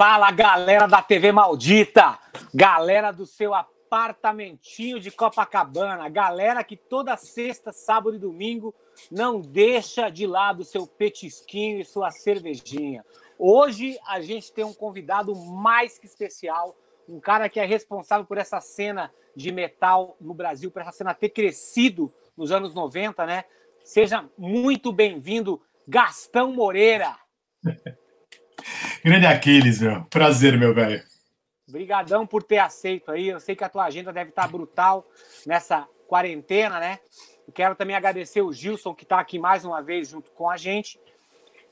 Fala galera da TV Maldita, galera do seu apartamentinho de Copacabana, galera que toda sexta, sábado e domingo não deixa de lado seu petisquinho e sua cervejinha. Hoje a gente tem um convidado mais que especial, um cara que é responsável por essa cena de metal no Brasil, por essa cena ter crescido nos anos 90, né? Seja muito bem-vindo, Gastão Moreira. Grande Aquiles, meu. Prazer, meu velho. Obrigadão por ter aceito aí. Eu sei que a tua agenda deve estar brutal nessa quarentena, né? quero também agradecer o Gilson, que está aqui mais uma vez junto com a gente.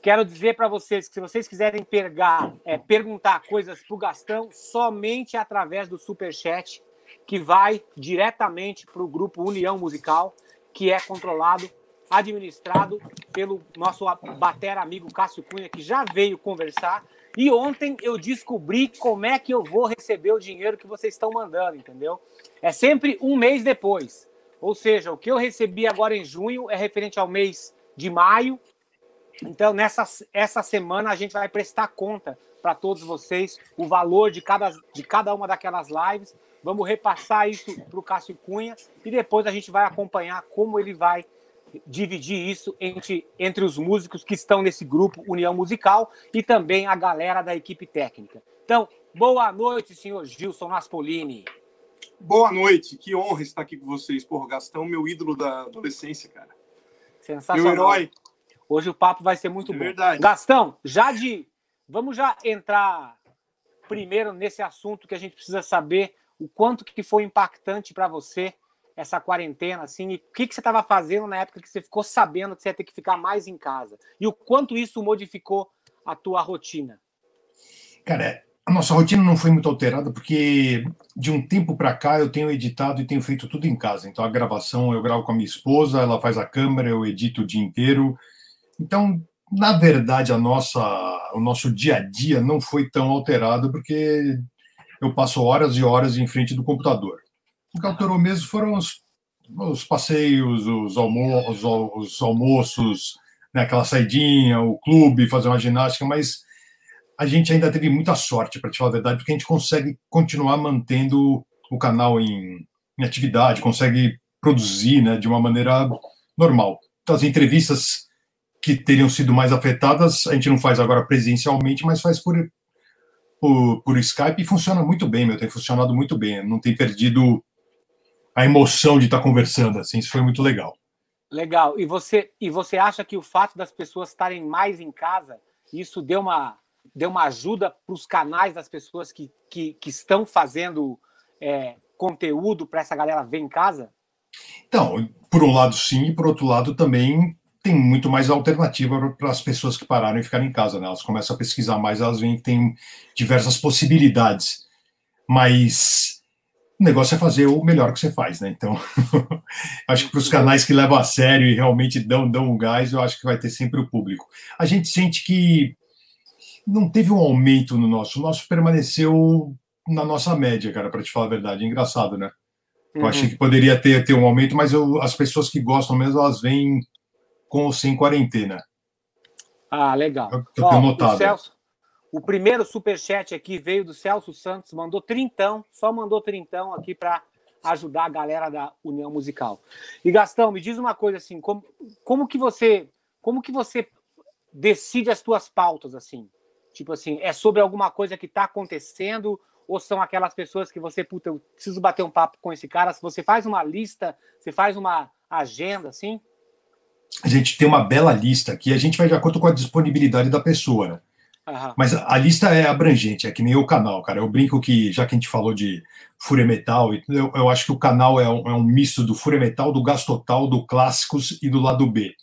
Quero dizer para vocês que se vocês quiserem pergar, é, perguntar coisas para o Gastão, somente através do Superchat, que vai diretamente para o grupo União Musical, que é controlado administrado pelo nosso batera amigo Cássio Cunha, que já veio conversar. E ontem eu descobri como é que eu vou receber o dinheiro que vocês estão mandando, entendeu? É sempre um mês depois. Ou seja, o que eu recebi agora em junho é referente ao mês de maio. Então, nessa essa semana, a gente vai prestar conta para todos vocês o valor de cada, de cada uma daquelas lives. Vamos repassar isso para o Cássio Cunha e depois a gente vai acompanhar como ele vai dividir isso entre, entre os músicos que estão nesse grupo União Musical e também a galera da equipe técnica. Então, boa noite, senhor Gilson Naspolini. Boa noite, que honra estar aqui com vocês. Por Gastão, meu ídolo da adolescência, cara. Sensacional. Meu herói. Hoje o papo vai ser muito é bom. Verdade. Gastão, já de. Vamos já entrar primeiro nesse assunto que a gente precisa saber o quanto que foi impactante para você essa quarentena, assim, e o que, que você estava fazendo na época que você ficou sabendo que você ia ter que ficar mais em casa? E o quanto isso modificou a tua rotina? Cara, a nossa rotina não foi muito alterada porque de um tempo para cá eu tenho editado e tenho feito tudo em casa. Então a gravação eu gravo com a minha esposa, ela faz a câmera, eu edito o dia inteiro. Então, na verdade, a nossa, o nosso dia a dia não foi tão alterado porque eu passo horas e horas em frente do computador. O que alterou mesmo foram os, os passeios, os, almo os, os almoços, né, aquela saidinha, o clube, fazer uma ginástica, mas a gente ainda teve muita sorte, para te falar a verdade, porque a gente consegue continuar mantendo o canal em, em atividade, consegue produzir né, de uma maneira normal. Então, as entrevistas que teriam sido mais afetadas, a gente não faz agora presencialmente, mas faz por, por, por Skype e funciona muito bem, meu, tem funcionado muito bem, não tem perdido a emoção de estar conversando, assim, isso foi muito legal. Legal. E você, e você acha que o fato das pessoas estarem mais em casa, isso deu uma, deu uma ajuda para os canais das pessoas que, que, que estão fazendo é, conteúdo para essa galera ver em casa? Então, por um lado sim, e por outro lado também tem muito mais alternativa para as pessoas que pararam e ficaram em casa, né? Elas começam a pesquisar mais, elas veem que tem diversas possibilidades. Mas o negócio é fazer o melhor que você faz, né? Então, acho que para os canais que levam a sério e realmente dão, dão o gás, eu acho que vai ter sempre o público. A gente sente que não teve um aumento no nosso, o nosso permaneceu na nossa média, cara, para te falar a verdade. Engraçado, né? Eu uhum. achei que poderia ter, ter um aumento, mas eu, as pessoas que gostam mesmo, elas vêm com ou sem quarentena. Ah, legal. Eu, eu Ó, tenho notado. O Celso, o primeiro superchat aqui veio do Celso Santos, mandou trintão, só mandou trintão aqui para ajudar a galera da União Musical. E Gastão, me diz uma coisa assim, como, como que você como que você decide as tuas pautas assim? Tipo assim, é sobre alguma coisa que está acontecendo ou são aquelas pessoas que você, puta, eu preciso bater um papo com esse cara? Você faz uma lista, você faz uma agenda assim? A gente tem uma bela lista aqui, a gente vai de acordo com a disponibilidade da pessoa, né? Mas a lista é abrangente, é que nem o canal, cara. Eu brinco que, já que a gente falou de Fúria Metal, eu, eu acho que o canal é um, é um misto do Fúria Metal, do Gastotal, do Clássicos e do lado B.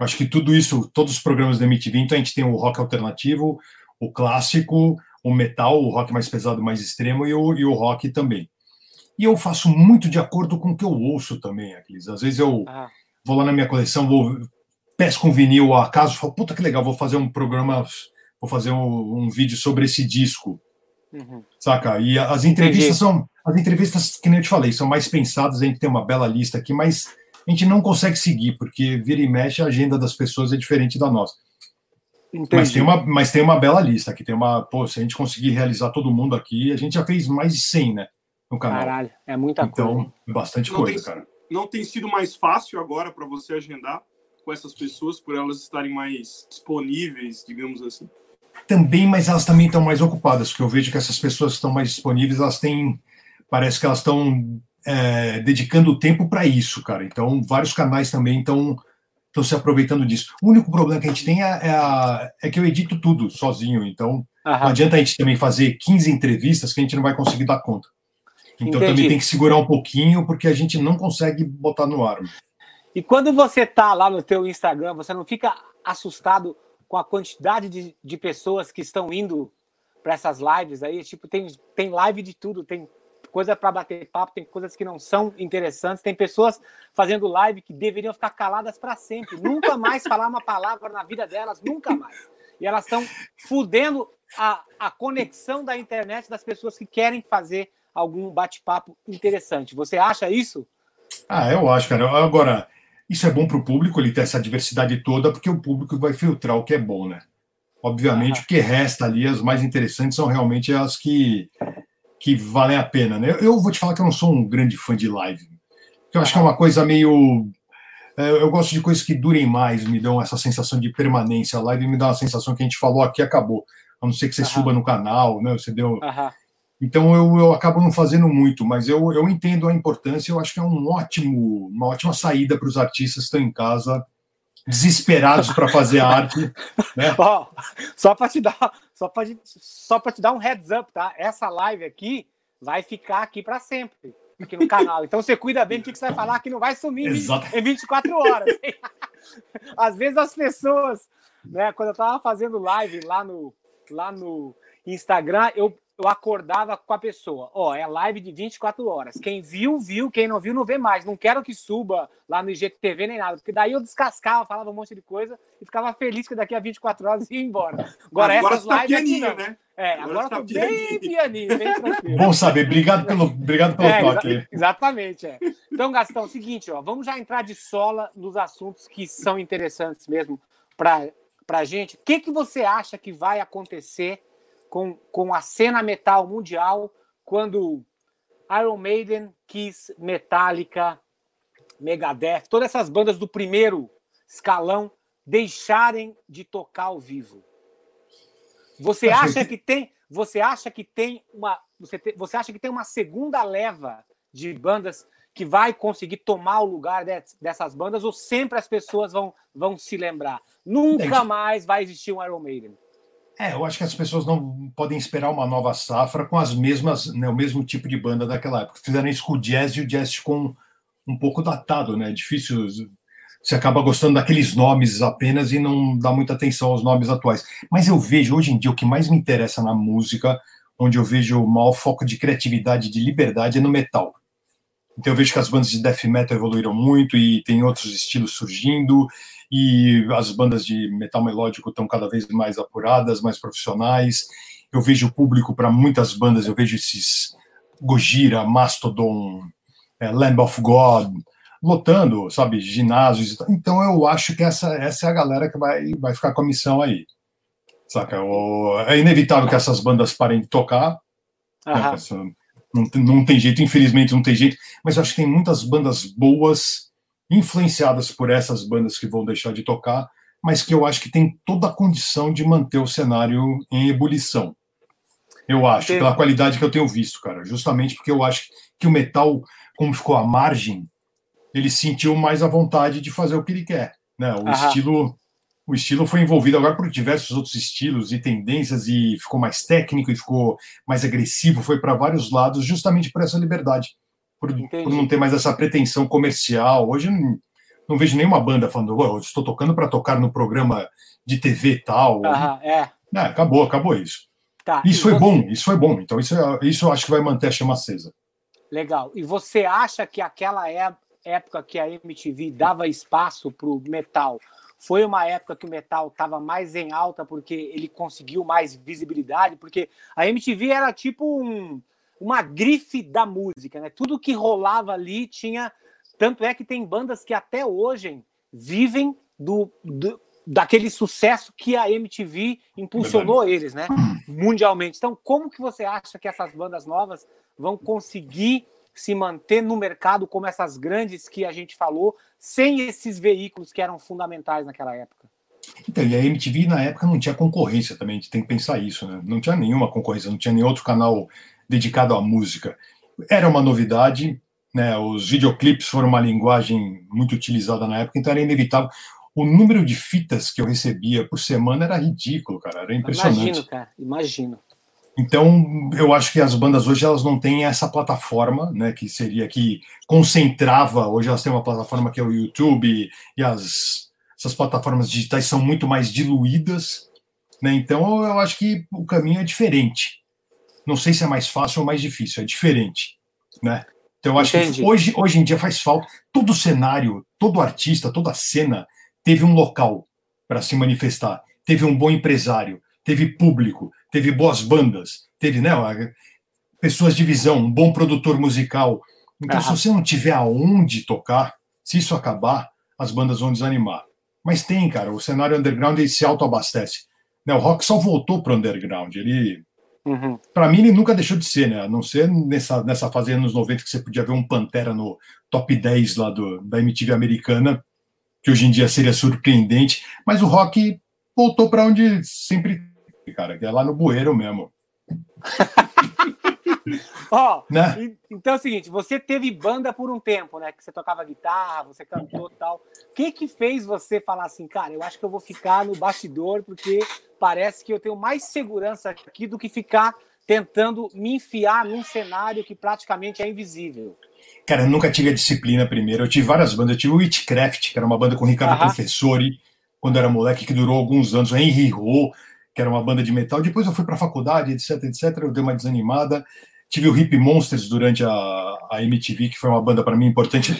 Eu acho que tudo isso, todos os programas da MTV, então a gente tem o rock alternativo, o clássico, o metal, o rock mais pesado, mais extremo e o, e o rock também. E eu faço muito de acordo com o que eu ouço também, Aquiles. Às vezes eu vou lá na minha coleção, vou pesco um vinil ao acaso, falo, puta que legal, vou fazer um programa vou fazer um, um vídeo sobre esse disco. Uhum. Saca? E as entrevistas Entendi. são. As entrevistas, que nem eu te falei, são mais pensadas, a gente tem uma bela lista aqui, mas a gente não consegue seguir, porque vira e mexe a agenda das pessoas é diferente da nossa. Mas tem, uma, mas tem uma bela lista aqui. Tem uma. Pô, se a gente conseguir realizar todo mundo aqui, a gente já fez mais de 100, né? No canal. Caralho, é muita então, coisa. Então, bastante Não coisa, tem- cara. Não tem sido mais fácil agora para você agendar com essas pessoas, por elas estarem mais disponíveis, digamos assim. Também, mas elas também estão mais ocupadas, porque eu vejo que essas pessoas que estão mais disponíveis, elas têm. Parece que elas estão é, dedicando tempo para isso, cara. Então, vários canais também estão estão se aproveitando disso. O único problema que a gente tem é, é a- é que eu edito tudo sozinho, então não adianta a gente também fazer 15 entrevistas que a gente não vai conseguir dar conta. Então Entendi. também tem que segurar um pouquinho, porque a gente não consegue botar no ar. E quando você tá lá no teu Instagram, você não fica assustado com a quantidade de, de pessoas que estão indo para essas lives aí? Tipo, tem, tem live de tudo, tem coisa para bater papo, tem coisas que não são interessantes, tem pessoas fazendo live que deveriam ficar caladas para sempre, nunca mais falar uma palavra na vida delas, nunca mais. E elas estão fudendo a, a conexão da internet das pessoas que querem fazer algum bate-papo interessante. Você acha isso? Ah, eu acho, cara. Agora, isso é bom para o público, ele ter essa diversidade toda, porque o público vai filtrar o que é bom, né? Obviamente, o que resta ali, as mais interessantes são realmente as que, que valem a pena, né? Eu vou te falar que eu não sou um grande fã de live. Eu acho que é uma coisa meio. é, Eu gosto de coisas que durem mais, me dão essa sensação de permanência. A live me dá uma sensação que a gente falou aqui acabou. A não ser que você Aham. suba no canal, né? Você deu. Aham. Então eu, eu acabo não fazendo muito, mas eu, eu entendo a importância. Eu acho que é um ótimo, uma ótima saída para os artistas que estão em casa desesperados para fazer arte. Né? Ó, só para te dar, só para só para te dar um heads up, tá? Essa live aqui vai ficar aqui para sempre aqui no canal. Então você cuida bem do que que você vai falar que não vai sumir em, Exato. em 24 horas. Às vezes as pessoas, né, quando eu tava fazendo live lá no lá no Instagram, eu eu acordava com a pessoa, ó, é live de 24 horas. Quem viu, viu, quem não viu, não vê mais. Não quero que suba lá no IGTV nem nada, porque daí eu descascava, falava um monte de coisa e ficava feliz que daqui a 24 horas ia embora. Agora, essas você tá lives aqui não. né? É, Agora agora, tá eu tô bem pianinho, bem tranquilo. Bom saber. Obrigado pelo, obrigado pelo É, toque. exa- exatamente, é. Então, Gastão, seguinte, ó, vamos já entrar de sola nos assuntos que são interessantes mesmo para a gente. O que, que você acha que vai acontecer com, com a cena metal mundial quando Iron Maiden, Kiss, Metallica, Megadeth, todas essas bandas do primeiro escalão deixarem de tocar ao vivo? Você acha que- tem, você acha que tem uma, você, te- você acha que tem uma segunda leva de bandas que vai conseguir tomar o lugar de- dessas bandas ou sempre as pessoas vão, vão se lembrar? Nunca mais vai existir um Iron Maiden. É, eu acho que as pessoas não podem esperar uma nova safra com as mesmas, né, o mesmo tipo de banda daquela época. Fizeram isso com o jazz e o jazz um, um pouco datado, né? É difícil. Você acaba gostando daqueles nomes apenas e não dá muita atenção aos nomes atuais. Mas eu vejo hoje em dia o que mais me interessa na música, onde eu vejo o maior foco de criatividade, de liberdade, é no metal. Então eu vejo que as bandas de death metal evoluíram muito e tem outros estilos surgindo e as bandas de metal melódico estão cada vez mais apuradas, mais profissionais. Eu vejo público para muitas bandas, eu vejo esses Gojira, Mastodon, eh, Lamb of God, lotando, sabe, ginásios. e tal. Então eu acho que essa, essa é a galera que vai, vai ficar com a missão aí. Saca? O- é inevitável que essas bandas parem de tocar, né, não, tem- não tem jeito, infelizmente não tem jeito, mas eu acho que tem muitas bandas boas influenciadas por essas bandas que vão deixar de tocar, mas que eu acho que tem toda a condição de manter o cenário em ebulição. Eu acho, pela qualidade que eu tenho visto, cara, justamente porque eu acho que o metal, como ficou à margem, ele sentiu mais a vontade de fazer o que ele quer, né? O Aham. estilo o estilo foi envolvido agora por diversos outros estilos e tendências e ficou mais técnico e ficou mais agressivo, foi para vários lados, justamente por essa liberdade, por, por não ter mais essa pretensão comercial. Hoje eu não, não vejo nenhuma banda falando, "Ô, eu estou tocando para tocar no programa de TV tal. Aham, é. É, acabou, acabou isso. Tá. Isso foi você- bom, isso foi bom. Então isso, é- isso eu acho que vai manter a chama acesa. Legal. E você acha que aquela é- época que a MTV dava espaço para o metal foi uma época que o metal estava mais em alta porque ele conseguiu mais visibilidade? Porque a MTV era tipo um- uma grife da música, né? Tudo que rolava ali tinha. Tanto é que tem bandas que até hoje vivem do, do- daquele sucesso que a MTV impulsionou Verdade. eles, né? Mundialmente. Então, como que você acha que essas bandas novas vão conseguir se manter no mercado como essas grandes que a gente falou, sem esses veículos que eram fundamentais naquela época? Então, e a MTV na época não tinha concorrência também, a gente tem que pensar isso, né? Não tinha nenhuma concorrência, não tinha nenhum outro canal dedicado à música. Era uma novidade, né? Os videoclipes foram uma linguagem muito utilizada na época, então era inevitável. O número de fitas que eu recebia por semana era ridículo, cara, era impressionante. Imagino, cara, imagino. Então, eu acho que as bandas hoje elas não têm essa plataforma, né, que seria que concentrava. Hoje elas têm uma plataforma que é o YouTube e as essas plataformas digitais são muito mais diluídas, né? Então, eu acho que o caminho é diferente. Não sei se é mais fácil ou mais difícil, é diferente, né? Então, eu acho Entendi. que hoje, hoje em dia faz falta. Todo cenário, todo artista, toda cena teve um local para se manifestar, teve um bom empresário, teve público, teve boas bandas, teve né, pessoas de visão, um bom produtor musical. Então, se você não tiver aonde tocar, se isso acabar, as bandas vão desanimar. Mas tem, cara, o cenário underground ele se autoabastece. Né, o rock só voltou para o underground. Ele, uhum. para mim, ele nunca deixou de ser, né? A não ser nessa, nessa fase anos 90 que você podia ver um Pantera no top 10 lá do, da MTV americana, que hoje em dia seria surpreendente. Mas o rock voltou para onde sempre cara, que é lá no bueiro mesmo. Ó, né? então é o seguinte, você teve banda por um tempo, né? Que você tocava guitarra, você cantou e tal. O que que fez você falar assim, cara, eu acho que eu vou ficar no bastidor porque parece que eu tenho mais segurança aqui do que ficar tentando me enfiar num cenário que praticamente é invisível? Cara, eu nunca tive a disciplina primeiro. Eu tive várias bandas. Eu tive o Witchcraft, que era uma banda com o Ricardo uh -huh. Professori, quando era moleque, que durou alguns anos. O Henry Ho, que era uma banda de metal. Depois eu fui para a faculdade, etc, etc. Eu dei uma desanimada. Tive o Hip Monsters durante a, a MTV, que foi uma banda para mim importante,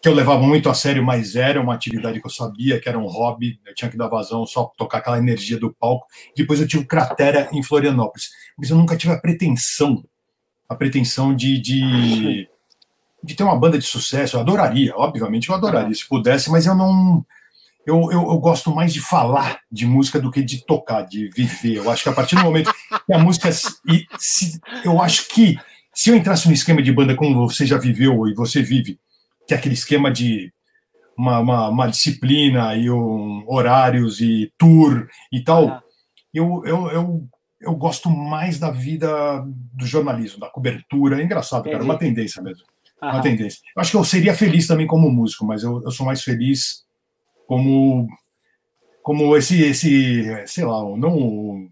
que eu levava muito a sério, mas era uma atividade que eu sabia que era um hobby. Eu tinha que dar vazão, só tocar aquela energia do palco. Depois eu tive o Cratera em Florianópolis. Mas eu nunca tive a pretensão, a pretensão de, de, de ter uma banda de sucesso. Eu adoraria, obviamente eu adoraria se pudesse, mas eu não eu, eu, eu, gosto mais de falar de música do que de tocar, de viver. Eu acho que a partir do momento que a música. E se, eu acho que se eu entrasse no esquema de banda como você já viveu e você vive, que é aquele esquema de uma, uma, uma disciplina e um, horários e tour e tal, ah. eu, eu, eu, eu gosto mais da vida do jornalismo, da cobertura. É engraçado, cara, é uma tendência mesmo. Uma tendência. Eu acho que eu seria feliz também como músico, mas eu, eu sou mais feliz como como esse esse sei lá não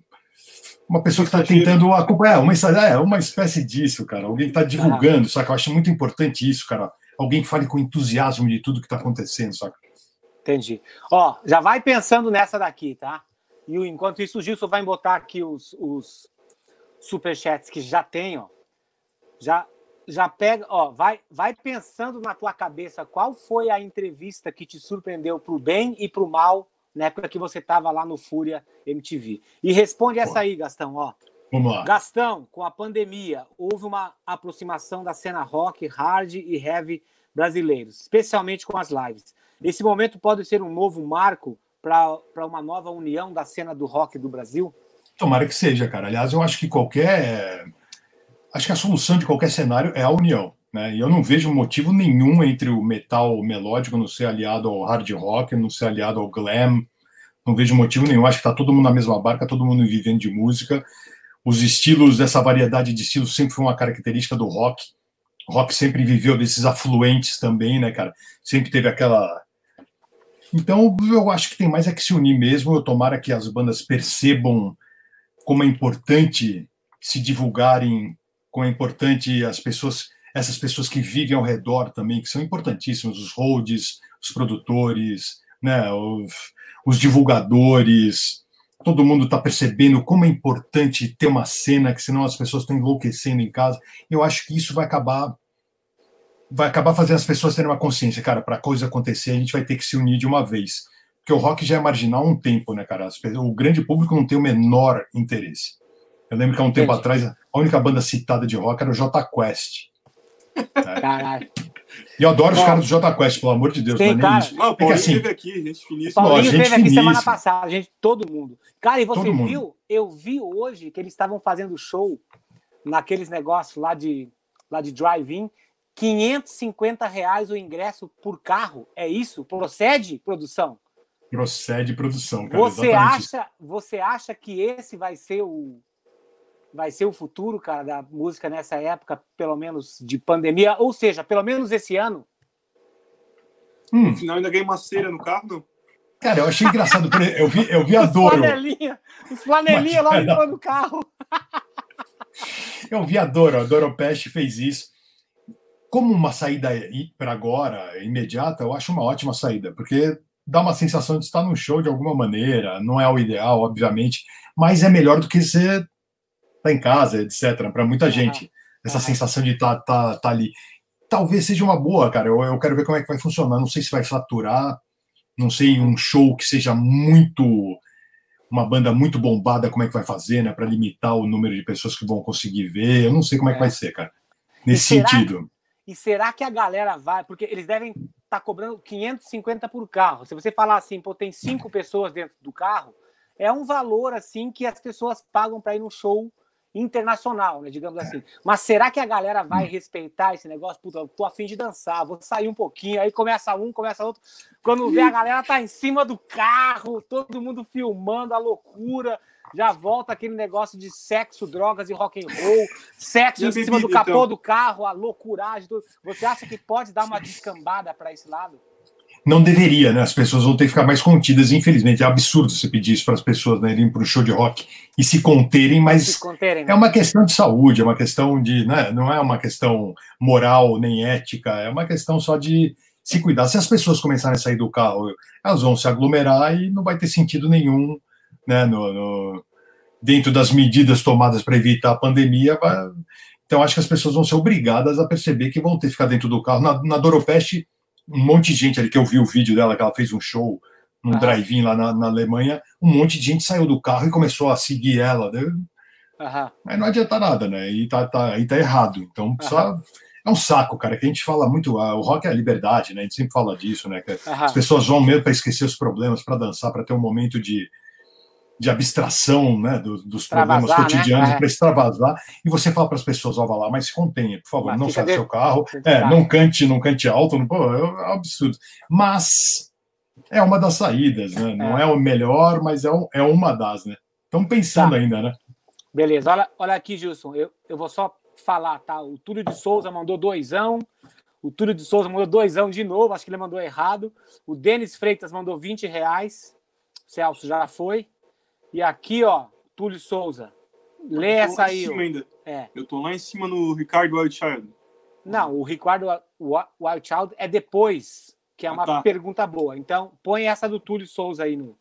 uma pessoa que está tentando acompanhar uma é uma espécie disso cara. Alguém que está divulgando ah. saca? Eu acho muito importante isso cara. Alguém que fale com entusiasmo de tudo que está acontecendo saca? Entendi. Ó já vai pensando nessa daqui tá? E enquanto isso o Gilson vai botar aqui os, os superchats que já tem ó. Já já pega, ó, vai, vai pensando na tua cabeça qual foi a entrevista que te surpreendeu pro bem e pro mal na época que você estava lá no Fúria MTV. E responde essa aí, Gastão, ó. Vamos lá. Gastão, com a pandemia, houve uma aproximação da cena rock, hard e heavy brasileiros, especialmente com as lives. Esse momento pode ser um novo marco para uma nova união da cena do rock do Brasil? Tomara que seja, cara. Aliás, eu acho que qualquer acho que a solução de qualquer cenário é a união. Né? E eu não vejo motivo nenhum entre o metal melódico não ser aliado ao hard rock, não ser aliado ao glam. Não vejo motivo nenhum. Acho que está todo mundo na mesma barca, todo mundo vivendo de música. Os estilos, essa variedade de estilos sempre foi uma característica do rock. O rock sempre viveu desses afluentes também, né, cara? Sempre teve aquela. Então, eu acho que tem mais é que se unir mesmo. Eu tomara que as bandas percebam como é importante se divulgarem como é importante as pessoas, essas pessoas que vivem ao redor também, que são importantíssimos, os holds, os produtores, né, os, os divulgadores, todo mundo está percebendo como é importante ter uma cena, que senão as pessoas estão enlouquecendo em casa. Eu acho que isso vai acabar vai acabar fazendo as pessoas terem uma consciência, cara, para a coisa acontecer, a gente vai ter que se unir de uma vez. Porque o rock já é marginal há um tempo, né, cara? O grande público não tem o menor interesse. Eu lembro que há um tempo atrás a única banda citada de rock era o J Quest. Caralho. E eu adoro os caras do Jota Quest, pelo amor de Deus. Tem, não é cara. isso. Não, o Paulinho É assim- esteve aqui, gente O finíssima. Paulinho Ó, gente esteve aqui semana finíssima. passada, gente, todo mundo. Cara, e você Todo mundo. viu? Eu vi hoje que eles estavam fazendo show naqueles negócios lá de, lá de drive-in. 550 reais o ingresso por carro. É isso? Procede, produção? Procede produção, cara. Você isso. acha, você acha que esse vai ser o vai ser o futuro, cara, da música nessa época, pelo menos de pandemia, ou seja, pelo menos esse ano? Hum, No final ainda ganhei uma cera no carro, não. cara, eu achei engraçado. Eu vi, eu vi a Os Doro. flanelinha, os flanelinha lá Mas- entrou no carro. Eu vi a Doro, a Doro Pest fez isso. Como uma saída para agora, imediata, eu acho uma ótima saída, porque dá uma sensação de estar num show de alguma maneira, não é o ideal, obviamente, mas é melhor do que você estar em casa, etc. Para muita gente, essa sensação de estar tá, tá ali. Talvez seja uma boa, cara. Eu, eu quero ver como é que vai funcionar. Não sei se vai faturar, não sei um show que seja muito uma banda muito bombada, como é que vai fazer, né, para limitar o número de pessoas que vão conseguir ver. Eu não sei como é, que É. vai ser, cara. Nesse E será- sentido. E será que a galera vai? Porque eles devem estar cobrando 550 por carro. Se você falar assim, pô, tem cinco pessoas dentro do carro, é um valor assim que as pessoas pagam para ir num show internacional, né, digamos assim. Mas será que a galera vai respeitar esse negócio? Puta, eu tô afim de dançar, vou sair um pouquinho, aí começa um, começa outro. Quando vê a galera tá em cima do carro, todo mundo filmando a loucura, já volta aquele negócio de sexo, drogas e rock and roll, sexo em cima do capô então? do carro, a loucuragem. Você acha que pode dar uma descambada para esse lado? Não deveria, né? As pessoas vão ter que ficar mais contidas, infelizmente. É absurdo você pedir isso para as pessoas, né? Irem para um show de rock e se conterem, Se mas conterem, né? é uma questão de saúde, é uma questão de. Né? Não é uma questão moral nem ética, é uma questão só de se cuidar. Se as pessoas começarem a sair do carro, elas vão se aglomerar e não vai ter sentido nenhum, né? No, no- dentro das medidas tomadas para evitar a pandemia. vai- Então, acho que as pessoas vão ser obrigadas a perceber que vão ter que ficar dentro do carro. Na, na Doropeste, um monte de gente ali que eu vi o vídeo dela, que ela fez um show num Ah. drive-in lá na, na Alemanha, um monte de gente saiu do carro e começou a seguir ela. né? Mas não adianta nada, né? E tá, tá, e tá errado. Então, precisa- é um saco, cara, que a gente fala muito. ah, o rock é a liberdade, né? A gente sempre fala disso, né? Que as pessoas vão mesmo para esquecer os problemas, para dançar, para ter um momento de, de abstração, né? do- dos problemas né? cotidianos, É. para extravasar. E você fala para as pessoas: ó, vá lá, mas se contenha, por favor, Mas não saia do seu carro, é, não cante, não cante alto, não, pô, é um absurdo. Mas é uma das saídas, né? Não é, o melhor, mas é, um- é uma das, né? Estamos pensando Tá. ainda, né? Beleza, olha, olha aqui, Gilson. Eu, eu vou só falar, tá? O Túlio de Souza mandou doisão. O Túlio de Souza mandou doisão de novo, acho que ele mandou errado. O Denis Freitas mandou 20 reais. Celso já foi. E aqui, ó, Túlio Souza. Lê essa aí. É. Eu tô lá em cima no Ricardo Wildchild. Não, o Ricardo Wildchild é depois, que é Ah, uma tá. pergunta boa. Então, põe essa do Túlio Souza aí no,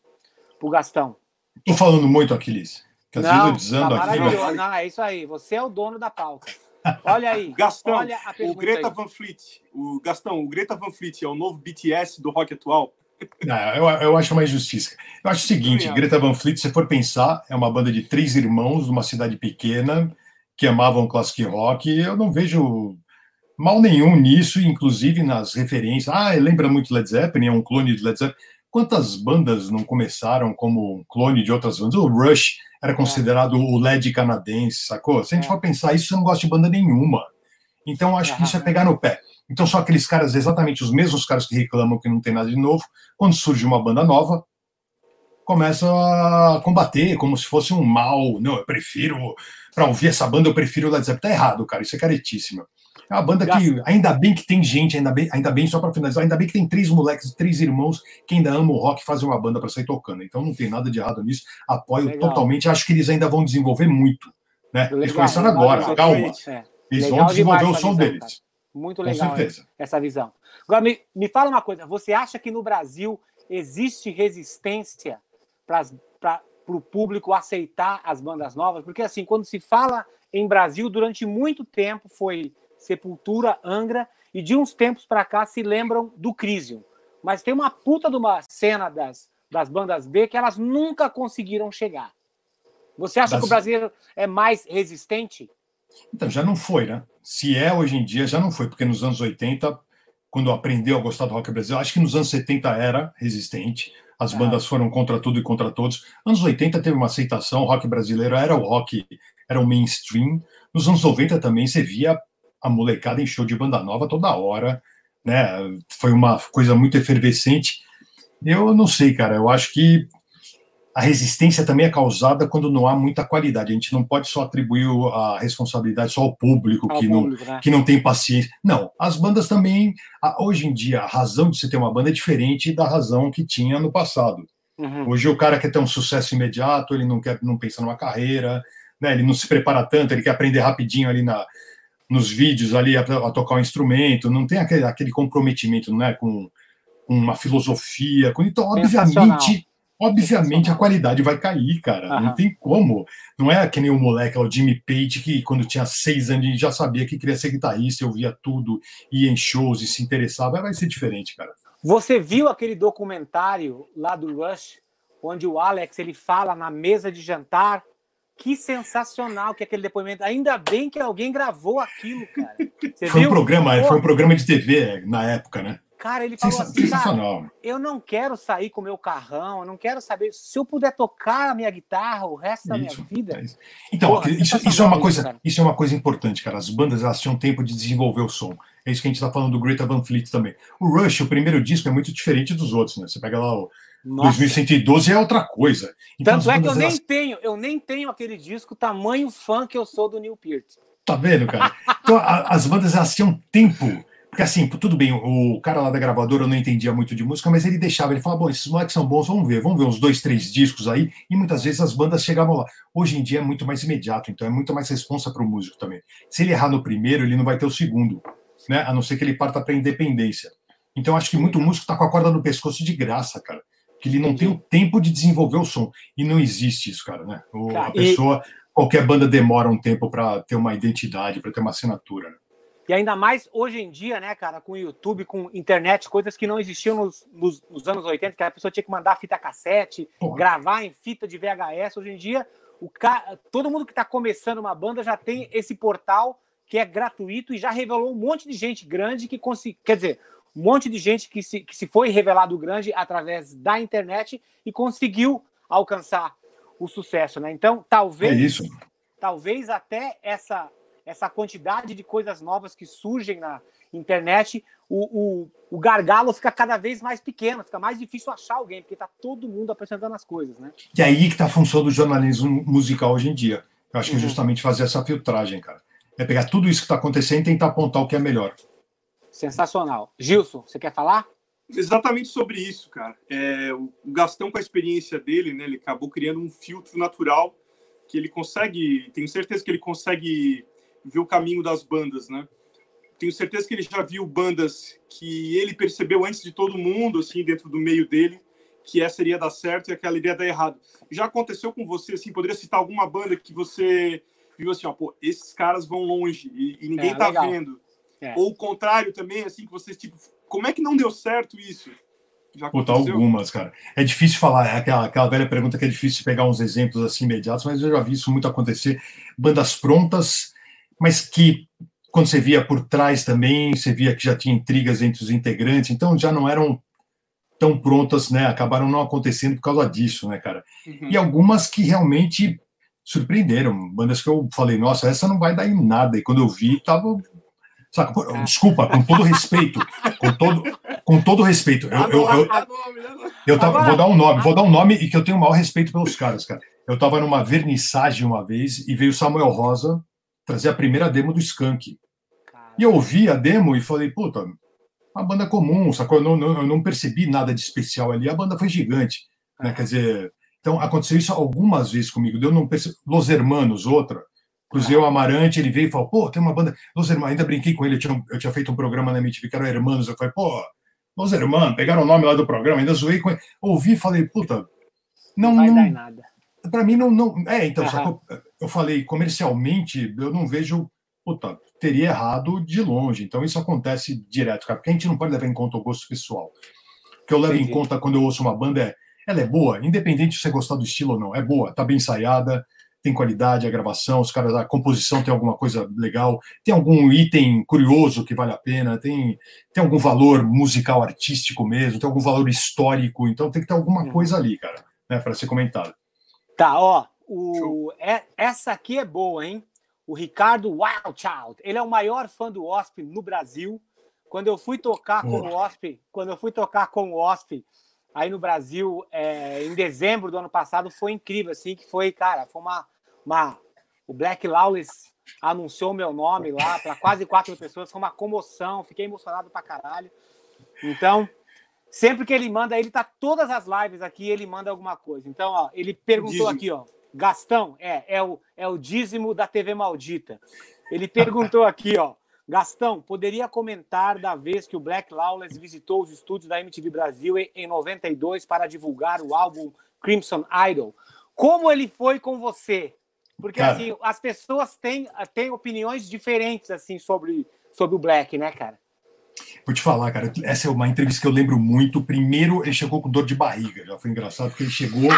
pro Gastão. Tô falando muito, Aquiles. Que às vezes Não, eu tá desando aqui, maravilhoso. mas- Não, é isso aí. Você é o dono da pauta. Olha aí. Gastão, olha a o Greta aí. Van Fleet. O Gastão, o Greta Van Fleet é o novo BTS do rock atual. Não, eu, eu acho uma injustiça. Eu acho o seguinte. Greta Van Fleet, se for pensar, é uma banda de três irmãos de uma cidade pequena que amavam classic rock. e Eu não vejo mal nenhum nisso, inclusive nas referências. Ah, lembra muito Led Zeppelin, é um clone de Led Zeppelin. Quantas bandas não começaram como um clone de outras bandas? O Rush era considerado o LED canadense, sacou? Se a gente É. for pensar isso, você não gosta de banda nenhuma. Então, acho que isso é pegar no pé. Então, são aqueles caras, exatamente os mesmos caras que reclamam que não tem nada de novo, quando surge uma banda nova, começam a combater como se fosse um mal. Não, eu prefiro, para ouvir essa banda, eu prefiro Led Zeppelin. Tá errado, cara, isso é caretíssimo. É uma banda que, ainda bem que tem gente, ainda bem, ainda bem só para finalizar, ainda bem que tem três moleques, três irmãos que ainda amam o rock e fazem uma banda para sair tocando. Então não tem nada de errado nisso. Apoio Legal. totalmente. Acho que eles ainda vão desenvolver muito. Né? eles Legal, começaram legal agora, calma. É, Eles Legal vão desenvolver demais o som deles. Muito legal essa visão. Agora, me, me fala uma coisa. Você acha que no Brasil existe resistência para o público aceitar as bandas novas? Porque, assim, quando se fala em Brasil, durante muito tempo foi Sepultura, Angra, e de uns tempos para cá se lembram do Crisium. Mas tem uma puta de uma cena das, das bandas B que elas nunca conseguiram chegar. Você acha Das- que o brasileiro é mais resistente? Então, já não foi, né? Se é hoje em dia, já não foi, porque nos anos 80 quando aprendeu a gostar do rock brasileiro. Acho que nos anos 70 era resistente, as bandas foram contra tudo e contra todos. Anos 80 teve uma aceitação, o rock brasileiro era o rock, era o mainstream. Nos anos 90 também você via a molecada em show de banda nova toda hora, né? Foi uma coisa muito efervescente. Eu não sei, cara, eu acho que a resistência também é causada quando não há muita qualidade. A gente não pode só atribuir a responsabilidade só ao público, ao que, público não, né? que não tem paciência. Não, as bandas também, hoje em dia, a razão de você ter uma banda é diferente da razão que tinha no passado. Uhum. Hoje o cara quer ter um sucesso imediato, ele não quer, não pensa numa carreira, né? Ele não se prepara tanto, ele quer aprender rapidinho ali na, nos vídeos ali a, a tocar o um instrumento, não tem aquele, aquele comprometimento, né? Com, com uma filosofia, com, então obviamente obviamente a qualidade vai cair, cara. Não tem como. Não é que nem o moleque, o Jimmy Page, que quando tinha seis anos já sabia que queria ser guitarrista, ouvia tudo, ia em shows e se interessava. Vai ser diferente, cara. Você viu aquele documentário lá do Rush, onde o Alex ele fala na mesa de jantar? Que sensacional que é aquele depoimento. Ainda bem que alguém gravou aquilo, cara. Você foi viu? um programa, foi um programa de TV na época, né? Cara, ele falou assim, cara, eu não quero sair com o meu carrão, eu não quero saber. Se eu puder tocar a minha guitarra o resto da isso, minha vida. É isso. Então, porra, isso, isso, é uma coisa, isso é uma coisa importante, cara. As bandas elas tinham tempo de desenvolver o som. É isso que a gente está falando do Greta Van Fleet também. O Rush, o primeiro disco, é muito diferente dos outros, né? Você pega lá o Nossa. 2112 é outra coisa. Então, Tanto é que eu nem tenho, eu nem tenho aquele disco tamanho fã que eu sou do Neil Peart. Tá vendo, cara? Então, a, as bandas elas tinham tempo porque assim, tudo bem, o cara lá da gravadora eu não entendia muito de música, mas ele deixava, ele falava, bom, esses moleques são bons, vamos ver, vamos ver uns dois, três discos aí, e muitas vezes as bandas chegavam lá. Hoje em dia é muito mais imediato, então é muito mais responsa para o músico também. Se ele errar no primeiro, ele não vai ter o segundo, né? A não ser que ele parta para independência. Então acho que muito músico está com a corda no pescoço de graça, cara. Que ele não tem o tempo de desenvolver o som. E não existe isso, cara, né? O, a pessoa, qualquer banda demora um tempo para ter uma identidade, para ter uma assinatura. Né? E ainda mais hoje em dia, né, cara, com YouTube, com internet, coisas que não existiam nos, nos, nos anos 80, que a pessoa tinha que mandar fita cassete, Porra. gravar em fita de VHS. Hoje em dia, o ca... todo mundo que está começando uma banda já tem esse portal que é gratuito e já revelou um monte de gente grande que conseguiu. Quer dizer, um monte de gente que se, que se foi revelado grande através da internet e conseguiu alcançar o sucesso, né? Então, talvez. É isso. Talvez até essa essa quantidade de coisas novas que surgem na internet, o, o, o gargalo fica cada vez mais pequeno, fica mais difícil achar alguém, porque está todo mundo apresentando as coisas, né? E aí que está a função do jornalismo musical hoje em dia. Eu acho que é uhum. justamente fazer essa filtragem, cara. É pegar tudo isso que está acontecendo e tentar apontar o que é melhor. Sensacional. Gilson, você quer falar? Exatamente sobre isso, cara. É, o Gastão, com a experiência dele, né, ele acabou criando um filtro natural que ele consegue, tenho certeza que ele consegue ver o caminho das bandas, né? Tenho certeza que ele já viu bandas que ele percebeu antes de todo mundo, assim, dentro do meio dele, que essa iria dar certo e aquela iria dar errado. Já aconteceu com você, assim, poderia citar alguma banda que você viu assim, ó, pô, esses caras vão longe e, e ninguém é, tá legal. vendo. É. Ou o contrário também, assim, que vocês, tipo, como é que não deu certo isso? Já Puta, algumas, cara. É difícil falar, é aquela, aquela velha pergunta que é difícil pegar uns exemplos assim imediatos, mas eu já vi isso muito acontecer. Bandas prontas mas que quando você via por trás também, você via que já tinha intrigas entre os integrantes, então já não eram tão prontas, né? Acabaram não acontecendo por causa disso, né, cara? Uhum. E algumas que realmente surpreenderam, bandas que eu falei, nossa, essa não vai dar em nada. E quando eu vi, tava Saca? É. Desculpa, com todo respeito, com todo, com todo respeito. Eu, eu, eu, eu tava, vou dar um nome, vou dar um nome e que eu tenho o maior respeito pelos caras, cara. Eu tava numa vernissagem uma vez e veio Samuel Rosa, trazer a primeira demo do Skank. E eu ouvi a demo e falei, puta, uma banda comum, sacou? Eu não, não, eu não percebi nada de especial ali. A banda foi gigante, né? Quer dizer, então aconteceu isso algumas vezes comigo. Eu não percebi. Los Hermanos, outra. Cruzei o Amarante, ele veio e falou, pô, tem uma banda. Los Hermanos, ainda brinquei com ele, eu tinha, eu tinha feito um programa na MTV que era Hermanos. Eu falei, pô, Los Hermanos, pegaram o nome lá do programa, ainda zoei com ele. Ouvi e falei, puta, não. Não vai não, dar nada. Pra mim, não. não é, então, uhum. sacou? Eu falei, comercialmente, eu não vejo, puta, teria errado de longe. Então isso acontece direto, cara, porque a gente não pode levar em conta o gosto pessoal. O que eu levo Entendi. em conta quando eu ouço uma banda é, ela é boa, independente de você gostar do estilo ou não, é boa, tá bem ensaiada, tem qualidade a gravação, os caras, a composição tem alguma coisa legal, tem algum item curioso que vale a pena, tem, tem algum valor musical, artístico mesmo, tem algum valor histórico, então tem que ter alguma uhum. coisa ali, cara, né, para ser comentado. Tá, ó, o, é, essa aqui é boa, hein? O Ricardo Wildchild, ele é o maior fã do Wasp no Brasil. Quando eu fui tocar com o Wasp, quando eu fui tocar com o Wasp aí no Brasil é, em dezembro do ano passado, foi incrível, assim, que foi, cara, foi uma, uma o Black Lawless anunciou meu nome lá para quase quatro pessoas, foi uma comoção, fiquei emocionado pra caralho. Então, sempre que ele manda, ele tá todas as lives aqui, ele manda alguma coisa. Então, ó, ele perguntou aqui, ó, Gastão, é, é o, é o dízimo da TV maldita. Ele perguntou aqui, ó, Gastão, poderia comentar da vez que o Black Lawless visitou os estúdios da MTV Brasil em 92 para divulgar o álbum Crimson Idol? Como ele foi com você? Porque cara, assim, as pessoas têm, têm opiniões diferentes assim sobre, sobre o Black, né, cara? Vou te falar, cara, essa é uma entrevista que eu lembro muito. Primeiro, ele chegou com dor de barriga, já foi engraçado, porque ele chegou.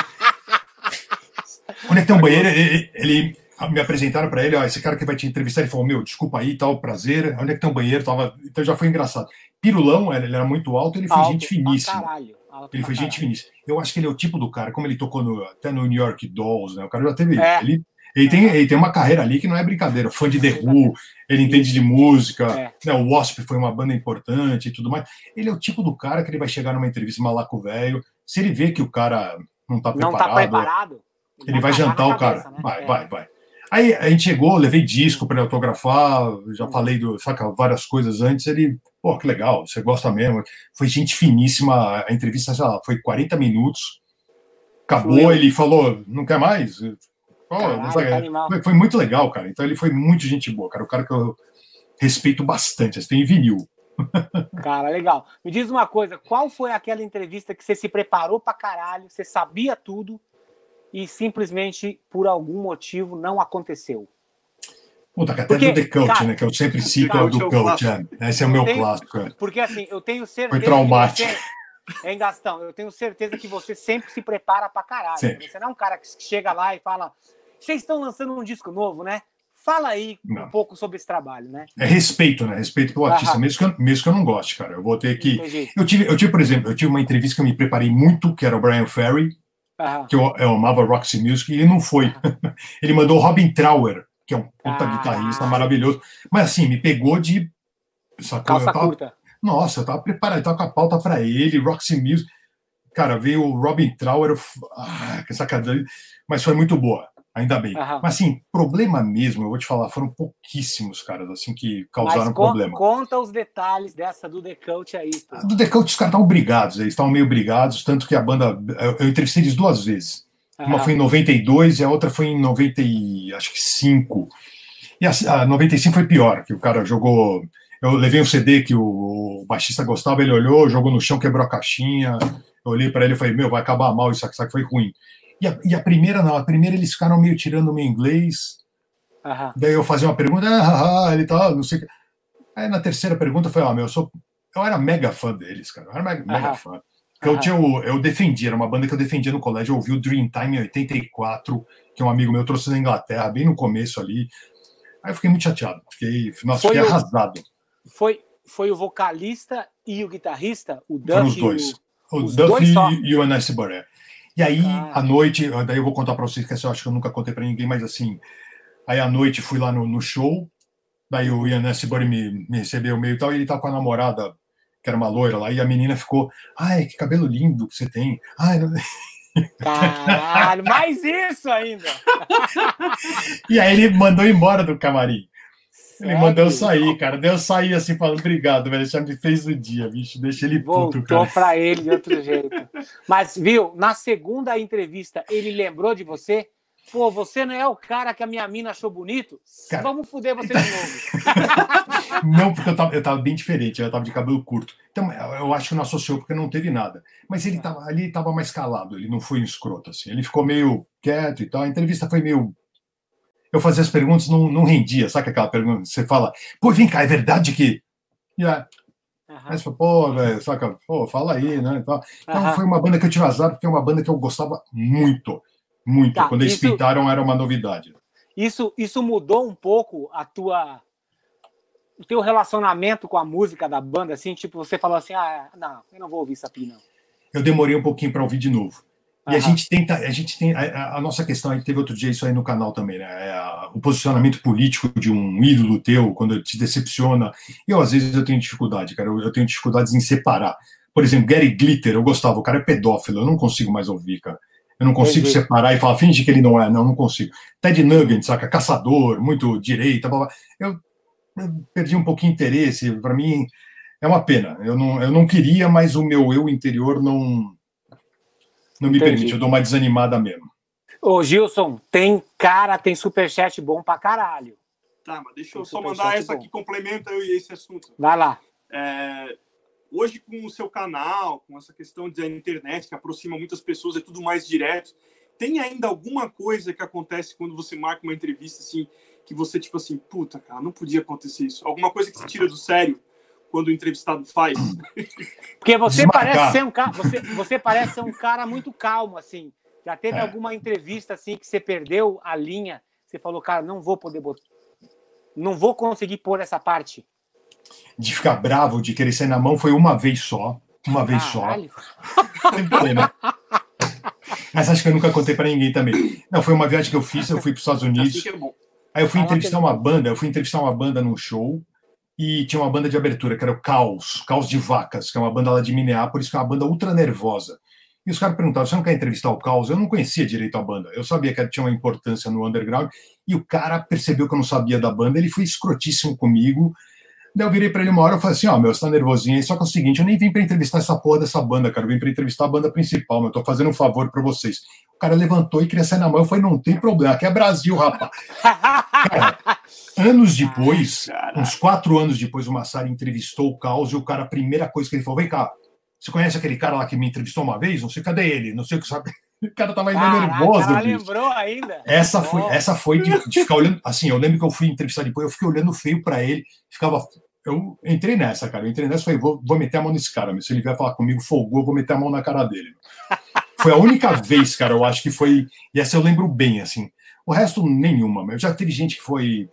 Onde é que tem um banheiro? Ele, ele me apresentaram para ele, ó, esse cara que vai te entrevistar, ele falou, meu, desculpa aí, tal, prazer, onde é que tem um banheiro? Tava... Então já foi engraçado. Pirulão, ele era muito alto, ele foi alto, gente finíssima. Caralho, ele foi gente finíssima. Eu acho que ele é o tipo do cara, como ele tocou no, até no New York Dolls, né? O cara já teve. É. Ele, ele, tem, ele tem uma carreira ali que não é brincadeira. Fã de The Who, ele entende de música, é. né, o Wasp foi uma banda importante e tudo mais. Ele é o tipo do cara que ele vai chegar numa entrevista malaco velho. Se ele vê que o cara não está preparado, não tá preparado ele, ele vai jantar o cara. né? Vai, é. vai, vai. Aí a gente chegou, levei disco para autografar, já falei do, saca, várias coisas antes. Ele, pô, que legal, você gosta mesmo. Foi gente finíssima, a entrevista, lá, foi 40 minutos. Acabou, ele falou, não quer mais? Caralho, tá foi, foi, muito legal, cara. Então ele foi muito gente boa, cara. O cara que eu respeito bastante. Você tem vinil. Cara, legal. Me diz uma coisa, qual foi aquela entrevista que você se preparou pra caralho, você sabia tudo e simplesmente, por algum motivo, não aconteceu. Puta, que até porque, do The Coach, cara, né? Que eu sempre cito é o do Coach. É. Esse é o meu tenho, clássico. É. Porque assim, eu tenho certeza. Foi traumático. Você, hein, Gastão? Eu tenho certeza que você sempre se prepara pra caralho. Sempre. Você não é um cara que chega lá e fala: vocês estão lançando um disco novo, né? Fala aí não. um pouco sobre esse trabalho, né? É respeito, né? Respeito pelo artista, mesmo que, eu, mesmo que eu não goste, cara. Eu vou ter que. Eu tive, eu tive, por exemplo, eu tive uma entrevista que eu me preparei muito, que era o Brian Ferry, que eu, eu, amava Roxy Music, e ele não foi. ele mandou o Robin Trower, que é um puta ah. guitarrista maravilhoso. Mas assim, me pegou de. Sacou? Calça tava, curta. Nossa, eu tava preparado, eu tava com a pauta para ele, Roxy Music. Cara, veio o Robin Trower, ah, que sacanagem, mas foi muito boa, ainda bem. Mas assim, problema mesmo, eu vou te falar, foram pouquíssimos caras assim que causaram mas, problema. Conta os detalhes dessa do Coach aí. Pô. Do Coach, os caras estavam brigados, eles estavam meio brigados, tanto que a banda. Eu entrevistei eles duas vezes. Uma foi em 92 e a outra foi em 90, acho que 5. E a, a 95 foi pior, que o cara jogou. Eu levei um CD que o, o baixista gostava, ele olhou, jogou no chão, quebrou a caixinha. Eu olhei para ele e falei: Meu, vai acabar mal, isso aqui, isso aqui foi ruim. E a, e a, primeira, não, a primeira eles ficaram meio tirando o meu inglês. Uhum. Daí eu fazia uma pergunta, ah, ele tá, não sei o que. Aí na terceira pergunta foi: Ah, meu, eu, sou, eu era mega fã deles, cara, eu era mega, uhum. mega fã. Eu, tinha, eu defendia, era uma banda que eu defendia no colégio. Eu ouvi o Dreamtime em 84, que um amigo meu trouxe da Inglaterra, bem no começo ali. Aí eu fiquei muito chateado, fiquei, nossa, foi fiquei o, arrasado. Foi, foi o vocalista e o guitarrista, o Duff Foram os dois. O, o Duff e, e o Anassi Boré. E aí, ah. à noite, daí eu vou contar para vocês, que eu acho que eu nunca contei para ninguém, mas assim, aí à noite fui lá no, no show, daí o Ian Nesbury me, me recebeu meio e tal, e ele tá com a namorada que era uma loira lá, e a menina ficou, ai, que cabelo lindo que você tem. Ai, não... Caralho, mais isso ainda! e aí ele mandou embora do camarim. Ele mandou eu sair, cara. Deu eu sair assim, falando, obrigado, velho. Já me fez o dia, bicho. Deixa ele puto, Voltou pra ele de outro jeito. Mas, viu, na segunda entrevista, ele lembrou de você? Pô, você não é o cara que a minha mina achou bonito? Cara... Vamos foder você de novo. não, porque eu tava, eu tava bem diferente, eu tava de cabelo curto. Então, eu acho que não associou porque não teve nada. Mas ele tava ali, tava mais calado, ele não foi um escroto, assim. Ele ficou meio quieto e tal. A entrevista foi meio. Eu fazia as perguntas, não, não rendia, sabe aquela pergunta? Você fala, pô, vem cá, é verdade que. Yeah. Uhum. Aí você fala, pô, velho, saca, pô, fala aí, né? Então, uhum. foi uma banda que eu tive azar, porque é uma banda que eu gostava muito Muito. Tá, Quando eles isso, pintaram era uma novidade. Isso, isso mudou um pouco a tua o teu relacionamento com a música da banda, assim, tipo, você falou assim, ah, não, eu não vou ouvir isso aqui, não. Eu demorei um pouquinho para ouvir de novo. E a gente tenta, a gente tem a, a, nossa questão, a gente teve outro dia isso aí no canal também, né? É o posicionamento político de um ídolo teu quando te decepciona. Eu às vezes eu tenho dificuldade, cara, eu, eu tenho dificuldades em separar. Por exemplo, Gary Glitter, eu gostava, o cara é pedófilo, eu não consigo mais ouvir, cara. Eu não consigo Entendi. separar e falar, finge que ele não é, não, não consigo. Ted Nugget, saca? Caçador, muito direita, blá, blá. Eu, eu perdi um pouquinho de interesse. Para mim, é uma pena. Eu não, eu não queria, mas o meu eu interior não, não me Entendi. permite. Eu dou uma desanimada mesmo. Ô, Gilson, tem cara, tem superchat bom pra caralho. Tá, mas deixa eu só mandar essa bom. que complementa esse assunto. Vai lá. É, hoje, com o seu canal, com essa questão da internet que aproxima muitas pessoas, é tudo mais direto. Tem ainda alguma coisa que acontece quando você marca uma entrevista assim, que você, tipo assim, puta, cara, não podia acontecer isso? Alguma coisa que se tira do sério quando o entrevistado faz? Porque você parece ser um cara, você, você parece ser um cara muito calmo, assim. Já teve é. alguma entrevista assim que você perdeu a linha? Você falou, cara, não vou poder botar. Não vou conseguir pôr essa parte. De ficar bravo, de querer sair na mão, foi uma vez só. Uma vez Caralho. só. Tem né? Mas acho que eu nunca contei para ninguém também. Não, foi uma viagem que eu fiz, eu fui para os Estados Unidos. Aí eu fui entrevistar uma banda, eu fui entrevistar uma banda num show e tinha uma banda de abertura, que era o Caos, Caos de Vacas, que é uma banda lá de Minneapolis, que é uma banda ultra nervosa. E os caras perguntavam: você não quer entrevistar o Caos? Eu não conhecia direito a banda. Eu sabia que tinha uma importância no underground. E o cara percebeu que eu não sabia da banda. Ele foi escrotíssimo comigo. Daí eu virei para ele uma hora e falei assim: Ó, oh, meu, você tá nervosinho aí. Só que é o seguinte: eu nem vim para entrevistar essa porra dessa banda, cara. Eu vim para entrevistar a banda principal, mas eu tô fazendo um favor para vocês. O cara levantou e queria sair na mão. Falei: não tem problema, aqui é Brasil, rapaz. cara, anos depois, uns quatro anos depois, o Massari entrevistou o Caos e o cara, a primeira coisa que ele falou: vem cá, você conhece aquele cara lá que me entrevistou uma vez? Não sei cadê ele, não sei o que sabe. O cara tava ainda Caraca, nervoso. Cara lembrou ainda. Essa foi, essa foi de, de, ficar olhando. Assim, eu lembro que eu fui entrevistar depois, eu fiquei olhando feio para ele, ficava eu entrei nessa, cara. Eu entrei nessa e falei, vou, vou meter a mão nesse cara. Se ele vier falar comigo, folgou, eu vou meter a mão na cara dele. Foi a única vez, cara, eu acho que foi. E essa eu lembro bem, assim. O resto, nenhuma. Eu já teve gente que foi.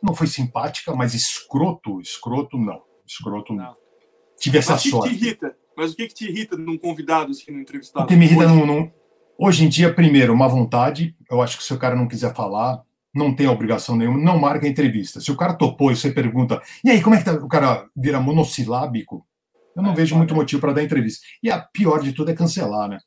Não foi simpática, mas escroto, escroto, não. Escroto, não. Tive essa mas sorte. Que te irrita? Mas o que, que te irrita num convidado, assim, no entrevistado? O que me irrita hoje? Num, num... hoje em dia, primeiro, uma vontade. Eu acho que se o cara não quiser falar, não tem obrigação nenhuma, não marca a entrevista. Se o cara topou e você pergunta, e aí, como é que tá? o cara vira monossilábico? Eu não é, vejo muito motivo para dar entrevista. E a pior de tudo é cancelar, né?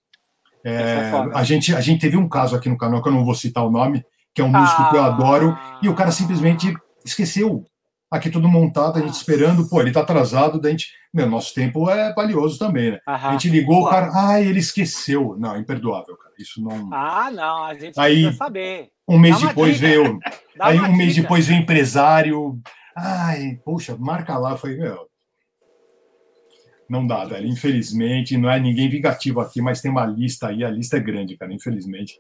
É, é a, gente, a gente teve um caso aqui no canal, que eu não vou citar o nome, que é um músico ah. que eu adoro, e o cara simplesmente esqueceu. Aqui tudo montado, a gente esperando, pô, ele tá atrasado, daí a gente. Meu, nosso tempo é valioso também, né? Aham. A gente ligou, o cara, ah, ele esqueceu. Não, imperdoável, cara. Isso não. Ah, não, a gente aí, precisa saber. Um mês depois dica. veio. aí um dica. mês depois veio empresário. Ai, poxa, marca lá. Foi, meu. Não dá, velho. Infelizmente, não é ninguém vingativo aqui, mas tem uma lista aí. A lista é grande, cara, infelizmente.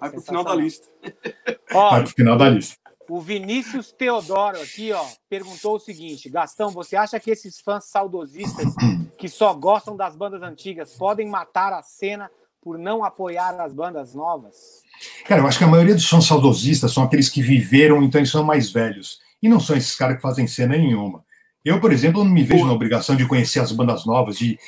Vai pro final da lista. Ó, Vai pro final da lista. O Vinícius Teodoro aqui, ó, perguntou o seguinte: Gastão, você acha que esses fãs saudosistas que só gostam das bandas antigas podem matar a cena por não apoiar as bandas novas? Cara, eu acho que a maioria dos fãs saudosistas são aqueles que viveram, então eles são mais velhos. E não são esses caras que fazem cena nenhuma. Eu, por exemplo, não me vejo na obrigação de conhecer as bandas novas, de,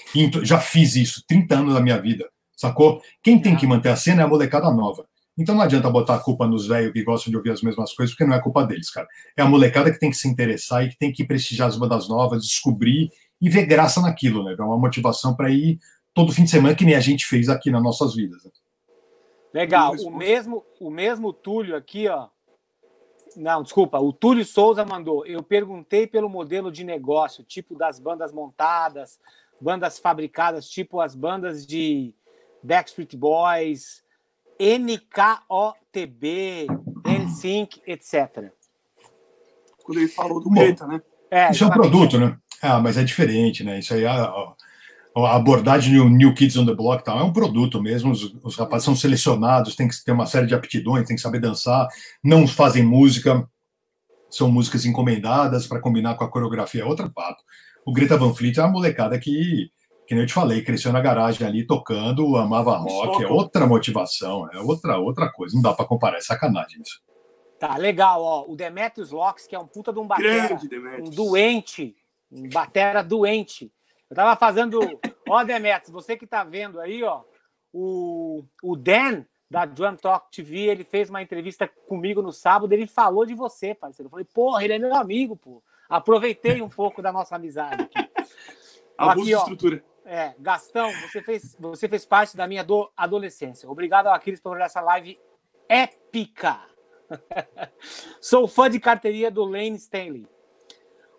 já fiz isso 30 anos da minha vida, sacou? Quem tem que manter a cena é a molecada nova. Então não adianta botar a culpa nos velhos que gostam de ouvir as mesmas coisas, porque não é culpa deles, cara. É a molecada que tem que se interessar e que tem que prestigiar as bandas novas, descobrir e ver graça naquilo, né? É uma motivação para ir todo fim de semana, que nem a gente fez aqui nas nossas vidas. Né? Legal. O mesmo, o mesmo Túlio aqui, ó. Não, desculpa. O Túlio Souza mandou. Eu perguntei pelo modelo de negócio, tipo das bandas montadas, bandas fabricadas, tipo as bandas de Backstreet Boys, NKOTB, NSYNC, etc. Quando ele falou do Beta, né? É, isso é um produto, né? Ah, mas é diferente, né? Isso aí, a, a abordagem do New Kids on the Block tal, é um produto mesmo. Os, os rapazes são selecionados, tem que ter uma série de aptidões, tem que saber dançar, não fazem música, são músicas encomendadas para combinar com a coreografia, é outro papo. O Greta Van Fleet é uma molecada que que nem eu te falei, cresceu na garagem ali tocando, amava rock, é outra motivação, é outra outra coisa. Não dá para comparar, é sacanagem isso. Tá, legal, ó. O Demetrius Locks, que é um puta de um batera, um doente, um batera doente. Eu tava fazendo, ó, Demetrius, você que tá vendo aí, ó, o, o Dan da Drum Talk TV, ele fez uma entrevista comigo no sábado, ele falou de você, parceiro. Eu falei, porra, ele é meu amigo, pô. Aproveitei um pouco da nossa amizade aqui. Abuso aqui, de estrutura. É, Gastão, você fez, você fez parte da minha do, adolescência. Obrigado ao Aquiles por essa live épica. Sou fã de carteirinha do Lane Stanley.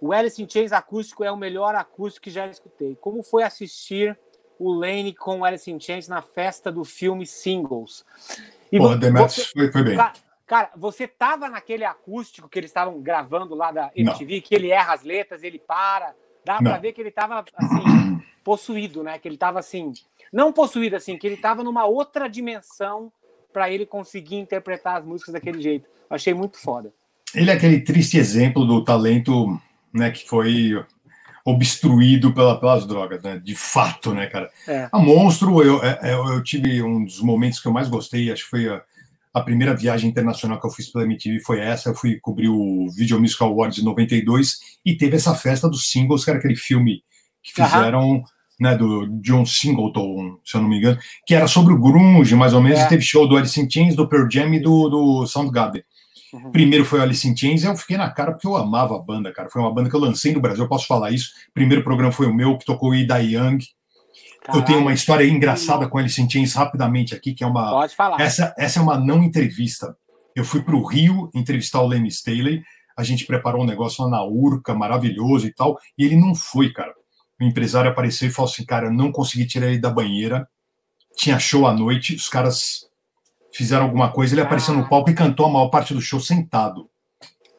O Alice in Chains acústico é o melhor acústico que já escutei. Como foi assistir o Lane com o Alice in Chains na festa do filme Singles? E Pô, você, foi, foi bem. Cara, você tava naquele acústico que eles estavam gravando lá da MTV, Não. que ele erra as letras, ele para. Dá para ver que ele tava assim, possuído, né? Que ele tava assim. Não possuído, assim, que ele tava numa outra dimensão para ele conseguir interpretar as músicas daquele jeito. Eu achei muito foda. Ele é aquele triste exemplo do talento né, que foi obstruído pela, pelas drogas, né? De fato, né, cara? É. A Monstro, eu, eu, é, é, eu, tive um dos momentos que eu mais gostei, acho que foi a, a, primeira viagem internacional que eu fiz pela MTV, foi essa, eu fui cobrir o Video Music Awards de 92 e teve essa festa dos singles, que era aquele filme que fizeram... Uhum né, do John Singleton, se eu não me engano, que era sobre o grunge, mais ou menos, é. e teve show do Alice in Chains, do Pearl Jam e do, do Soundgarden. Uhum. Primeiro foi o Alice in Chains, e eu fiquei na cara porque eu amava a banda, cara. Foi uma banda que eu lancei no Brasil, eu posso falar isso. Primeiro programa foi o meu, que tocou Ida Young. Caralho. Eu tenho uma história engraçada com Alice in Chains rapidamente aqui, que é uma. Pode falar. Essa, essa é uma não entrevista. Eu fui para o Rio entrevistar o Lenny Staley. A gente preparou um negócio lá na Urca, maravilhoso e tal, e ele não foi, cara o empresário apareceu e falou assim: cara, eu não consegui tirar ele da banheira. Tinha show à noite, os caras fizeram alguma coisa, ele apareceu no ah. palco e cantou a maior parte do show sentado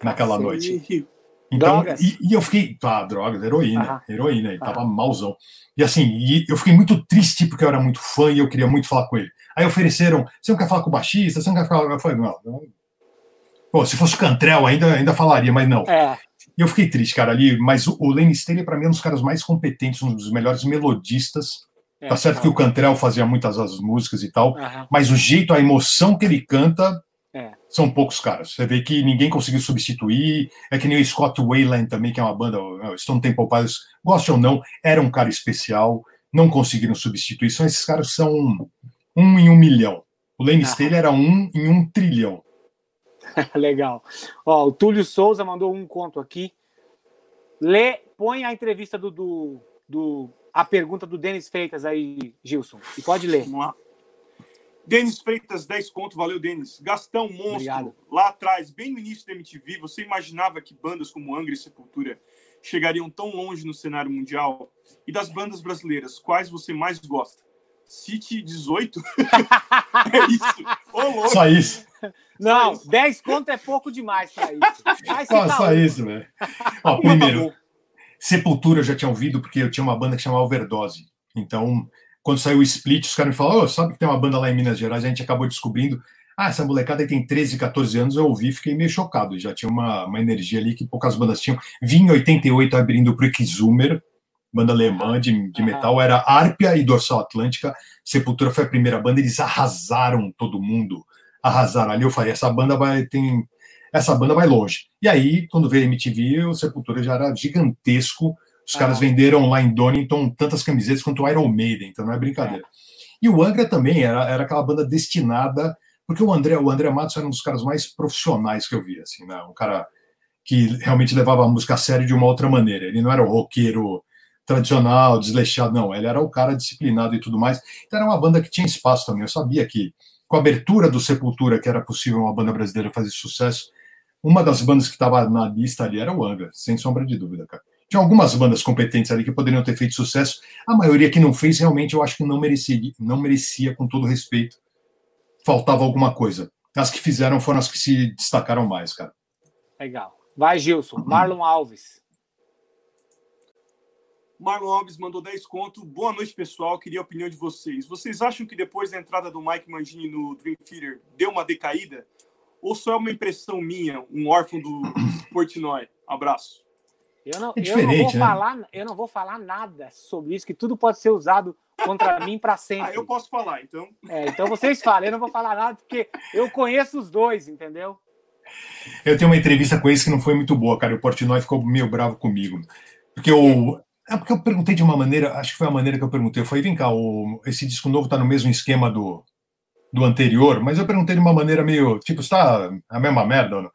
naquela Sim. noite. Então, e, e, eu fiquei, tá, drogas, heroína, heroína, ele tava malzão. E assim, e eu fiquei muito triste porque eu era muito fã e eu queria muito falar com ele. Aí ofereceram, você não quer falar com o baixista? Você não quer falar? Eu falei, não, não. Pô, se fosse o Cantrell ainda, ainda falaria, mas não. É. E eu fiquei triste, cara, ali, mas o, Lenny Staley, para mim, é um dos caras mais competentes, um dos melhores melodistas. É, tá certo que o Cantrell fazia muitas das músicas e tal, uhum. mas o jeito, a emoção que ele canta, é. são poucos caras. Você vê que ninguém conseguiu substituir. É que nem o Scott Wayland também, que é uma banda, Stone Temple Pilots, goste ou não, era um cara especial, não conseguiram substituir. São esses caras são um em um milhão. O Lenny uhum. Staley era um em um trilhão. Legal. Ó, o Túlio Souza mandou um conto aqui. Lê, põe a entrevista do, do, do a pergunta do Denis Freitas aí, Gilson. E pode ler. Vamos lá. Denis Freitas, 10 conto, valeu, Denis. Gastão Monstro, Obrigado. lá atrás, bem no início da MTV, você imaginava que bandas como Angra e Sepultura chegariam tão longe no cenário mundial? E das bandas brasileiras, quais você mais gosta? City 18? é isso. Ô, Só isso. Não, 10 conto é pouco demais para isso. Só, só isso, velho. Ó, primeiro, Sepultura eu já tinha ouvido, porque eu tinha uma banda que chamava Overdose. Então, quando saiu o Split, os caras me falaram, oh, sabe que tem uma banda lá em Minas Gerais? A gente acabou descobrindo. Ah, essa molecada aí tem 13, 14 anos, eu ouvi fiquei meio chocado. Já tinha uma, uma energia ali que poucas bandas tinham. Vim em 88 abrindo pro Exumer, banda alemã de, de metal, era Árpia e Dorsal Atlântica. Sepultura foi a primeira banda, eles arrasaram todo mundo arrasaram ali. Eu falei, essa banda vai tem essa banda vai longe. E aí, quando veio a MTV, o Sepultura já era gigantesco. Os caras ah. venderam lá em Donington tantas camisetas quanto o Iron Maiden, então não é brincadeira. E o Angra também era, era aquela banda destinada, porque o André, o André Matos era um dos caras mais profissionais que eu vi, assim, né? Um cara que realmente levava a música a sério de uma outra maneira. Ele não era o roqueiro tradicional, desleixado, não. Ele era o cara disciplinado e tudo mais. Então era uma banda que tinha espaço também. Eu sabia que com a abertura do Sepultura, que era possível uma banda brasileira fazer sucesso, uma das bandas que estava na lista ali era o Angra, sem sombra de dúvida, cara. Tinha algumas bandas competentes ali que poderiam ter feito sucesso, a maioria que não fez, realmente, eu acho que não merecia, não merecia com todo respeito. Faltava alguma coisa. As que fizeram foram as que se destacaram mais, cara. Legal. Vai, Gilson. Marlon Alves. Marlon Alves mandou 10 conto. Boa noite, pessoal. Queria a opinião de vocês. Vocês acham que depois da entrada do Mike Mangini no Dream Theater deu uma decaída? Ou só é uma impressão minha, um órfão do Portnoy? Abraço. Eu não, é eu não vou né? falar, eu não vou falar nada sobre isso, que tudo pode ser usado contra mim para sempre. Ah, eu posso falar, então. É, então vocês falem, eu não vou falar nada porque eu conheço os dois, entendeu? Eu tenho uma entrevista com esse que não foi muito boa, cara. O Portnoy ficou meio bravo comigo. Porque eu. É porque eu perguntei de uma maneira, acho que foi a maneira que eu perguntei. Eu falei, vem cá, o, esse disco novo tá no mesmo esquema do, do anterior, mas eu perguntei de uma maneira meio, tipo, está a mesma merda, não?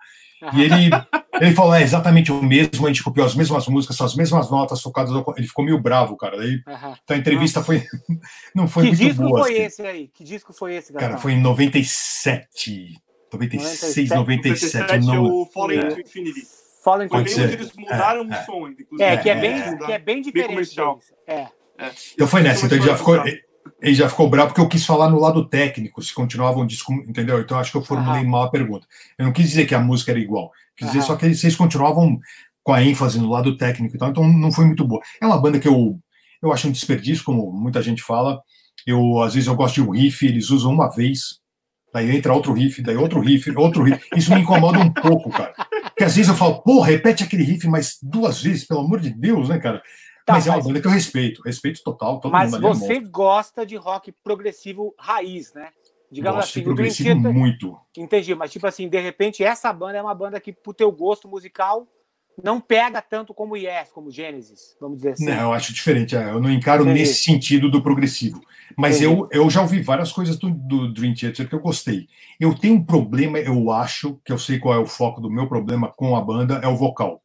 E ele, ele falou, é exatamente o mesmo, a gente copiou as mesmas músicas, são as mesmas notas tocadas. Ele ficou meio bravo, cara. Daí uhum. então a entrevista foi, não foi que muito disco boa. foi assim. esse aí? Que disco foi esse, galera? Cara, foi em 97. 96, 97. 97 não... o Fallen é. to Infinity. Fallen to Infinity. eles mudaram é, o som, inclusive. É, que é, bem, que é bem diferente. Bem é. É. Então foi nessa, então ele já ficou ele já ficou bravo porque eu quis falar no lado técnico, se continuavam entendeu? Então acho que eu formulei uhum. mal a pergunta. Eu não quis dizer que a música era igual, quis dizer só que vocês continuavam com a ênfase no lado técnico e tal, então não foi muito boa. É uma banda que eu, eu acho um desperdício, como muita gente fala. Eu, às vezes, eu gosto de um riff, eles usam uma vez, daí entra outro riff, daí outro riff, outro riff. Isso me incomoda um pouco, cara. Porque às vezes eu falo, pô, repete aquele riff mais duas vezes, pelo amor de Deus, né, cara? Tá, mas é uma banda que eu respeito, respeito total. Todo mas você é gosta de rock progressivo raiz, né? Digamos Gosto assim, progressivo Theater, muito. Entendi, mas tipo assim, de repente essa banda é uma banda que, pro teu gosto musical, não pega tanto como Yes, como Genesis, vamos dizer assim. Não, eu acho diferente. É, eu não encaro Entendi. nesse sentido do progressivo. Mas eu, eu já ouvi várias coisas do, do Dream Theater que eu gostei. Eu tenho um problema, eu acho, que eu sei qual é o foco do meu problema com a banda, é o vocal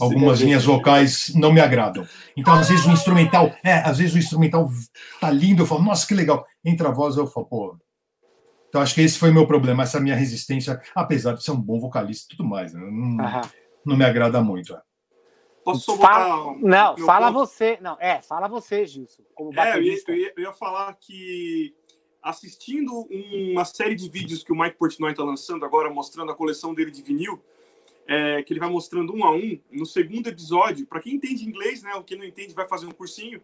algumas linhas vocais não me agradam. Então, às vezes o instrumental, é, às vezes o instrumental tá lindo, eu falo, nossa, que legal. Entra a voz, eu falo, pô. Então, acho que esse foi o meu problema, essa minha resistência, apesar de ser um bom vocalista e tudo mais, né? não, não, me agrada muito. É. Posso fala, Não, fala ponto? você. Não, é, fala você, Gilson. Como é, eu ia, eu, ia, eu ia falar que assistindo uma série de vídeos que o Mike Portnoy está lançando agora, mostrando a coleção dele de vinil, é, que ele vai mostrando um a um. No segundo episódio, para quem entende inglês, né? O que não entende vai fazer um cursinho.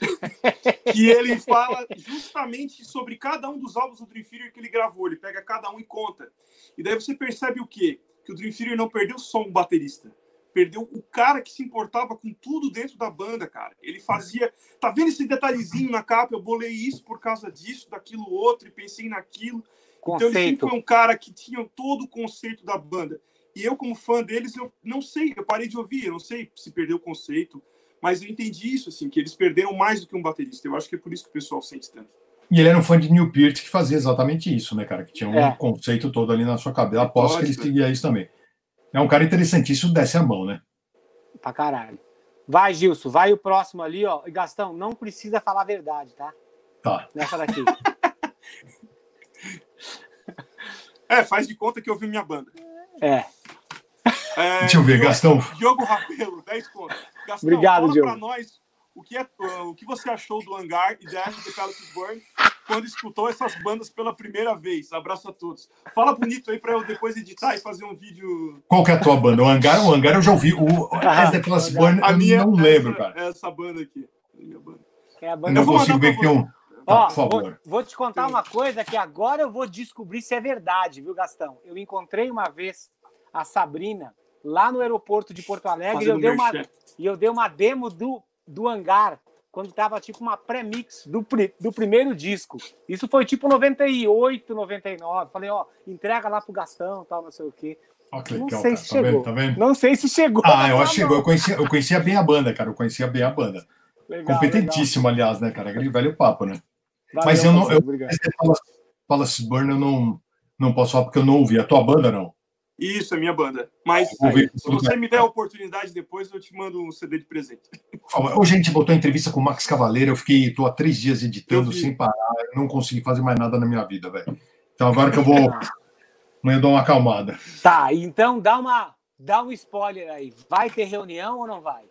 que ele fala justamente sobre cada um dos álbuns do Dream Theater que ele gravou. Ele pega cada um e conta. E daí você percebe o quê? Que o Dream Theater não perdeu só um baterista. Perdeu o cara que se importava com tudo dentro da banda, cara. Ele fazia. Tá vendo esse detalhezinho na capa? Eu bolei isso por causa disso, daquilo outro, e pensei naquilo. Conceito. Então ele sempre foi um cara que tinha todo o conceito da banda. E eu, como fã deles, eu não sei, eu parei de ouvir, eu não sei se perdeu o conceito, mas eu entendi isso, assim, que eles perderam mais do que um baterista. Eu acho que é por isso que o pessoal sente tanto. E ele era um fã de Neil Peart que fazia exatamente isso, né, cara? Que tinha um é. conceito todo ali na sua cabeça. Aposto que ele seguia isso também. É um cara interessantíssimo, desce a mão, né? Pra caralho. Vai, Gilson, vai o próximo ali, ó. E Gastão, não precisa falar a verdade, tá? Tá. Nessa daqui. é, faz de conta que eu vi minha banda. É. é Deixa eu ver, Gastão. Diogo Rabelo, 10 contas. Gastão, Obrigado, fala Diogo. para nós o que, é, o que você achou do Hangar e da The Palace Burn quando escutou essas bandas pela primeira vez. Abraço a todos. Fala bonito aí para eu depois editar e fazer um vídeo. Qual que é a tua banda? O Hangar? O Hangar eu já ouvi. O ah, The Palace Burn eu minha, não lembro, essa, cara. Essa banda aqui. Banda. É a banda eu não consigo ver que tem um. Ó, por favor. Vou, vou, te contar uma coisa que agora eu vou descobrir se é verdade, viu, Gastão? Eu encontrei uma vez a Sabrina lá no aeroporto de Porto Alegre e eu, dei uma, e eu dei uma demo do, do hangar quando tava tipo uma pré-mix do, do primeiro disco. Isso foi tipo 98, 99. Falei, ó, entrega lá pro Gastão, tal, não sei o quê. Oh, não legal, sei cara. se tá chegou. Vendo, tá vendo? Não sei se chegou. Ah, eu acho que chegou. Eu conhecia, eu conhecia bem a banda, cara. Eu conhecia bem a banda. Legal, Competentíssimo, legal. aliás, né, cara? Aquele velho papo, né? Valeu, Mas eu não. Eu, Palace Burn eu não, não posso falar porque eu não ouvi. A tua banda, não? Isso, é minha banda. Mas aí, se você me der a oportunidade depois, eu te mando um CD de presente. Hoje a gente botou a entrevista com o Max Cavaleiro, eu fiquei, tô há três dias editando sem parar, não consegui fazer mais nada na minha vida, velho. Então agora que eu vou. Amanhã eu dou uma acalmada. Tá, então dá uma. Dá um spoiler aí. Vai ter reunião ou não vai?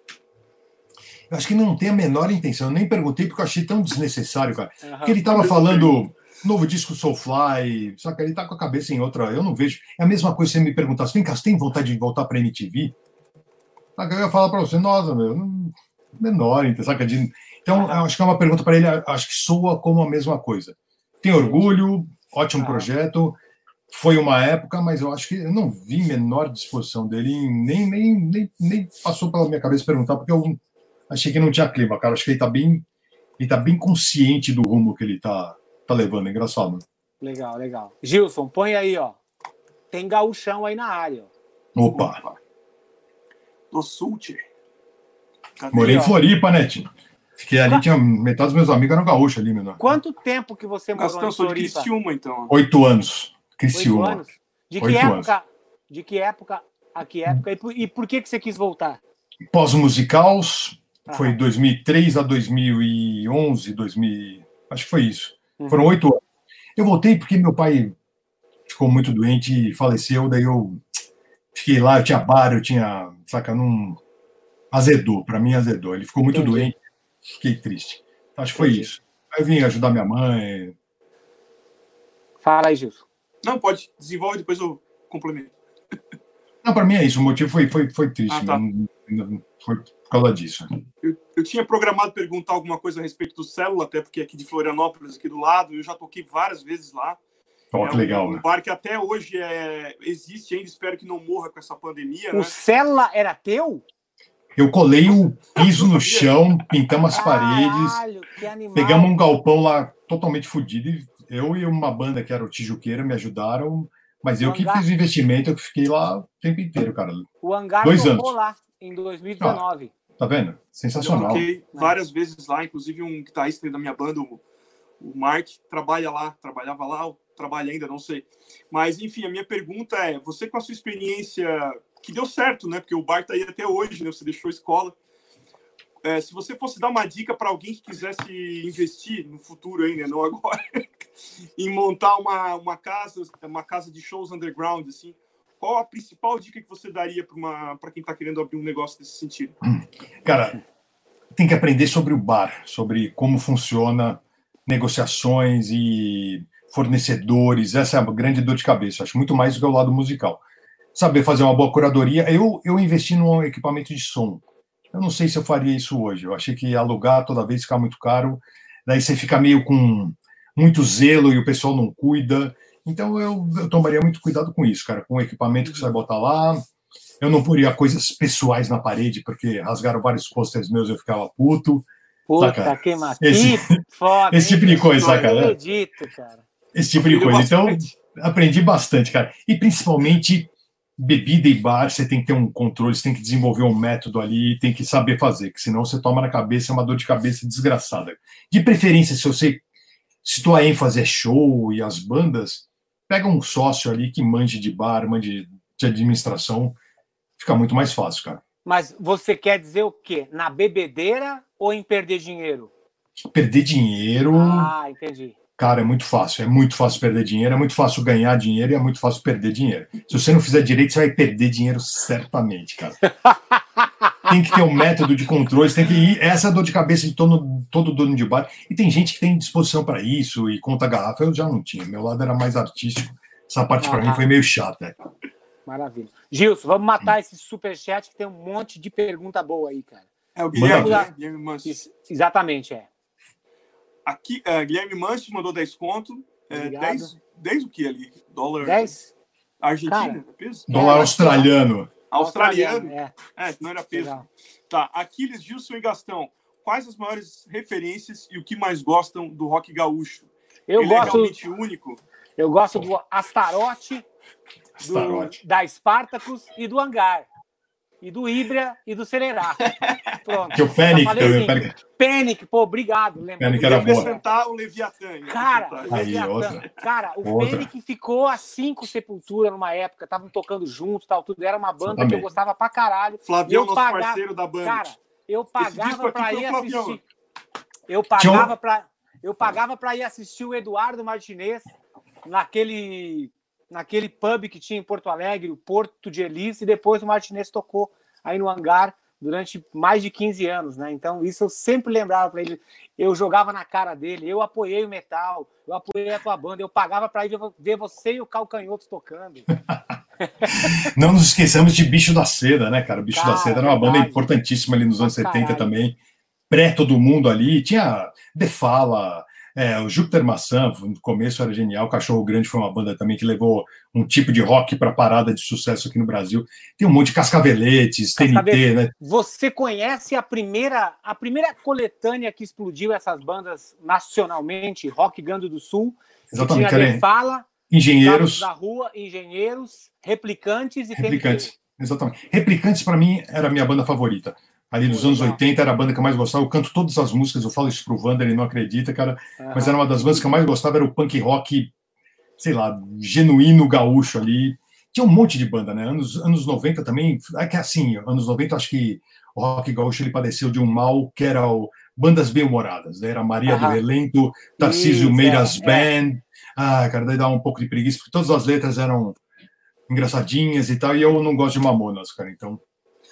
Eu acho que não tem a menor intenção. Eu nem perguntei porque eu achei tão desnecessário, cara. Uhum. Porque ele tava falando novo disco Soulfly, só que ele tá com a cabeça em outra. Eu não vejo. É a mesma coisa se você me perguntasse, vem cá, você tem vontade de voltar pra MTV? Sabe, eu ia falar pra você, nossa, meu, menor, saca? Então, eu acho que é uma pergunta para ele, acho que soa como a mesma coisa. Tem orgulho, ótimo projeto, foi uma época, mas eu acho que eu não vi menor disposição dele, nem, nem, nem, nem passou pela minha cabeça perguntar, porque eu achei que não tinha clima, cara. Acho que ele tá bem, ele tá bem consciente do rumo que ele tá, tá levando. É engraçado. Legal, legal. Gilson, põe aí, ó. Tem gauchão aí na área. Ó. Opa. Opa. Do Sulte. Morei em Floripa, né, tio? Fiquei ali, tinha metade dos meus amigos eram gaúchos ali, menor. Quanto tempo que você morou Gastão, em Floripa? de Criciúma, então. Oito anos. Criciúma. Oito anos? De que Oito época? Anos. De que época a que época? E por, e por que, que você quis voltar? Pós-musicals, foi 2003 a 2011, 2000, acho que foi isso. Uhum. Foram oito anos. Eu voltei porque meu pai ficou muito doente e faleceu, daí eu fiquei lá, eu tinha bar, eu tinha, saca, não azedou, para mim azedou. Ele ficou muito Entendi. doente, fiquei triste. Acho que foi Entendi. isso. Aí eu vim ajudar minha mãe. Fala aí, Gilson. Não, pode, desenvolve, depois eu complemento. Não, para mim é isso, o motivo foi, foi, foi triste, ah, tá. não, não, foi por causa disso. Eu, eu, tinha programado perguntar alguma coisa a respeito do Célula, até porque aqui de Florianópolis, aqui do lado, eu já toquei várias vezes lá. Oh, é que legal, um, né? um bar que até hoje é, existe ainda, espero que não morra com essa pandemia. O né? Célula era teu? Eu colei o piso no chão, pintamos as paredes, pegamos um galpão lá totalmente fodido. Eu e uma banda que era o Tijuqueira me ajudaram, mas o eu hangar... que fiz o investimento, eu fiquei lá o tempo inteiro, cara. O hangar Dois anos. lá em 2019. Ah, tá vendo? Sensacional. Eu toquei várias vezes lá, inclusive um guitarrista da minha banda, o, o Mark, trabalha lá, trabalhava lá, trabalha ainda, não sei. Mas, enfim, a minha pergunta é: você com a sua experiência, que deu certo, né? Porque o bar tá aí até hoje, né? Você deixou a escola. É, se você fosse dar uma dica para alguém que quisesse investir no futuro ainda, não agora, em montar uma, uma casa, uma casa de shows underground, assim, qual a principal dica que você daria para quem está querendo abrir um negócio desse sentido? Hum, cara, tem que aprender sobre o bar, sobre como funciona negociações e fornecedores. Essa é a grande dor de cabeça. Acho muito mais do que o lado musical. Saber fazer uma boa curadoria. Eu, eu investi num equipamento de som. Eu não sei se eu faria isso hoje. Eu achei que alugar toda vez ficar muito caro. Daí você fica meio com muito zelo e o pessoal não cuida. Então eu, eu tomaria muito cuidado com isso, cara, com o equipamento que você vai botar lá. Eu não poria coisas pessoais na parede, porque rasgaram vários posters meus e eu ficava puto. Puta saca? que esse, foda, esse tipo de coisa? Eu acredito, cara. Esse tipo de coisa. Então, aprendi bastante, cara. E principalmente bebida e bar, você tem que ter um controle, você tem que desenvolver um método ali, tem que saber fazer, que senão você toma na cabeça, é uma dor de cabeça desgraçada. De preferência, se você se tua ênfase é show e as bandas, pega um sócio ali que mande de bar, mande de administração, fica muito mais fácil, cara. Mas você quer dizer o quê? Na bebedeira ou em perder dinheiro? Perder dinheiro. Ah, entendi. Cara, é muito fácil. É muito fácil perder dinheiro, é muito fácil ganhar dinheiro e é muito fácil perder dinheiro. Se você não fizer direito, você vai perder dinheiro certamente, cara. tem que ter um método de controle, tem que ir. Essa é a dor de cabeça de todo, todo dono de bar. E tem gente que tem disposição para isso e conta garrafa. Eu já não tinha. Meu lado era mais artístico. Essa parte para mim foi meio chata. Maravilha. Gilson, vamos matar esse superchat que tem um monte de pergunta boa aí, cara. É o Guilherme, né? Guilherme Exatamente, é. Aqui, uh, Guilherme Manche mandou 10 conto. É, 10, 10 o que ali? Dólar. 10? Argentina, Cara, é? Dólar é, australiano. Australiano? É. é, não era peso. Legal. Tá, Aquiles, Gilson e Gastão. Quais as maiores referências e o que mais gostam do rock gaúcho? Eu Ele gosto, é realmente único? Eu gosto do Astarote, do, da Spartacus e do Hangar e do Hydra e do Celerá. Pronto. Que o Panic também. Assim, Panic. pô, obrigado. Lembra? Panic era acrescentar o Leviatã. Cara, o Leviatã, cara, o outra. Panic ficou a cinco Sepultura numa época, estavam tocando juntos, tal, tudo. Era uma banda que eu gostava pra caralho. Flavião, nosso pagava, parceiro da banda. Cara, eu pagava pra ir assistir. Eu pagava pra, eu pagava pra ir assistir o Eduardo Martinez naquele naquele pub que tinha em Porto Alegre, o Porto de Elis, e depois o Martinez tocou aí no hangar durante mais de 15 anos, né? Então, isso eu sempre lembrava para ele. Eu jogava na cara dele, eu apoiei o metal, eu apoiei a tua banda, eu pagava para ir ver você e o Calcanhoto tocando. Não nos esqueçamos de Bicho da Seda, né, cara? O Bicho cara, da Seda era uma verdade. banda importantíssima ali nos anos 70 também. Pré todo mundo ali, tinha The Fala, É, o Júpiter Maçã, no começo era genial. Cachorro Grande foi uma banda também que levou um tipo de rock para parada de sucesso aqui no Brasil. Tem um monte de Cascaveletes, TNT, né? Você conhece a primeira, a primeira coletânea que explodiu essas bandas nacionalmente, Rock Grande do Sul? Exatamente. Tinha Fala, engenheiros da Rua, Engenheiros, Replicantes e Replicantes. Exatamente. Replicantes, para mim, era a minha banda favorita. Ali dos anos 80 era a banda que eu mais gostava. Eu canto todas as músicas, eu falo isso pro Wander, ele não acredita, cara. Uhum. Mas era uma das bandas que eu mais gostava, era o punk rock, sei lá, genuíno gaúcho ali. Tinha um monte de banda, né? Anos, anos 90 também. É que assim, anos 90 acho que o rock gaúcho ele padeceu de um mal que era o bandas bem-humoradas, né? Era Maria uhum. do Relento, Tarcísio Meiras é, Band. É. Ah, cara, daí dá um pouco de preguiça, porque todas as letras eram engraçadinhas e tal, e eu não gosto de Mamonas, cara, então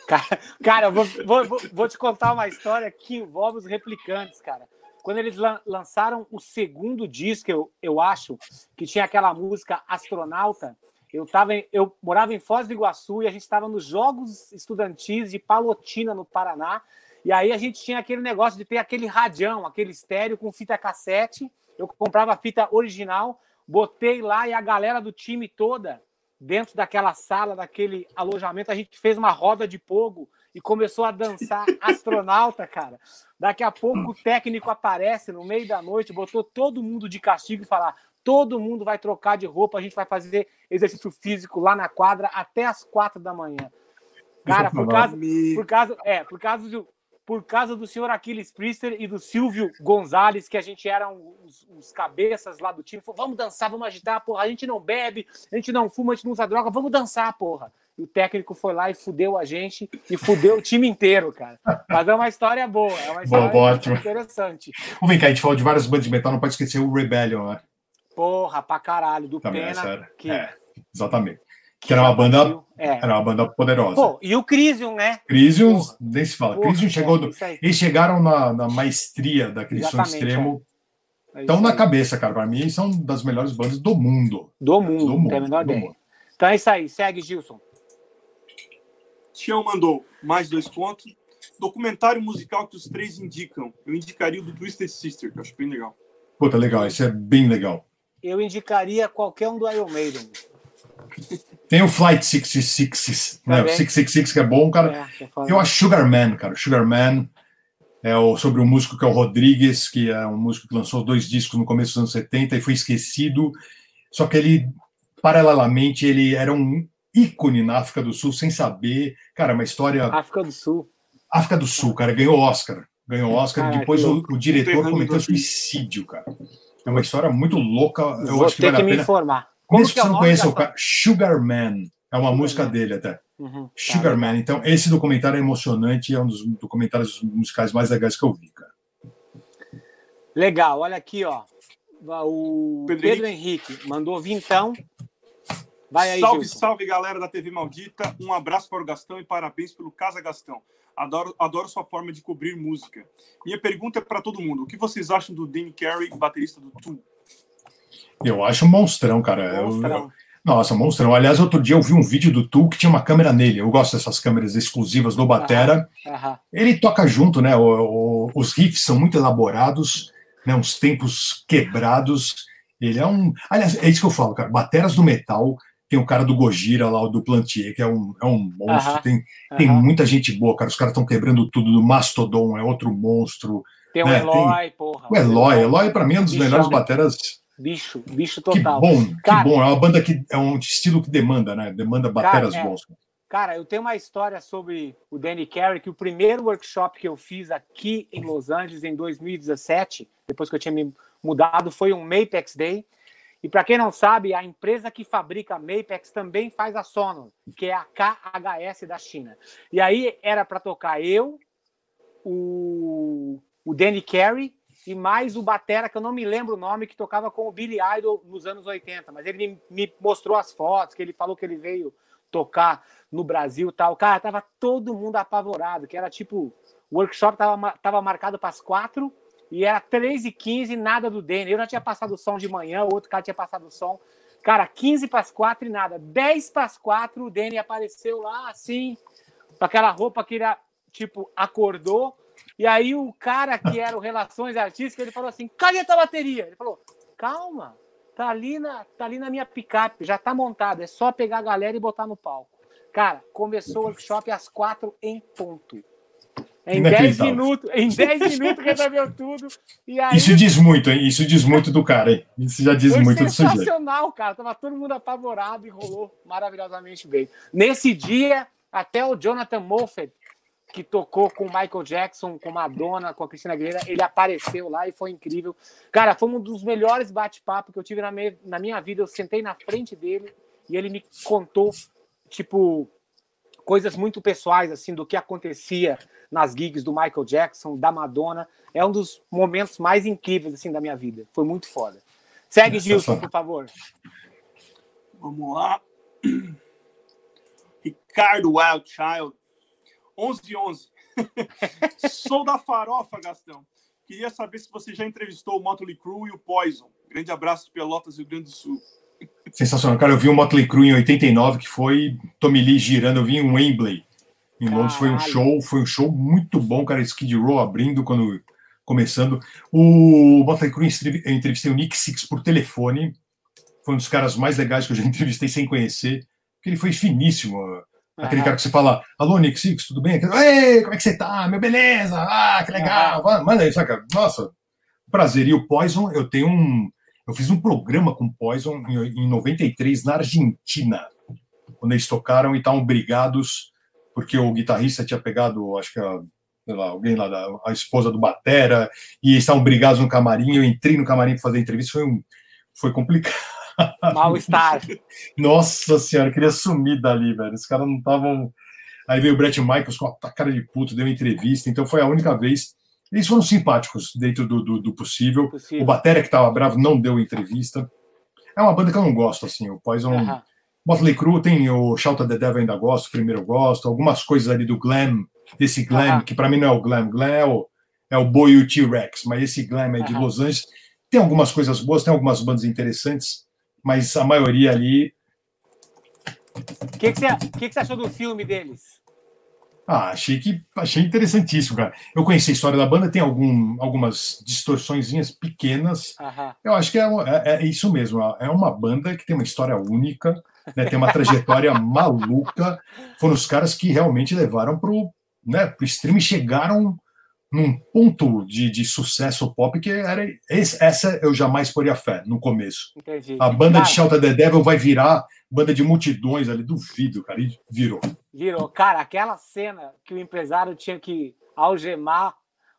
Cara, cara vou, vou, vou, te contar uma história que envolve os replicantes, cara. Quando eles lançaram o segundo disco, eu, eu acho, que tinha aquela música Astronauta, eu, tava em, eu morava em Foz do Iguaçu e a gente estava nos Jogos Estudantis de Palotina, no Paraná. E aí a gente tinha aquele negócio de ter aquele radião, aquele estéreo com fita cassete. Eu comprava a fita original, botei lá e a galera do time toda dentro daquela sala, daquele alojamento, a gente fez uma roda de pogo e começou a dançar astronauta, cara. Daqui a pouco o técnico aparece no meio da noite, botou todo mundo de castigo e falar: todo mundo vai trocar de roupa, a gente vai fazer exercício físico lá na quadra até as quatro da manhã. Cara, por causa, por causa, é, por causa do, por causa do senhor Aquiles Priester e do Silvio Gonzalez, que a gente era os, os cabeças lá do time. Falou, vamos dançar, vamos agitar, porra. A gente não bebe, a gente não fuma, a gente não usa droga, vamos dançar, porra. E o técnico foi lá e fudeu a gente e fudeu o time inteiro, cara. Mas é uma história boa, é uma história boa, interessante. Vamos vem cá, a gente falou de várias bandas de metal, não pode esquecer o Rebellion, né? Porra, pra caralho, do Também Pena. É, que... é, exatamente. Que era uma banda, é. era uma banda poderosa. Pô, e o Crisium, né? Crisium, nem se fala. Porra, Crisium chegou. Do, eles chegaram na, na maestria daquele som extremo. É. Estão na cabeça, cara. Para mim, são das melhores bandas do mundo. Do mundo, do mundo. Tem a menor ideia. Mundo. Então é isso aí. Segue, Gilson. Tião mandou mais dois pontos. Documentário musical que os três indicam. Eu indicaria o do Twisted Sister, que eu acho bem legal. Puta, legal. Isso é bem legal. Eu indicaria qualquer um do Iron Maiden. Tem o Flight 66, né? O 666 que é bom, cara. É, eu acho Sugar Man, cara. Sugar Man é o, sobre um músico que é o Rodrigues, que é um músico que lançou dois discos no começo dos anos 70 e foi esquecido. Só que ele, paralelamente, ele era um ícone na África do Sul, sem saber. Cara, uma história. África do Sul. África do Sul, cara, ganhou Oscar. Ganhou Oscar. Caraca, depois o, o, diretor cometeu suicídio, cara. É uma história muito louca. Eu Vou acho que ter vale que me pena. informar. Como Mesmo que, você não conheça o cara, Sugar Man. É uma música dele até. Uhum, Sugar tá, Man. Então, esse documentário é emocionante, é um dos documentários musicais mais legais que eu vi, cara. Legal, olha aqui, ó. O Pedro, Pedro Henrique. Henrique mandou vintão. Vai aí, salve, Gilson. salve, galera da TV Maldita. Um abraço para o Gastão e parabéns pelo Casa Gastão. Adoro, adoro sua forma de cobrir música. Minha pergunta é para todo mundo: o que vocês acham do Danny Carey, baterista do Tool? Eu acho um monstrão, cara. Monstrão. Eu, nossa, monstrão. Aliás, outro dia eu vi um vídeo do Tu que tinha uma câmera nele. Eu gosto dessas câmeras exclusivas do Batera. Ele toca junto, né? O, o, os riffs são muito elaborados, né? Uns tempos quebrados. Ele é um. Aliás, é isso que eu falo, cara. Bateras do metal. Tem o cara do Gojira lá, o do Plantier, que é um, é um monstro. Tem, tem muita gente boa, cara. Os caras estão quebrando tudo. Do Mastodon é outro monstro. Tem o né? Eloy, tem... porra. O Eloy. Eloy, pra mim, é um dos melhores bateras Bicho, bicho total. Que bom, cara, que bom. É uma banda que é um estilo que demanda, né? Demanda bateras cara, é, bons. Cara, eu tenho uma história sobre o Danny Carey, que o primeiro workshop que eu fiz aqui em Los Angeles em 2017, depois que eu tinha me mudado, foi um Mapex Day. E para quem não sabe, a empresa que fabrica a Mapex também faz a Sonos, que é a KHS da China. E aí era para tocar eu, o, o Danny Carey e mais o Batera, que eu não me lembro o nome, que tocava com o Billy Idol nos anos 80, mas ele me mostrou as fotos, que ele falou que ele veio tocar no Brasil tal. Cara, tava todo mundo apavorado, que era tipo, o workshop tava, tava marcado para as quatro e era 3 e 15 nada do Danny. Eu já tinha passado o som de manhã, o outro cara tinha passado o som. Cara, 15 para as quatro e nada. 10 para as quatro, o Danny apareceu lá assim, com aquela roupa que ele, tipo, acordou, E aí o cara que era o Relações Artísticas, ele falou assim, cadê a tua bateria? Ele falou, calma, tá ali na, tá ali na minha picape, já tá montado, é só pegar a galera e botar no palco. Cara, começou o workshop às quatro em ponto. Em 10 minutos, em 10 minutos resolveu tudo. E aí... Isso diz muito, hein? Isso diz muito do cara, hein? Isso já diz Foi muito do sujeito. sensacional, cara. Tava todo mundo apavorado e rolou maravilhosamente bem. Nesse dia, até o Jonathan Moffat, que tocou com o Michael Jackson, com Madonna, com a Cristina Aguilera, ele apareceu lá e foi incrível. Cara, foi um dos melhores bate-papo que eu tive na, me... na minha vida. Eu sentei na frente dele e ele me contou, tipo, coisas muito pessoais, assim, do que acontecia nas gigs do Michael Jackson, da Madonna. É um dos momentos mais incríveis, assim, da minha vida. Foi muito foda. Segue, Gilson, por favor. Vamos lá. Ricardo Wildchild, 11 11. Sou da farofa, Gastão. Queria saber se você já entrevistou o Motley Crue e o Poison. Grande abraço de Pelotas, Rio Grande do Sul. Sensacional. Cara, eu vi o Motley Crue em 89, que foi Tommy Lee girando. Eu vi um Wembley em Londres. Foi um show, foi um show muito bom, cara. Skid Row abrindo quando começando. O Motley Crue, eu entrevistei o Nick Six por telefone. Foi um dos caras mais legais que eu já entrevistei sem conhecer, porque ele foi finíssimo. Aquele cara que você fala, alô, Nick Six, tudo bem? Ei, como é que você tá? Meu, beleza? Ah, que legal. Manda aí, saca? Nossa, prazer. E o Poison, eu tenho um. Eu fiz um programa com Poison em, em 93 na Argentina, quando eles tocaram e estavam brigados, porque o guitarrista tinha pegado, acho que a, lá, alguém lá, da, a esposa do Batera, e eles estavam brigados no camarim. Eu entrei no camarim para fazer entrevista, foi, um, foi complicado. Mal-estar. Nossa senhora, eu queria sumir dali, velho. Os caras não estavam. Aí veio o Brett Michaels com a cara de puto, deu entrevista, então foi a única vez. Eles foram simpáticos dentro do, do, do possível. possível. O Batera, que estava bravo, não deu entrevista. É uma banda que eu não gosto, assim. O Poison. Uh -huh. Motley Crue tem o Shout at the Devil, ainda gosto, primeiro eu gosto. Algumas coisas ali do glam, desse glam, uh -huh. que para mim não é o glam. Glam é o, é o Boy e o T-Rex, mas esse glam é de uh -huh. Los Angeles. Tem algumas coisas boas, tem algumas bandas interessantes mas a maioria ali. O que, que, você, que, que você achou do filme deles? Ah, achei que achei interessantíssimo, cara. Eu conheci a história da banda, tem algum, algumas distorçõezinhas pequenas. Eu acho que é, é, é, isso mesmo. É uma banda que tem uma história única, né, tem uma trajetória maluca. Foram os caras que realmente levaram pro, né, pro stream e chegaram num ponto de, de sucesso pop que era esse, essa eu jamais poria fé no começo. Entendi. A banda cara, de Shout the Devil vai virar banda de multidões ali, duvido, cara, e virou. Virou. Cara, aquela cena que o empresário tinha que algemar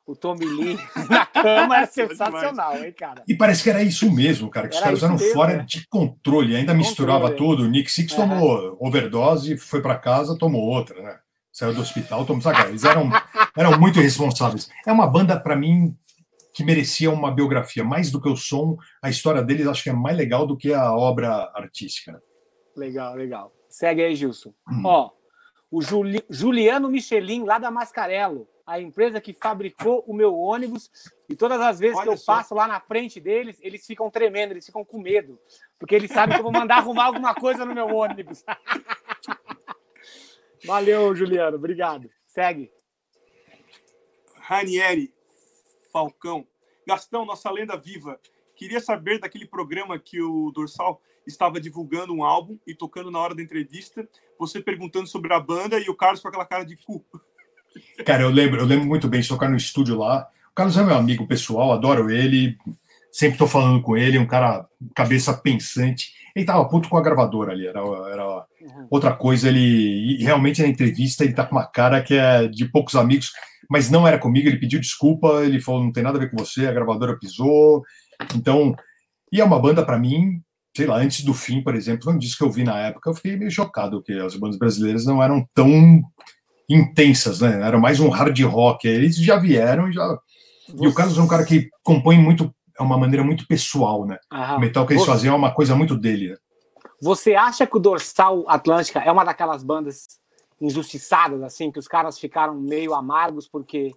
o Tommy Lee na cama é sensacional, hein, cara? E parece que era isso mesmo, cara, que era os caras eram mesmo, fora né? de controle, ainda controle. misturava tudo. O Nick Six tomou overdose, foi para casa, tomou outra, né? saiu do hospital, tomou saca, eles eram, eram muito responsáveis. É uma banda, para mim, que merecia uma biografia. Mais do que o som, a história deles acho que é mais legal do que a obra artística. Legal, legal. Segue aí, Gilson. Hum. Ó, o Juli, Juliano Michelin, lá da Mascarello, a empresa que fabricou o meu ônibus, e todas as vezes Olha que eu só. passo lá na frente deles, eles ficam tremendo, eles ficam com medo, porque eles sabem que eu vou mandar arrumar alguma coisa no meu ônibus. Valeu, Juliano. Obrigado. Segue. Ranieri, Falcão. Gastão, nossa lenda viva. Queria saber daquele programa que o Dorsal estava divulgando um álbum e tocando na hora da entrevista, você perguntando sobre a banda e o Carlos com aquela cara de cu. Cara, eu lembro, eu lembro muito bem de tocar no estúdio lá. O Carlos é meu amigo pessoal, adoro ele, sempre estou falando com ele, um cara cabeça pensante. Ele tava puto com a gravadora ali, era, era uhum. outra coisa. Ele realmente na entrevista ele tá com uma cara que é de poucos amigos, mas não era comigo. Ele pediu desculpa, ele falou: não tem nada a ver com você, a gravadora pisou. Então, e é uma banda para mim, sei lá, antes do fim, por exemplo, foi um disco que eu vi na época, eu fiquei meio chocado, porque as bandas brasileiras não eram tão intensas, né? Era mais um hard rock. Eles já vieram e já. E o Carlos é um cara que compõe muito é uma maneira muito pessoal, né? Aham. O metal que eles Você... faziam é uma coisa muito dele. Né? Você acha que o Dorsal Atlântica é uma daquelas bandas injustiçadas, assim, que os caras ficaram meio amargos porque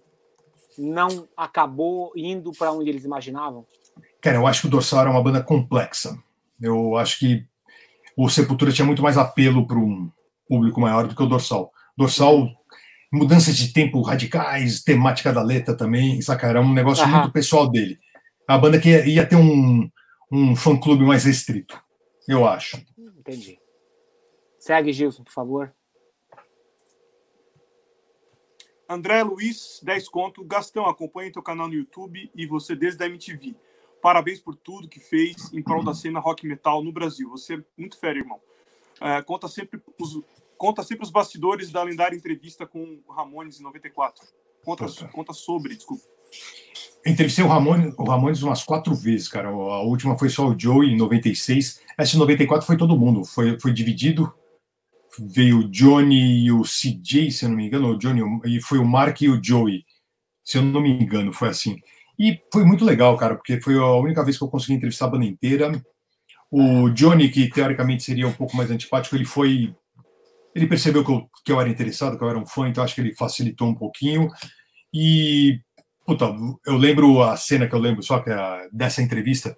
não acabou indo para onde eles imaginavam? Cara, eu acho que o Dorsal era uma banda complexa. Eu acho que o Sepultura tinha muito mais apelo para um público maior do que o Dorsal. Dorsal mudanças de tempo radicais, temática da letra também, saca? Era um negócio Aham. muito pessoal dele. A banda que ia, ia ter um, um fã-clube mais restrito, eu acho. Entendi. Segue, Gilson, por favor. André Luiz, 10 conto. Gastão, acompanhe teu canal no YouTube e você desde a MTV. Parabéns por tudo que fez em prol da cena rock metal no Brasil. Você é muito fera, irmão. É, conta, sempre os, conta sempre os bastidores da lendária entrevista com o Ramones em 94. Conta, Puta. conta sobre, desculpa. Entrevistei o Ramones, o Ramones umas quatro vezes, cara. A última foi só o Joey em 96. Essa em 94 foi todo mundo. Foi, foi dividido. Veio o Johnny e o CJ, se eu não me engano, o Johnny e foi o Mark e o Joey, se eu não me engano, foi assim. E foi muito legal, cara, porque foi a única vez que eu consegui entrevistar a banda inteira. O Johnny, que teoricamente seria um pouco mais antipático, ele foi. Ele percebeu que eu, que eu era interessado, que eu era um fã, então acho que ele facilitou um pouquinho. E Puta, eu lembro a cena que eu lembro só que a, dessa entrevista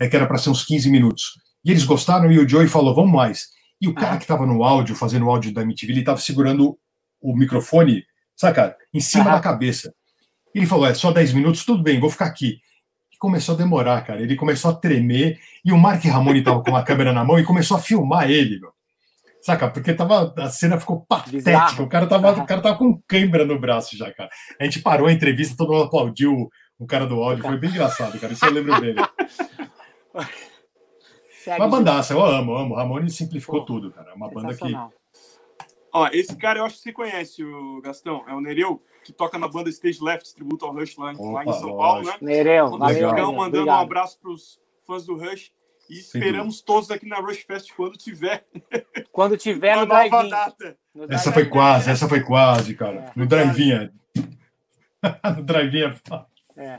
é que era para ser uns 15 minutos. E eles gostaram e o Joey falou, vamos mais. E o cara Ah. que estava no áudio, fazendo o áudio da MTV, ele estava segurando o microfone, saca, em cima da cabeça. Ele falou, é só 10 minutos, tudo bem, vou ficar aqui. E começou a demorar, cara. Ele começou a tremer e o Mark Ramone estava com a câmera na mão e começou a filmar ele, meu. Saca? Porque tava, a cena ficou patética. Bizarro. O cara, tava, Aham. o cara tava com cãibra no braço já, cara. A gente parou a entrevista, todo mundo aplaudiu o- o cara do áudio. Foi bem engraçado, cara. Isso eu lembro dele. Segue, Uma bandaça, eu amo, amo. Ramone simplificou Pô, tudo, cara. É Uma banda que. Ó, esse cara eu acho que você conhece, o Gastão. É o Nereu, que toca na banda Stage Left, tributo ao Rush lá, lá em Opa, São Paulo, né? lógico. Nereu, Quando valeu. Legal. Nereu, mandando um obrigado. abraço pros fãs do Rush. E esperamos todos aqui na Rush Fest quando tiver Quando tiver no drive-in. data. No Essa foi quase, essa foi quase, cara. É. No drive-in. no drive-in. É,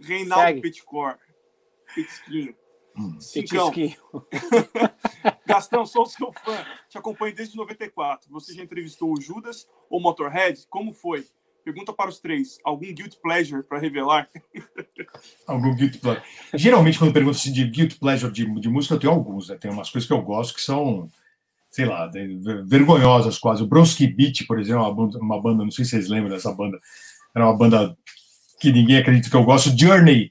Reinaldo Segue. Petcor. Petisquinho. Cincão. petisquinho. Gastão, sou seu fã. Te acompanho desde 94. Você já entrevistou o Judas ou Motorhead? Como foi? Pergunta para os três. Algum guilt pleasure para revelar? Algum guilty pleasure. Geralmente, quando perguntam se de guilty pleasure de, de música, eu tenho alguns, né? Tem umas coisas que eu gosto que são, sei lá, de- vergonhosas quase. O Bronski Beat, por exemplo, é uma banda, uma banda, não sei se vocês lembram dessa banda, era uma banda que ninguém acredita que eu gosto. Journey,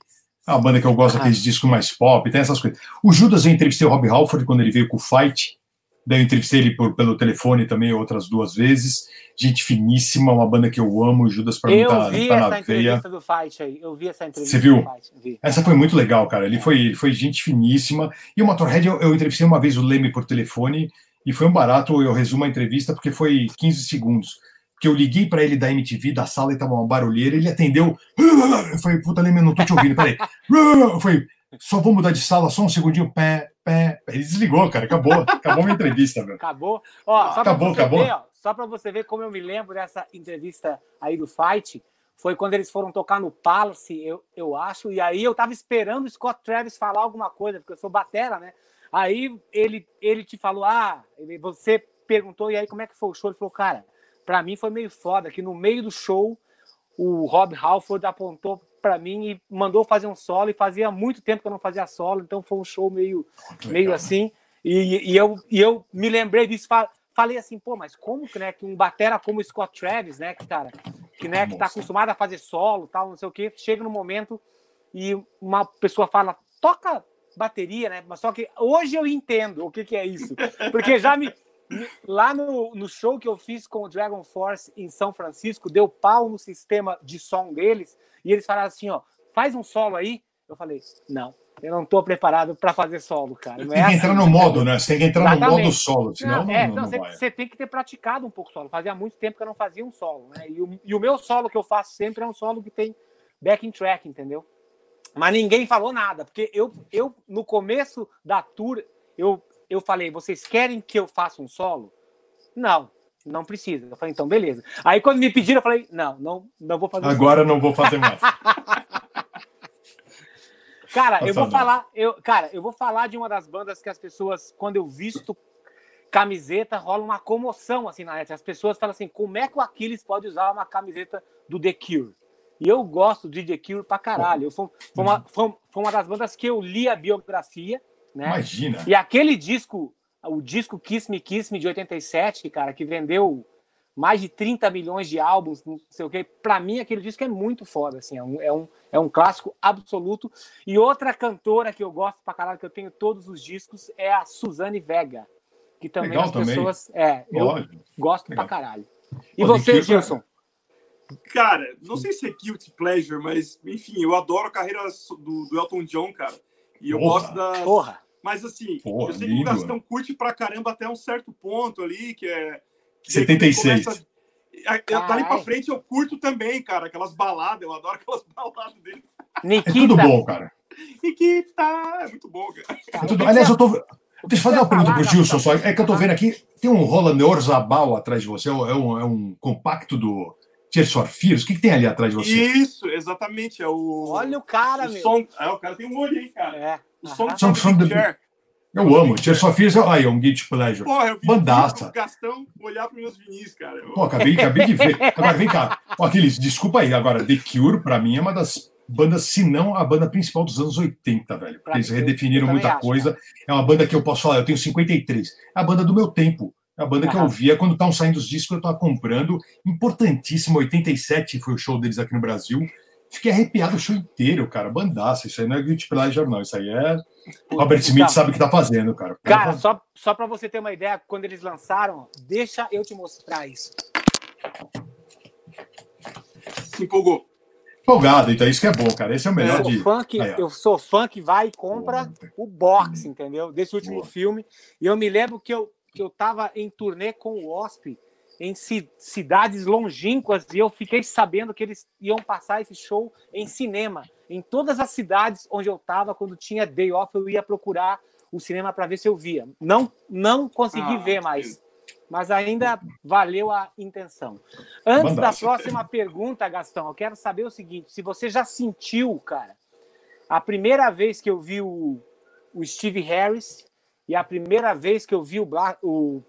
é uma banda que eu gosto, Ah. aqueles discos mais pop, tem essas coisas. O Judas, eu entrevistei o Rob Halford quando ele veio com o Fight, daí eu entrevistei ele por, pelo telefone também outras duas vezes. Gente finíssima, uma banda que eu amo, o Judas pra mim tá, vi tá essa na veia. entrevista do Fight aí. Eu vi essa entrevista Você viu? do Fight. Vi. Essa foi muito legal, cara. Ele foi, ele foi gente finíssima. E o Motorhead, eu, eu entrevistei uma vez o Leme por telefone e foi um barato. Eu resumo a entrevista porque foi 15 segundos. Porque eu liguei para ele da MTV, da sala, e tava uma barulheira. Ele atendeu. Eu falei, puta, Leme, não tô te ouvindo, peraí. Eu falei, só vou mudar de sala, só um segundinho. Pé, pé. Ele desligou, cara. Acabou. Acabou a minha entrevista, meu. Acabou. Ó, só Acabou, acabou. ver, ó, só para você ver como eu me lembro dessa entrevista aí do Fight, foi quando eles foram tocar no Palace, eu, eu acho, e aí eu tava esperando o Scott Travis falar alguma coisa, porque eu sou batera, né? Aí ele, ele te falou, ah, ele, você perguntou, e aí como é que foi o show? Ele falou, cara, pra mim foi meio foda, que no meio do show o Rob Halford apontou pra mim e mandou fazer um solo, e fazia muito tempo que eu não fazia solo, então foi um show meio meio assim. E, e eu, e eu me lembrei disso, fa- falei assim, pô, mas como que, né, que um batera como o Scott Travis, né, que cara, que né, que tá acostumado a fazer solo, tal, não sei o quê, chega no momento e uma pessoa fala, toca bateria, né? Mas só que hoje eu entendo o que que é isso, porque já me- lá no, no show que eu fiz com o Dragon Force em São Francisco, deu pau no sistema de som deles e eles falaram assim, ó, faz um solo aí. Eu falei, não, eu não tô preparado para fazer solo, cara. Não Tem é que assim. entrar no modo, né? Você tem que entrar no Exatamente. modo solo, senão Não, não, é, não, não, não você, vai. você tem que ter praticado um pouco solo. Fazia muito tempo que eu não fazia um solo, né? E o, e o meu solo que eu faço sempre é um solo que tem backing track, entendeu? Mas ninguém falou nada, porque eu, eu no começo da tour, eu, eu falei, vocês querem que eu faça um solo? Não, não precisa. Eu falei, então beleza. Aí quando me pediram, eu falei, não, não, não vou fazer solo. Agora não vou fazer mais. Cara, eu vou falar, eu, cara, eu vou falar de uma das bandas que as pessoas, quando eu visto camiseta, rola uma comoção assim na net. As pessoas falam assim: como é que o Aquiles pode usar uma camiseta do The Cure? E eu gosto de The Cure pra caralho. Eu, foi, foi, uma, foi, foi uma das bandas que eu li a biografia, né? Imagina. E aquele disco, o disco Kiss Me Kiss Me de 87, cara, que vendeu mais de 30 milhões de álbuns, não sei o quê. Pra mim, aquele disco é muito foda, assim, é um, é um, é um clássico absoluto. E outra cantora que eu gosto pra caralho, que eu tenho todos os discos, é a Suzane Vega, que também Legal as também. pessoas. É, eu Lógico. gosto Legal. pra caralho. E Pô, você, Gilson? Cara, não sei se é guilty pleasure, mas enfim, eu adoro a carreira do, do Elton John, cara. E eu Porra. gosto da. Porra. Mas assim, Porra, eu sei que o. Gastão curte pra caramba até um certo ponto ali, que é. que 76. começa- a- eu- Dali pra Caralho. frente eu curto também, cara. Aquelas baladas, eu adoro aquelas baladas dele. É Nikita. tudo bom, cara. E que tá. É muito bom, cara. É tudo... Aliás, eu tô. Deixa eu fazer uma pergunta pro Gilson só. É que eu tô vendo aqui, tem um Roland Orzabal atrás de você, é um, é um, é compacto do Tears for Fears. O que, que tem ali atrás de você? Isso, exatamente. É o. Olha o cara, o meu. som. É, o cara tem um olho aí, cara. É. O som aham. do Song from the- Chair. Eu amo. For Fears é, aí, um guilty pleasure. Porra, eu vi Bandaça. o Gastão olhar para meus vinis, cara. Eu- Pô, acabei, acabei de ver. Agora, vem cá. Ó, aqueles, desculpa aí. Agora, The Cure, pra mim, é uma das bandas, se não a banda principal dos anos 80, velho. Porque Pra eles redefiniram eu muita acho, coisa. É uma banda que eu posso falar, eu tenho 53. É a banda do meu tempo. É a banda que eu ouvia quando estavam saindo os discos, eu tava comprando. Importantíssimo, 87 foi o show deles aqui no Brasil. Fiquei arrepiado o show inteiro, cara. Bandaça. Isso aí não é Guilty Pleasure, não. Isso aí é. Robert Smith Então, sabe o que tá fazendo, cara. Cara, só, só para você ter uma ideia, quando eles lançaram, deixa eu te mostrar isso. Se empolgou. Empolgado, então isso que é bom, cara. Esse é o Eu melhor sou, de. fã que, eu sou fã que vai e compra o box, entendeu? Desse último Boa. filme. E eu me lembro que eu, que eu tava em turnê com o Osp em ci- cidades longínquas e eu fiquei sabendo que eles iam passar esse show em cinema. Em todas as cidades onde eu tava, quando tinha day off, eu ia procurar o cinema para ver se eu via. Não, não consegui Ah, ver mais. Mas ainda valeu a intenção. Antes da próxima pergunta, Gastão, eu quero saber o seguinte: se você já sentiu, cara, a primeira vez que eu vi o, o Steve Harris e a primeira vez que eu vi o Black, o,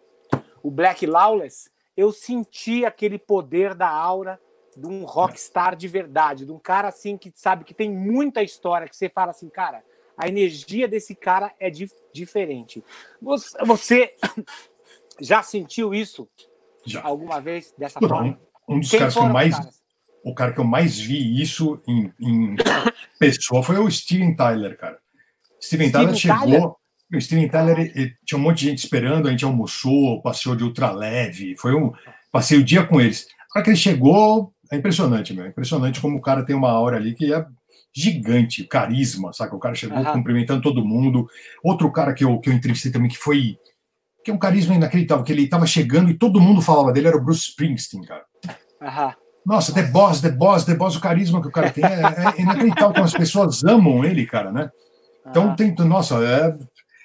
o Black Lawless, eu senti aquele poder da aura de um rockstar de verdade, de um cara assim que sabe que tem muita história, que você fala assim, cara, a energia desse cara é di- diferente. Você, você já sentiu isso Já. alguma vez dessa Pô, forma? Um dos Quem caras que eu mais. caras? O cara que eu mais vi isso em, em pessoa foi o Steven Tyler, cara. Steven, Steven Tyler chegou. Tyler? O Steven Tyler ele- ele- tinha um monte de gente esperando, a gente almoçou, passeou de ultraleve, foi um. Passei o dia com eles. A hora que ele chegou, é impressionante, meu. É impressionante como o cara tem uma aura ali que é gigante, carisma, saca? O cara chegou Aham. cumprimentando todo mundo. Outro cara que eu, que eu entrevistei também, que foi. Que é um carisma inacreditável, que ele estava chegando e todo mundo falava dele, era o Bruce Springsteen, cara. Aham. Nossa, The Boss, The Boss, The Boss, o carisma que o cara tem é, é inacreditável como as pessoas amam ele, cara, né? Então aham. tem, nossa, é,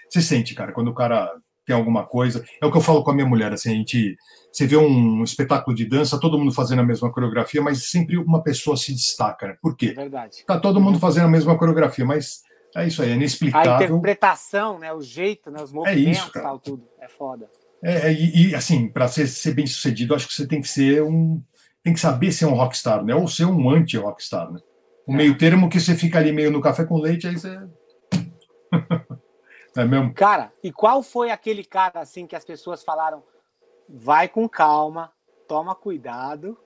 você sente, cara, quando o cara tem alguma coisa. É o que eu falo com a minha mulher, assim, a gente, você vê um espetáculo de dança, todo mundo fazendo a mesma coreografia, mas sempre uma pessoa se destaca, né? Por É quê? verdade. Tá todo mundo fazendo a mesma coreografia, mas é isso aí, é A inexplicável. interpretação, né, o jeito, né, os movimentos, isso, cara. tal, tudo. É foda. É, e, e, assim, para ser, ser bem sucedido, acho que você tem que ser um. Tem que saber ser um rockstar, né? Ou ser um anti-rockstar, né? O É. meio termo que você fica ali meio no café com leite, aí você. É mesmo? Cara, e qual foi aquele cara assim que as pessoas falaram: vai com calma, toma cuidado,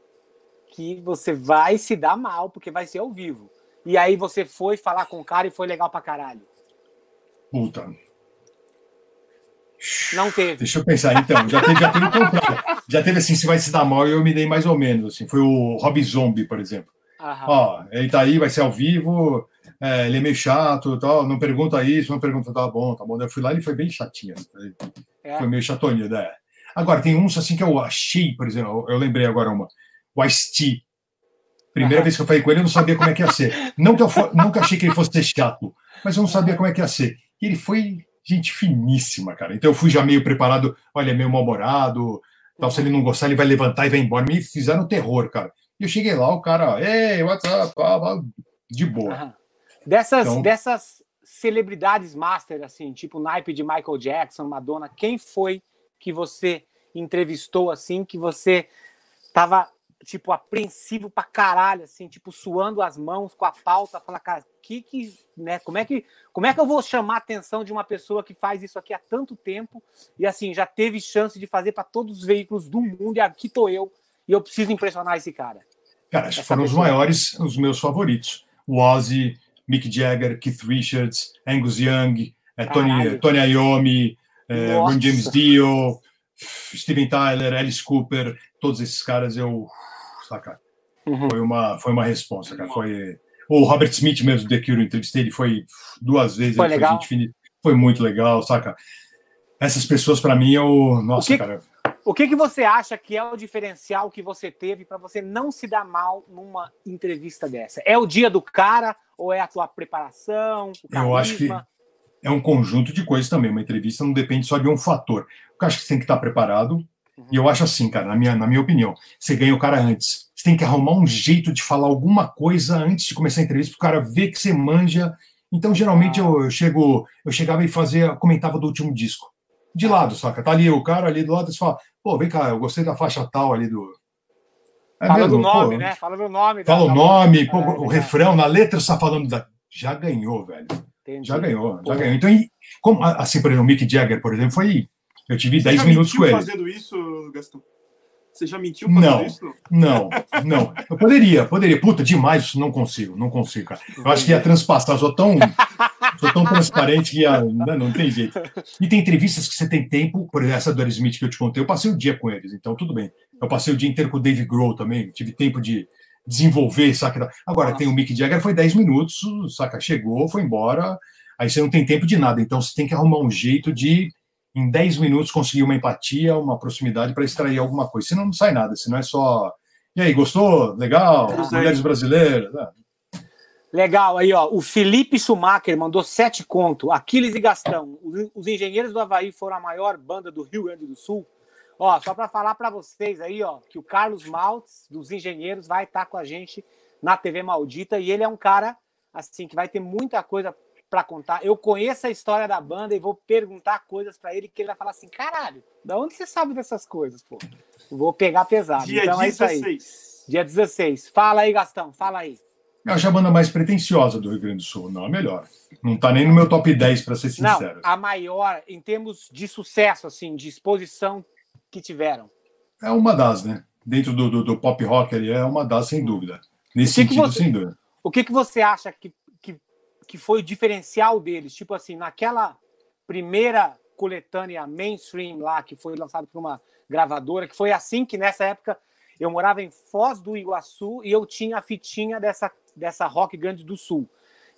que você vai se dar mal, porque vai ser ao vivo. E aí você foi falar com o cara e foi legal pra caralho. Puta. Não teve. Deixa eu pensar, então. Já teve, já teve contrário. Já teve assim, se vai se dar mal, eu me dei mais ou menos. Assim. Foi o Rob Zombie, por exemplo. Aham. Ó, ele tá aí, vai ser ao vivo, é, ele é meio chato, tal, não pergunta isso, não pergunta, tá bom, tá bom. Eu fui lá, ele foi bem chatinho. Foi, É. foi meio chatonho, né? Agora, tem uns assim que eu achei, por exemplo, eu, lembrei agora uma, o Ice-T. Primeira Aham. vez que eu falei com ele, eu não sabia como é que ia ser. Não que eu fo- nunca achei que ele fosse ser chato, mas eu não sabia como é que ia ser. E ele foi gente finíssima, cara. Então eu fui já meio preparado, olha, é meio mal-humorado, tal, se ele não gostar, ele vai levantar e vai embora. Me fizeram terror, cara. E eu cheguei lá, o cara, ei, what's up? De boa. Aham. Dessas, Então- dessas celebridades master, assim, tipo naipe de Michael Jackson, Madonna, quem foi que você entrevistou, assim, que você tava, tipo, apreensivo pra caralho, assim, tipo, suando as mãos com a pauta, falar, cara, que que, né, como é que, como é que eu vou chamar a atenção de uma pessoa que faz isso aqui há tanto tempo e assim já teve chance de fazer para todos os veículos do mundo e aqui tô eu e eu preciso impressionar esse cara. Cara, acho que foram pessoa. os maiores, os meus favoritos. O Ozzy, Mick Jagger, Keith Richards, Angus Young, é, Tony, Tony Iommi, é, Ron James Dio, Steven Tyler, Alice Cooper, todos esses caras eu saca. Uhum. Foi uma foi uma resposta, cara. Foi o Robert Smith mesmo, The Cure, eu entrevistei ele foi duas vezes, foi, legal. Foi, foi, muito legal, saca? Essas pessoas para mim eu, nossa, o que, cara. O que que você acha que é o diferencial que você teve para você não se dar mal numa entrevista dessa? É o dia do cara ou é a tua preparação? eu acho que é um conjunto de coisas também. Uma entrevista não depende só de um fator. Eu acho que você tem que estar preparado. Uhum. E eu acho assim, cara, na minha, na minha opinião, você ganha o cara antes. Você tem que arrumar um jeito de falar alguma coisa antes de começar a entrevista, para o cara ver que você manja. Então, geralmente, ah. eu, eu, chego, eu chegava e fazia, comentava do último disco. De lado, saca? Tá ali o cara ali do lado, você fala, pô, vem cá, eu gostei da faixa tal ali do. É fala mesmo? do nome, pô, né? Fala do nome. Fala o nome, pô, é, o refrão, na letra você tá falando da. Já ganhou, velho. Entendi. Já ganhou, já ganhou. Então, como, assim, por exemplo, o Mick Jagger, por exemplo, foi. Eu tive Você 10 minutos com ele. fazendo isso, Gastão? Você já mentiu fazendo não, isso? Não, não. Eu poderia, poderia. Puta, demais, não consigo, não consigo, cara. Eu acho que ia transpassar, sou tão, sou tão transparente que ia, não, não, tem jeito. E tem entrevistas que você tem tempo, por exemplo, essa do Smith que eu te contei, eu passei o dia com eles, então tudo bem. Eu passei o dia inteiro com o Dave Grohl também, tive tempo de desenvolver, saca? Agora, Nossa. tem o Mick Jagger, foi 10 minutos, saca? Chegou, foi embora, aí você não tem tempo de nada. Então você tem que arrumar um jeito de, em 10 minutos, conseguir uma empatia, uma proximidade para extrair alguma coisa. Senão não sai nada, senão é só. E aí, gostou? Legal? Mulheres brasileiras? É. Legal, aí ó, o Felipe Schumacher mandou sete conto, Aquiles e Gastão. Os engenheiros do Havaí foram a maior banda do Rio Grande do Sul. Ó, só para falar para vocês aí, ó, que o Carlos Maltz, dos engenheiros, vai estar tá com a gente na TV Maldita e ele é um cara, assim, que vai ter muita coisa para contar. Eu conheço a história da banda e vou perguntar coisas para ele que ele vai falar assim: caralho, da onde você sabe dessas coisas, pô? Vou pegar pesado. Dia então 16. é isso aí. Dia 16. Fala aí, Gastão, fala aí. Eu acho a banda mais pretensiosa do Rio Grande do Sul, não a melhor. Não tá nem no meu top 10, para ser sincero. Não, a maior, em termos de sucesso, assim, de exposição que tiveram. É uma das, né? Dentro do, do, do pop rock ali, é uma das, sem dúvida. Nesse que sentido, que você, sem dúvida. O que, que você acha que que foi o diferencial deles. Tipo assim, naquela primeira coletânea mainstream lá, que foi lançado por uma gravadora, que foi assim que nessa época eu morava em Foz do Iguaçu e eu tinha a fitinha dessa, dessa Rock Grande do Sul.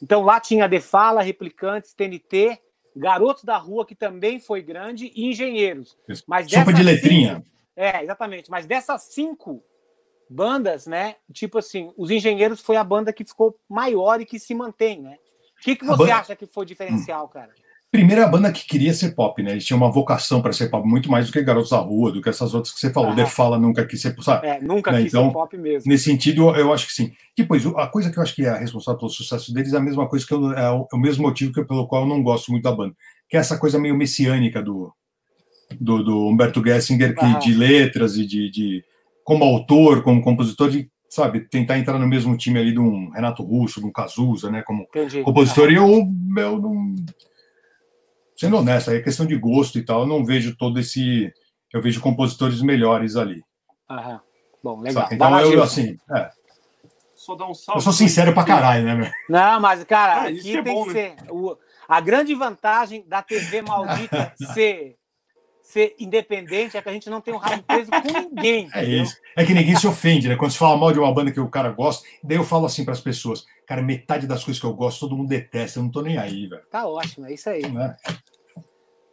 Então lá tinha Defala, Replicantes, TNT, Garotos da Rua, que também foi grande, e Engenheiros. Mas Sopa de letrinha. Cinco, é, exatamente. Mas dessas cinco bandas, né? Tipo assim, os Engenheiros foi a banda que ficou maior e que se mantém, né? que, que você banda... acha que foi diferencial, cara? Primeiro, a banda que queria ser pop, né? Eles tinham uma vocação para ser pop, muito mais do que Garotos da Rua, do que essas outras que você falou. Ah. Fala nunca quis ser sabe? É, nunca né? quis então, ser pop mesmo. Nesse sentido, eu acho que sim. Depois, a coisa que eu acho que é responsável pelo sucesso deles é a mesma coisa que eu, é o, é mesmo motivo que, pelo qual eu não gosto muito da banda, que é essa coisa meio messiânica do, do, do Humberto Gessinger, que, ah. de letras e de, de, como autor, como compositor, de sabe, tentar entrar no mesmo time ali de um Renato Russo, de um Cazuza, né, como Entendi. compositor, e eu, eu não... Sendo honesto, aí é questão de gosto e tal, eu não vejo todo esse... Eu vejo compositores melhores ali. Aham. Bom, legal. Sabe? Então, eu, assim, é. Só dar um salve. Eu sou sincero pra caralho, né, meu? Não, mas, cara, ah, aqui é tem bom, que né? ser... O, a grande vantagem da TV maldita ser ser independente é que a gente não tem um rabo preso com ninguém. É isso. É que ninguém se ofende, né? Quando se fala mal de uma banda que o cara gosta, daí eu falo assim para as pessoas: cara, metade das coisas que eu gosto, todo mundo detesta, eu não tô nem aí, velho. Tá ótimo, é isso aí. É?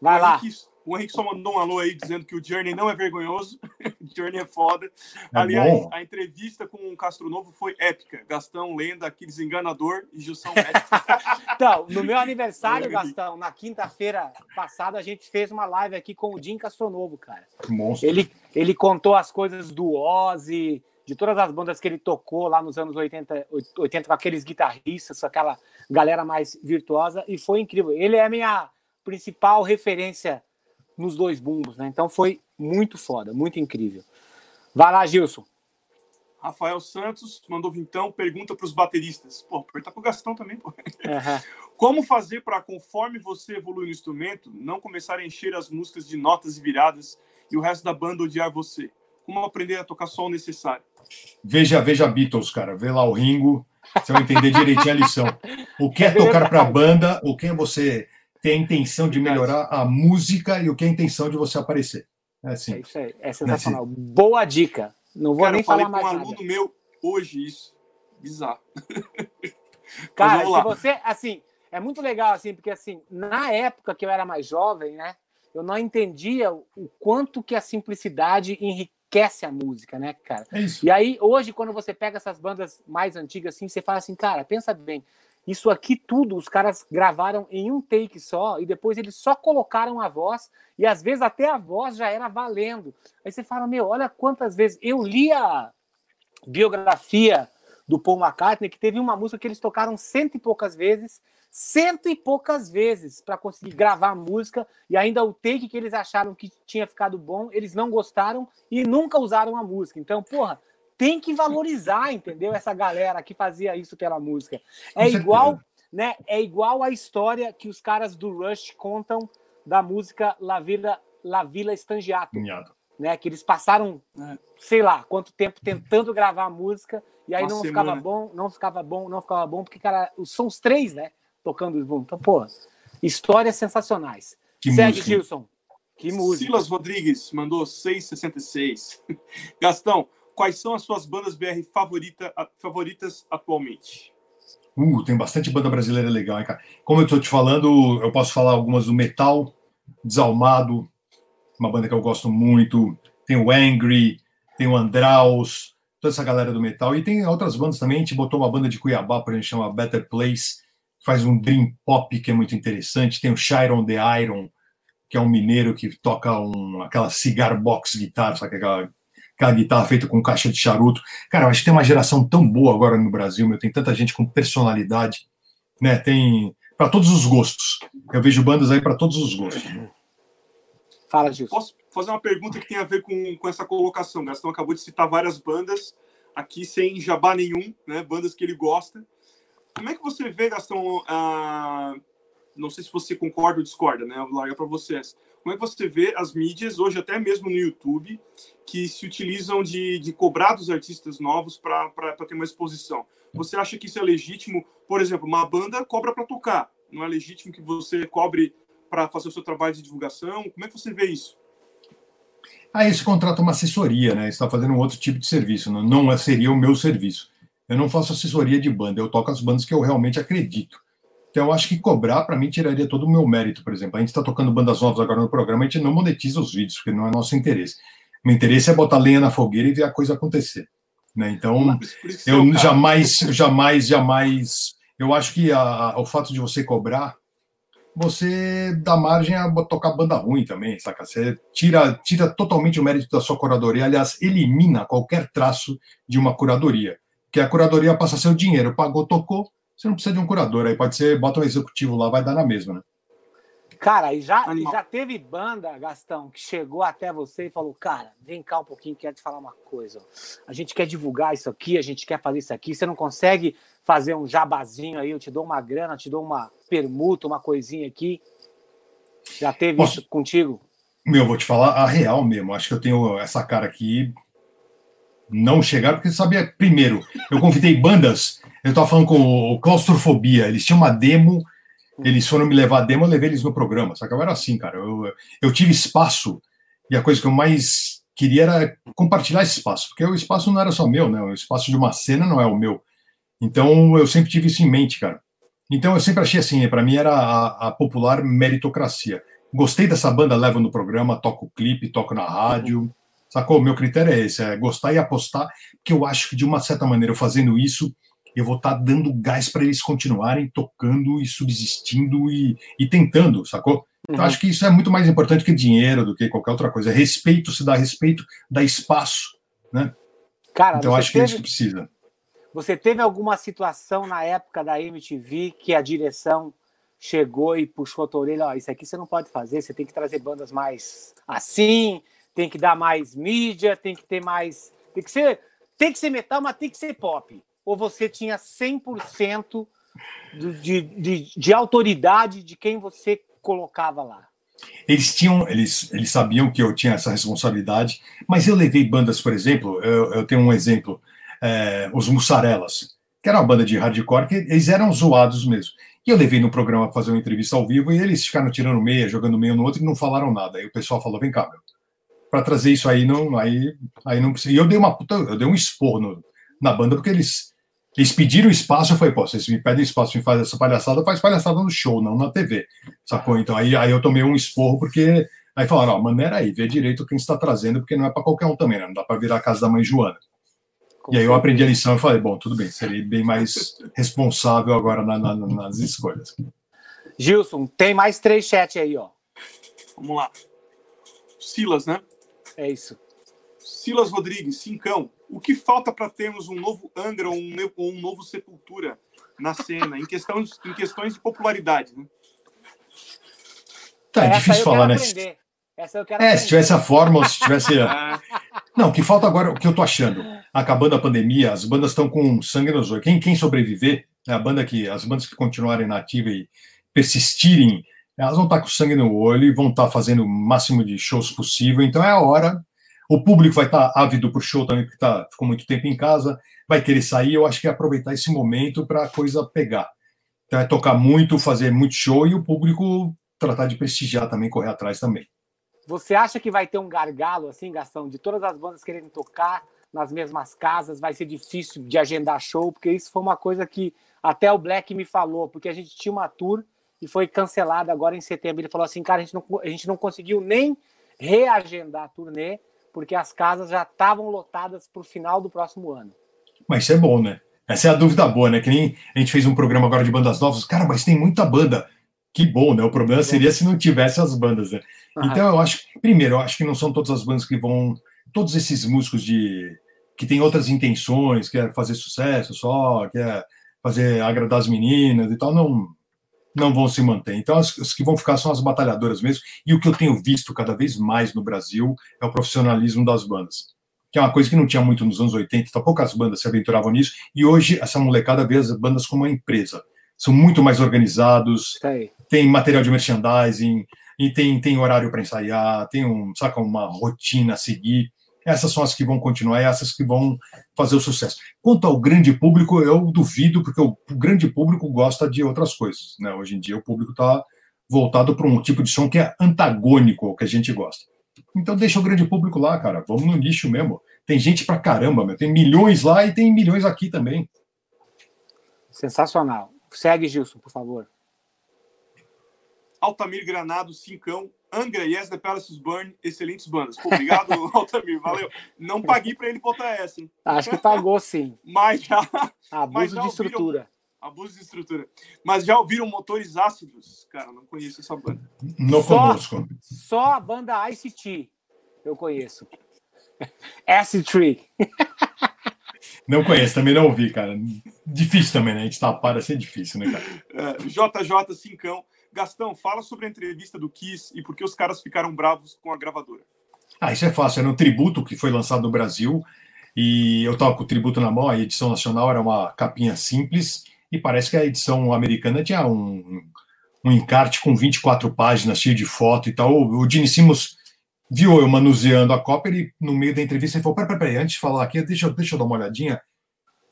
Vai lá. O Henrique só mandou um alô aí dizendo que o Journey não é vergonhoso. Journey é foda. É Aliás, bom. a entrevista com o Castro Novo foi épica. Gastão, lenda, Aquiles enganador e Gilson Então, no meu aniversário, Gastão, na quinta-feira passada, a gente fez uma live aqui com o Jim Castro Novo, cara. Monstro. Ele, ele contou as coisas do Ozzy, de todas as bandas que ele tocou lá nos anos 80, 80 com aqueles guitarristas, aquela galera mais virtuosa, e foi incrível. Ele é a minha principal referência nos dois bumbos, né? Então foi muito foda, muito incrível. Vai lá, Gilson. Rafael Santos mandou vintão, pergunta para os bateristas. Pô, pergunta para o Gastão também, pô. Uhum. Como fazer para, conforme você evolui no instrumento, não começar a encher as músicas de notas e viradas e o resto da banda odiar você? Como aprender a tocar só o necessário? Veja, veja Beatles, cara. Vê lá o Ringo, você vai entender direitinho a lição. O que é tocar para a banda, o que é você ter a intenção de melhorar a música e o que é a intenção de você aparecer. É, assim. é isso aí, é sensacional. É assim. Boa dica. Não vou Cara, nem falar mais. Eu falei com um aluno meu hoje isso. Bizarro. Cara, se você, assim, é muito legal, assim, porque, assim, na época que eu era mais jovem, né, eu não entendia o quanto que a simplicidade enriquece a música, né, cara? É e aí, hoje, quando você pega essas bandas mais antigas, assim, você fala assim, cara, pensa bem, isso aqui tudo os caras gravaram em um take só e depois eles só colocaram a voz e às vezes até a voz já era valendo. Aí você fala, meu, olha quantas vezes eu li a biografia do Paul McCartney que teve uma música que eles tocaram cento e poucas vezes, cento e poucas vezes para conseguir gravar a música e ainda o take que eles acharam que tinha ficado bom, eles não gostaram e nunca usaram a música. Então, porra, tem que valorizar, entendeu? Essa galera que fazia isso pela música. É igual, né? É igual a história que os caras do Rush contam da música La Villa, La Stangiato. Né, que eles passaram, é. sei lá, quanto tempo tentando gravar a música e aí Uma não semana. ficava bom, não ficava bom, não ficava bom, porque, cara, são os três, né? Tocando junto. Então, pô, histórias sensacionais. Que Segue, música. Gilson. Que música. Silas Rodrigues mandou 6,66. Gastão, quais são as suas bandas BR favorita, favoritas atualmente? Uh, tem bastante banda brasileira legal, hein, cara? Como eu estou te falando, eu posso falar algumas do Metal, Desalmado, uma banda que eu gosto muito. Tem o Angry, tem o Andraus, toda essa galera do metal. E tem outras bandas também. A gente botou uma banda de Cuiabá, por exemplo, chama Better Place, faz um dream pop que é muito interessante. Tem o Chiron the Iron, que é um mineiro que toca um, aquela cigar box guitarra, sabe aquela aquela guitarra feita com caixa de charuto. Cara, eu acho que tem uma geração tão boa agora no Brasil, meu, tem tanta gente com personalidade, né? Tem para todos os gostos. Eu vejo bandas aí para todos os gostos. Fala, Gilson. Posso fazer uma pergunta que tem a ver com, com essa colocação? Gastão acabou de citar várias bandas aqui sem jabá nenhum, né? Bandas que ele gosta. Como é que você vê, Gastão? Ah, não sei se você concorda ou discorda, né? Eu vou largar para vocês como é que você vê as mídias, hoje até mesmo no YouTube, que se utilizam de, de cobrar dos artistas novos para ter uma exposição? Você acha que isso é legítimo? Por exemplo, uma banda cobra para tocar, não é legítimo que você cobre para fazer o seu trabalho de divulgação? Como é que você vê isso? Ah, esse contrato é uma assessoria, né? Está fazendo um outro tipo de serviço, não, não seria o meu serviço. Eu não faço assessoria de banda, eu toco as bandas que eu realmente acredito. Então, eu acho que cobrar, para mim, tiraria todo o meu mérito, por exemplo. A gente está tocando bandas novas agora no programa, a gente não monetiza os vídeos, porque não é nosso interesse. O meu interesse é botar lenha na fogueira e ver a coisa acontecer. Né? Então, eu jamais, jamais, jamais. Eu acho que a, a, o fato de você cobrar, você dá margem a tocar banda ruim também, saca? Você tira, tira totalmente o mérito da sua curadoria, aliás, elimina qualquer traço de uma curadoria. Que a curadoria passa a ser o dinheiro, pagou, tocou, você não precisa de um curador, aí pode ser, bota um executivo lá, vai dar na mesma, né? Cara, e já, e já teve banda, Gastão, que chegou até você e falou: Cara, vem cá um pouquinho, quero te falar uma coisa. A gente quer divulgar isso aqui, a gente quer fazer isso aqui. Você não consegue fazer um jabazinho aí? Eu te dou uma grana, te dou uma permuta, uma coisinha aqui. Já teve Posso... isso contigo? Meu, vou te falar a real mesmo. Acho que eu tenho essa cara aqui. Não chegar, porque sabia, primeiro, eu convidei bandas eu estava falando com o Claustrofobia, eles tinham uma demo, eles foram me levar a demo, eu levei eles no programa, só que eu era assim, cara, eu, eu tive espaço e a coisa que eu mais queria era compartilhar esse espaço, porque o espaço não era só meu, né, o espaço de uma cena não é o meu. Então eu sempre tive isso em mente, cara. Então eu sempre achei assim, para mim era a, a, popular meritocracia. Gostei dessa banda, levo no programa, toco o clipe, toco na rádio. Sacou? Meu critério é esse, é gostar e apostar, porque eu acho que de uma certa maneira, eu fazendo isso, eu vou estar tá dando gás para eles continuarem tocando e subsistindo e, e tentando, sacou? Então, uhum. acho que isso é muito mais importante que dinheiro, do que qualquer outra coisa. Respeito, se dá respeito, dá espaço, né? Cara, então, acho teve, que é isso que precisa. Você teve alguma situação na época da MTV que a direção chegou e puxou a tua orelha, ó, isso aqui você não pode fazer, você tem que trazer bandas mais assim, tem que dar mais mídia, tem que ter mais... Tem que ser tem que ser metal, mas tem que ser pop. Ou você tinha 100% de, de, de autoridade de quem você colocava lá? Eles tinham, eles, eles sabiam que eu tinha essa responsabilidade, mas eu levei bandas, por exemplo, eu, eu tenho um exemplo, é, os Mussarelas, que era uma banda de hardcore, que eles eram zoados mesmo. E eu levei no programa fazer uma entrevista ao vivo e eles ficaram tirando meia, jogando meio no outro e não falaram nada. Aí o pessoal falou: vem cá, meu, para trazer isso aí, não, aí, aí não precisa. E eu dei uma puta, eu dei um esporro no, na banda, porque eles, eles pediram espaço. Eu falei: pô, vocês me pedem espaço e fazem essa palhaçada, faz palhaçada no show, não na TV. Sacou? Então aí, aí eu tomei um esporro, porque aí falaram: ó, maneira aí, vê direito quem está trazendo, porque não é para qualquer um também, né? Não dá para virar a casa da mãe Joana. E aí eu aprendi a lição e falei, bom, tudo bem, serei bem mais responsável agora na, na, nas escolhas. Gilson, tem mais três chats aí, ó. Vamos lá. Silas, né? É isso. Silas Rodrigues, cincão. O que falta para termos um novo Angra ou um, um, novo Sepultura na cena, em, questão, em questões de popularidade, né? Tá, é difícil falar, né? Aprender. Essa eu quero é, aprender. se tivesse a fórmula, se tivesse. Não, o que falta agora, o que eu tô achando, acabando a pandemia, as bandas estão com sangue nos olhos. Quem, quem sobreviver, é a banda que, as bandas que continuarem nativas e persistirem, elas vão estar com sangue no olho vão estar fazendo o máximo de shows possível. Então é a hora. O público vai estar ávido por show também, porque tá, ficou muito tempo em casa, vai querer sair. Eu acho que é aproveitar esse momento para a coisa pegar. Então é tocar muito, fazer muito show e o público tratar de prestigiar também, correr atrás também. Você acha que vai ter um gargalo, assim, Gastão, de todas as bandas querendo tocar nas mesmas casas? Vai ser difícil de agendar show? Porque isso foi uma coisa que até o Black me falou, porque a gente tinha uma tour e foi cancelada agora em setembro. Ele falou assim, cara, a gente não, a gente não conseguiu nem reagendar a turnê, porque as casas já estavam lotadas para o final do próximo ano. Mas isso é bom, né? Essa é a dúvida boa, né? Que nem a gente fez um programa agora de bandas novas. Cara, mas tem muita banda. Que bom, né? O problema seria se não tivesse as bandas, né? Então eu acho, primeiro, eu acho que não são todas as bandas que vão, todos esses músicos de que têm outras intenções, quer fazer sucesso só, quer fazer agradar as meninas e tal, não não vão se manter. Então as, as que vão ficar são as batalhadoras mesmo. E o que eu tenho visto cada vez mais no Brasil é o profissionalismo das bandas que é uma coisa que não tinha muito nos anos 80, então poucas bandas se aventuravam nisso, e hoje essa molecada vê as bandas como uma empresa. São muito mais organizados, tem material de merchandising, e tem, tem horário para ensaiar, tem um, saca, uma rotina a seguir. Essas são as que vão continuar, essas que vão fazer o sucesso. Quanto ao grande público, eu duvido, porque o, grande público gosta de outras coisas. Né? Hoje em dia, o público está voltado para um tipo de som que é antagônico ao que a gente gosta. Então, deixa o grande público lá, cara. Vamos no nicho mesmo. Tem gente pra caramba, meu. Tem milhões lá e tem milhões aqui também. Sensacional. Segue, Gilson, por favor. Altamir Granado, Cincão, Angra, Yes, The Palaces Burn, excelentes bandas. Pô, obrigado, Altamir, valeu. Não paguei para ele botar essa, hein? Acho que pagou, sim. Mas já... Abuso mas já de estrutura. Ouviram, abuso de estrutura. Mas já ouviram Motores Ácidos? Cara, não conheço essa banda. Não só, conosco. Só a banda ICT eu conheço. Acid Tree. Não conheço, também não ouvi, cara. Difícil também, né? A gente tá para assim, é difícil, né, cara? É, JJ Cincão. Gastão, fala sobre a entrevista do Kiss e por que os caras ficaram bravos com a gravadora. Ah, isso é fácil. Era um tributo que foi lançado no Brasil e eu tava com o tributo na mão. A edição nacional era uma capinha simples e parece que a edição americana tinha um, um encarte com 24 páginas, cheio de foto e tal. O, o Gene Simmons viu eu manuseando a cópia e no meio da entrevista ele falou: peraí, peraí, antes de falar aqui, deixa, deixa eu dar uma olhadinha.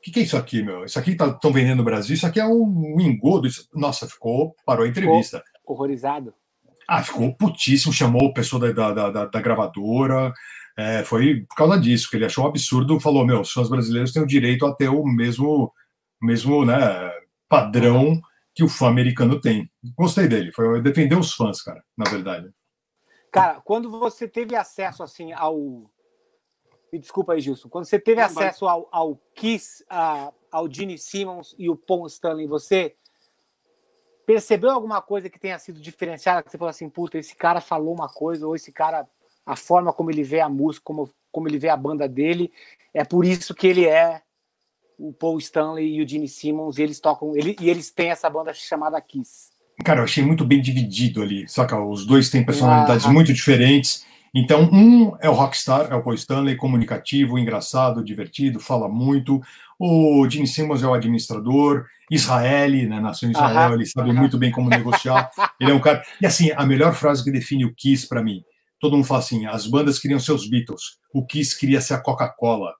O que, que, é isso aqui, meu? Isso aqui estão tá, vendendo no Brasil, isso aqui é um, um engodo. Isso... Nossa, ficou, parou a entrevista. Ficou horrorizado. Ah, ficou putíssimo, chamou o pessoal da, da, da, da gravadora. É, foi por causa disso, que ele achou um absurdo, falou: meu, os fãs brasileiros têm o direito a ter o mesmo, mesmo né, padrão que o fã americano tem. Gostei dele, foi defender os fãs, cara, na verdade. Cara, quando você teve acesso assim ao me desculpa aí, Gilson. Quando você teve Não, acesso ao, ao Kiss, a, ao Gene Simmons e o Paul Stanley, você percebeu alguma coisa que tenha sido diferenciada? Que você falou assim, puta, esse cara falou uma coisa, ou esse cara, a forma como ele vê a música, como, como ele vê a banda dele, é por isso que ele é o Paul Stanley e o Gene Simmons, e eles tocam, ele, e eles têm essa banda chamada Kiss. Cara, eu achei muito bem dividido ali, saca? Os dois têm personalidades ah, muito diferentes Então, um é o rockstar, é o Paul Stanley, comunicativo, engraçado, divertido, fala muito. O Gene Simmons é o administrador, Israeli, né, nasceu em Israel, aham, ele sabe aham. muito bem como negociar. ele é um cara. E assim, a melhor frase que define o Kiss para mim, todo mundo fala assim: as bandas queriam ser os Beatles, o Kiss queria ser a Coca-Cola.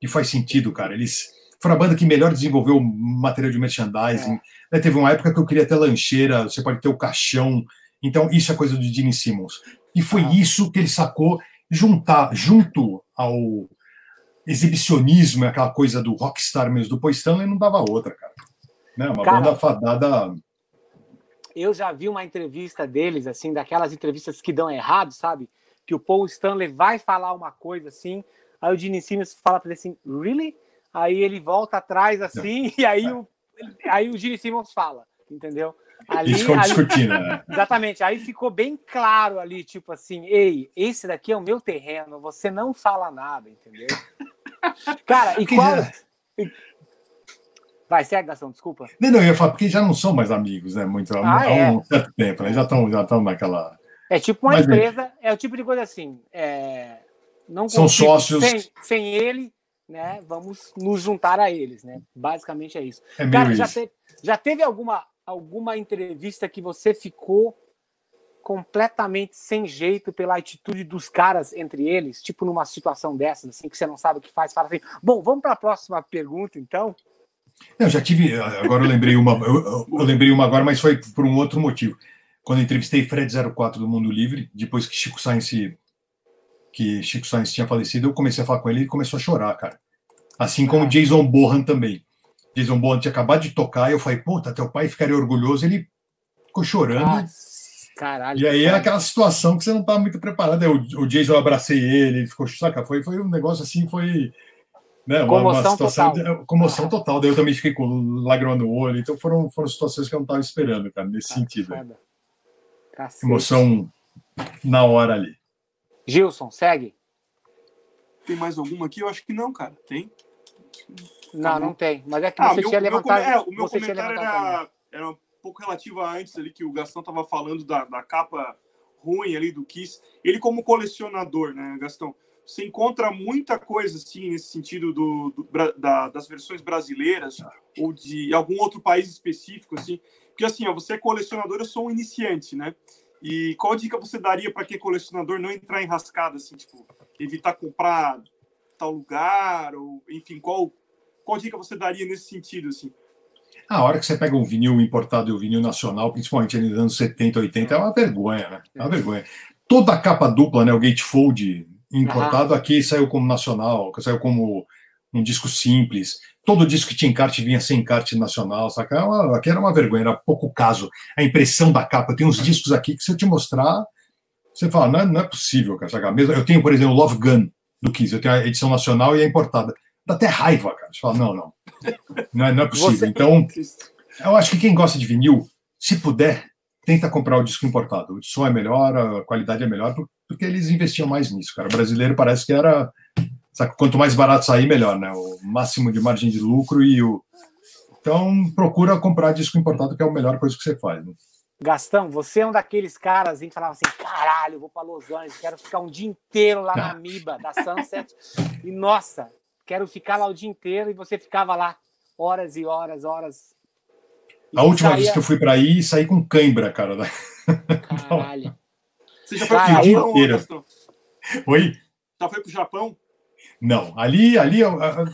E faz sentido, cara. Eles foram a banda que melhor desenvolveu material de merchandising. É. Teve uma época que eu queria ter lancheira, você pode ter o caixão. Então, isso é coisa do Gene Simmons. E foi ah. isso que ele sacou, juntar, junto ao exibicionismo, aquela coisa do rockstar mesmo do Paul Stanley, não dava outra, cara. Né? Uma cara, banda fadada. Eu já vi uma entrevista deles, assim, daquelas entrevistas que dão errado, sabe? Que o Paul Stanley vai falar uma coisa assim, aí o Gene Simmons fala para ele assim, really? Aí ele volta atrás assim, e aí o, aí o Gene Simmons fala, entendeu? Ali, Eles ficam discutindo, né? Exatamente. Aí ficou bem claro ali, tipo assim, ei, esse daqui é o meu terreno, você não fala nada, entendeu? Cara, e qual. Vai, segue, Gastão, desculpa. Não, não, eu ia falar, porque já não são mais amigos, né? Muito, ah, há é. um certo tempo, né? Já estão já naquela. É tipo uma Mas, empresa, é o tipo de coisa assim. É, não são sócios. Sem, sem ele, né? Vamos nos juntar a eles, né? Basicamente é isso. É Cara, já, te, já teve alguma alguma entrevista que você ficou completamente sem jeito pela atitude dos caras entre eles, tipo numa situação dessas, assim, que você não sabe o que faz, fala assim, bom, vamos para a próxima pergunta, então? Eu já tive, agora eu lembrei uma, eu, eu, lembrei uma agora, mas foi por um outro motivo. Quando eu entrevistei Fred 04 do Mundo Livre, depois que Chico Sainz que Chico Sainz tinha falecido, eu comecei a falar com ele e ele começou a chorar, cara. Assim como ah. Jason Bohan também. Jason Bourne tinha acabado de tocar, e eu falei, puta, teu pai ficaria orgulhoso, ele ficou chorando. Nossa, caralho. E aí é aquela situação que você não tá muito preparado. Aí, o, Jason eu abracei ele, ele ficou, saca? Foi, foi um negócio assim, foi. Né, uma, comoção uma situação total. De, comoção ah. total. Daí eu também fiquei com lágrima no olho. Então foram, foram situações que eu não estava esperando, cara, nesse cara, sentido. Emoção na hora ali. Gilson, segue. Tem mais alguma aqui? Eu acho que não, cara. Tem? Não, não tem. Mas é que ah, você meu, tinha levantado. É, o meu comentário era, era um pouco relativo a antes ali que o Gastão estava falando da, da capa ruim ali do Kiss. Ele como colecionador, né, Gastão? Você encontra muita coisa assim nesse sentido do, do da, das versões brasileiras ou de algum outro país específico assim. Porque assim, ó, você é colecionador, eu sou um iniciante, né? E qual dica você daria para que colecionador não entrar em rascada assim, tipo, evitar comprar tal lugar ou enfim, qual qual dica você daria nesse sentido, assim? A hora que você pega um vinil importado e um vinil nacional, principalmente nos anos 70, 80, é uma vergonha, né? É uma vergonha. Toda a capa dupla, né? O gatefold importado aqui saiu como nacional, saiu como um disco simples. Todo disco que tinha encarte vinha sem encarte nacional, saca? É aqui era uma vergonha, era pouco caso. A impressão da capa, tem uns discos aqui que se eu te mostrar, você fala, não é, não é possível, cara, saca? Mesmo, eu tenho, por exemplo, Love Gun do Kiss, eu tenho a edição nacional e a importada dá até raiva, cara. Você fala, não, não. Não é, não é possível. Você... Então, eu acho que quem gosta de vinil, se puder, tenta comprar o disco importado. O som é melhor, a qualidade é melhor, porque eles investiam mais nisso, cara. O brasileiro parece que era. Sabe, quanto mais barato sair, melhor, né? O máximo de margem de lucro e o. Então, procura comprar disco importado, que é a melhor coisa que você faz. Né? Gastão, você é um daqueles caras que falavam assim: caralho, vou para Los Angeles, quero ficar um dia inteiro lá na Miba, da Sunset. E nossa, quero ficar lá o dia inteiro e você ficava lá horas e horas, horas. E a última saía... vez que eu fui para aí, saí com cãibra, cara. Caralho. Você já foi para o Japão, Oi? Já foi para o Japão? Não, ali, ali,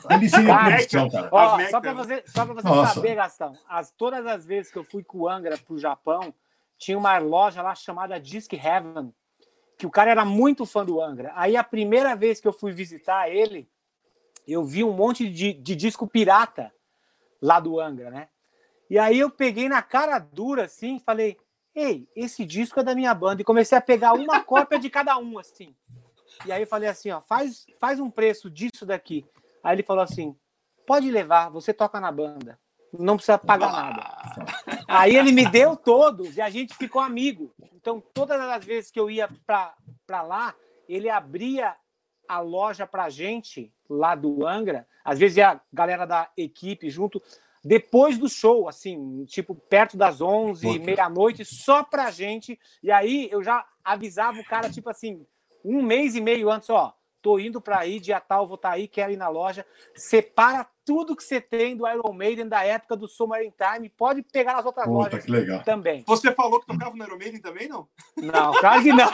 ali seria a opção, cara. Ó, só para você, só pra você saber, Gastão, as, todas as vezes que eu fui com o Angra para o Japão, tinha uma loja lá chamada Disc Heaven, que o cara era muito fã do Angra. Aí a primeira vez que eu fui visitar ele, eu vi um monte de, de disco pirata lá do Angra, né? E aí eu peguei na cara dura assim, falei: "Ei, esse disco é da minha banda" e comecei a pegar uma cópia de cada um assim. E aí eu falei assim, ó, faz faz um preço disso daqui. Aí ele falou assim: "Pode levar, você toca na banda. Não precisa pagar nada". Aí ele me deu todos e a gente ficou amigo. Então todas as vezes que eu ia para lá, ele abria a loja para gente lá do Angra, às vezes a galera da equipe junto, depois do show, assim, tipo, perto das 11, meia-noite, só pra gente. E aí eu já avisava o cara, tipo assim, um mês e meio antes, ó, tô indo para aí, dia tal, vou estar tá aí, quero ir na loja. Separa tudo que você tem do Iron Maiden da época do Summer Time, pode pegar nas outras Puta, lojas que legal. também. Você falou que tocava no Iron Maiden também, não? Não, claro que não.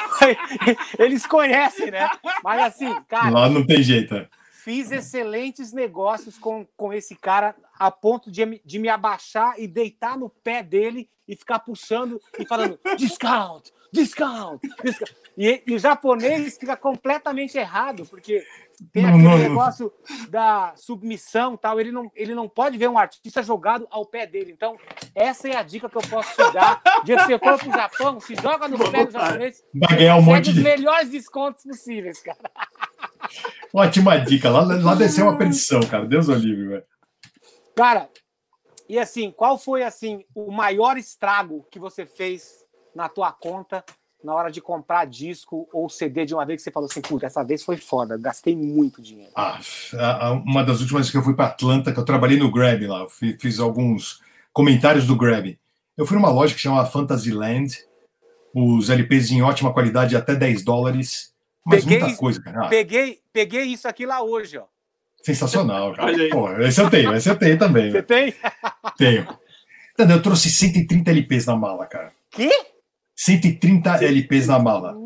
Eles conhecem, né? Mas assim, cara. Lá não tem jeito. É. Fiz excelentes negócios com, com esse cara, a ponto de, de me abaixar e deitar no pé dele e ficar puxando e falando discount, discount, discount. E, e o japonês fica completamente errado, porque tem aquele não, não, negócio da submissão tal. Ele não, ele não pode ver um artista jogado ao pé dele. Então, essa é a dica que eu posso te dar. De você for pro Japão, se joga no pé do japonês. Vai ganhar um monte de. melhores descontos possíveis, cara. Ótima dica. Lá, lá desceu uma perdição, cara. Deus o livre, velho. Cara, e assim, qual foi assim o maior estrago que você fez na tua conta na hora de comprar disco ou CD de uma vez que você falou assim, puta, essa vez foi foda, gastei muito dinheiro? Ah, uma das últimas vezes que eu fui para Atlanta, que eu trabalhei no Grab lá, fiz alguns comentários do Grab. Eu fui numa loja que chama Fantasyland, os LPs em ótima qualidade, até 10 dólares, mas peguei, muita coisa, cara. Peguei, peguei isso aqui lá hoje, ó. Sensacional, cara. Pô, esse eu tenho, esse eu tenho também. Você tem? Tenho. Entendeu? Eu trouxe 130 LPs na mala, cara. Que? 130 LPs na mala.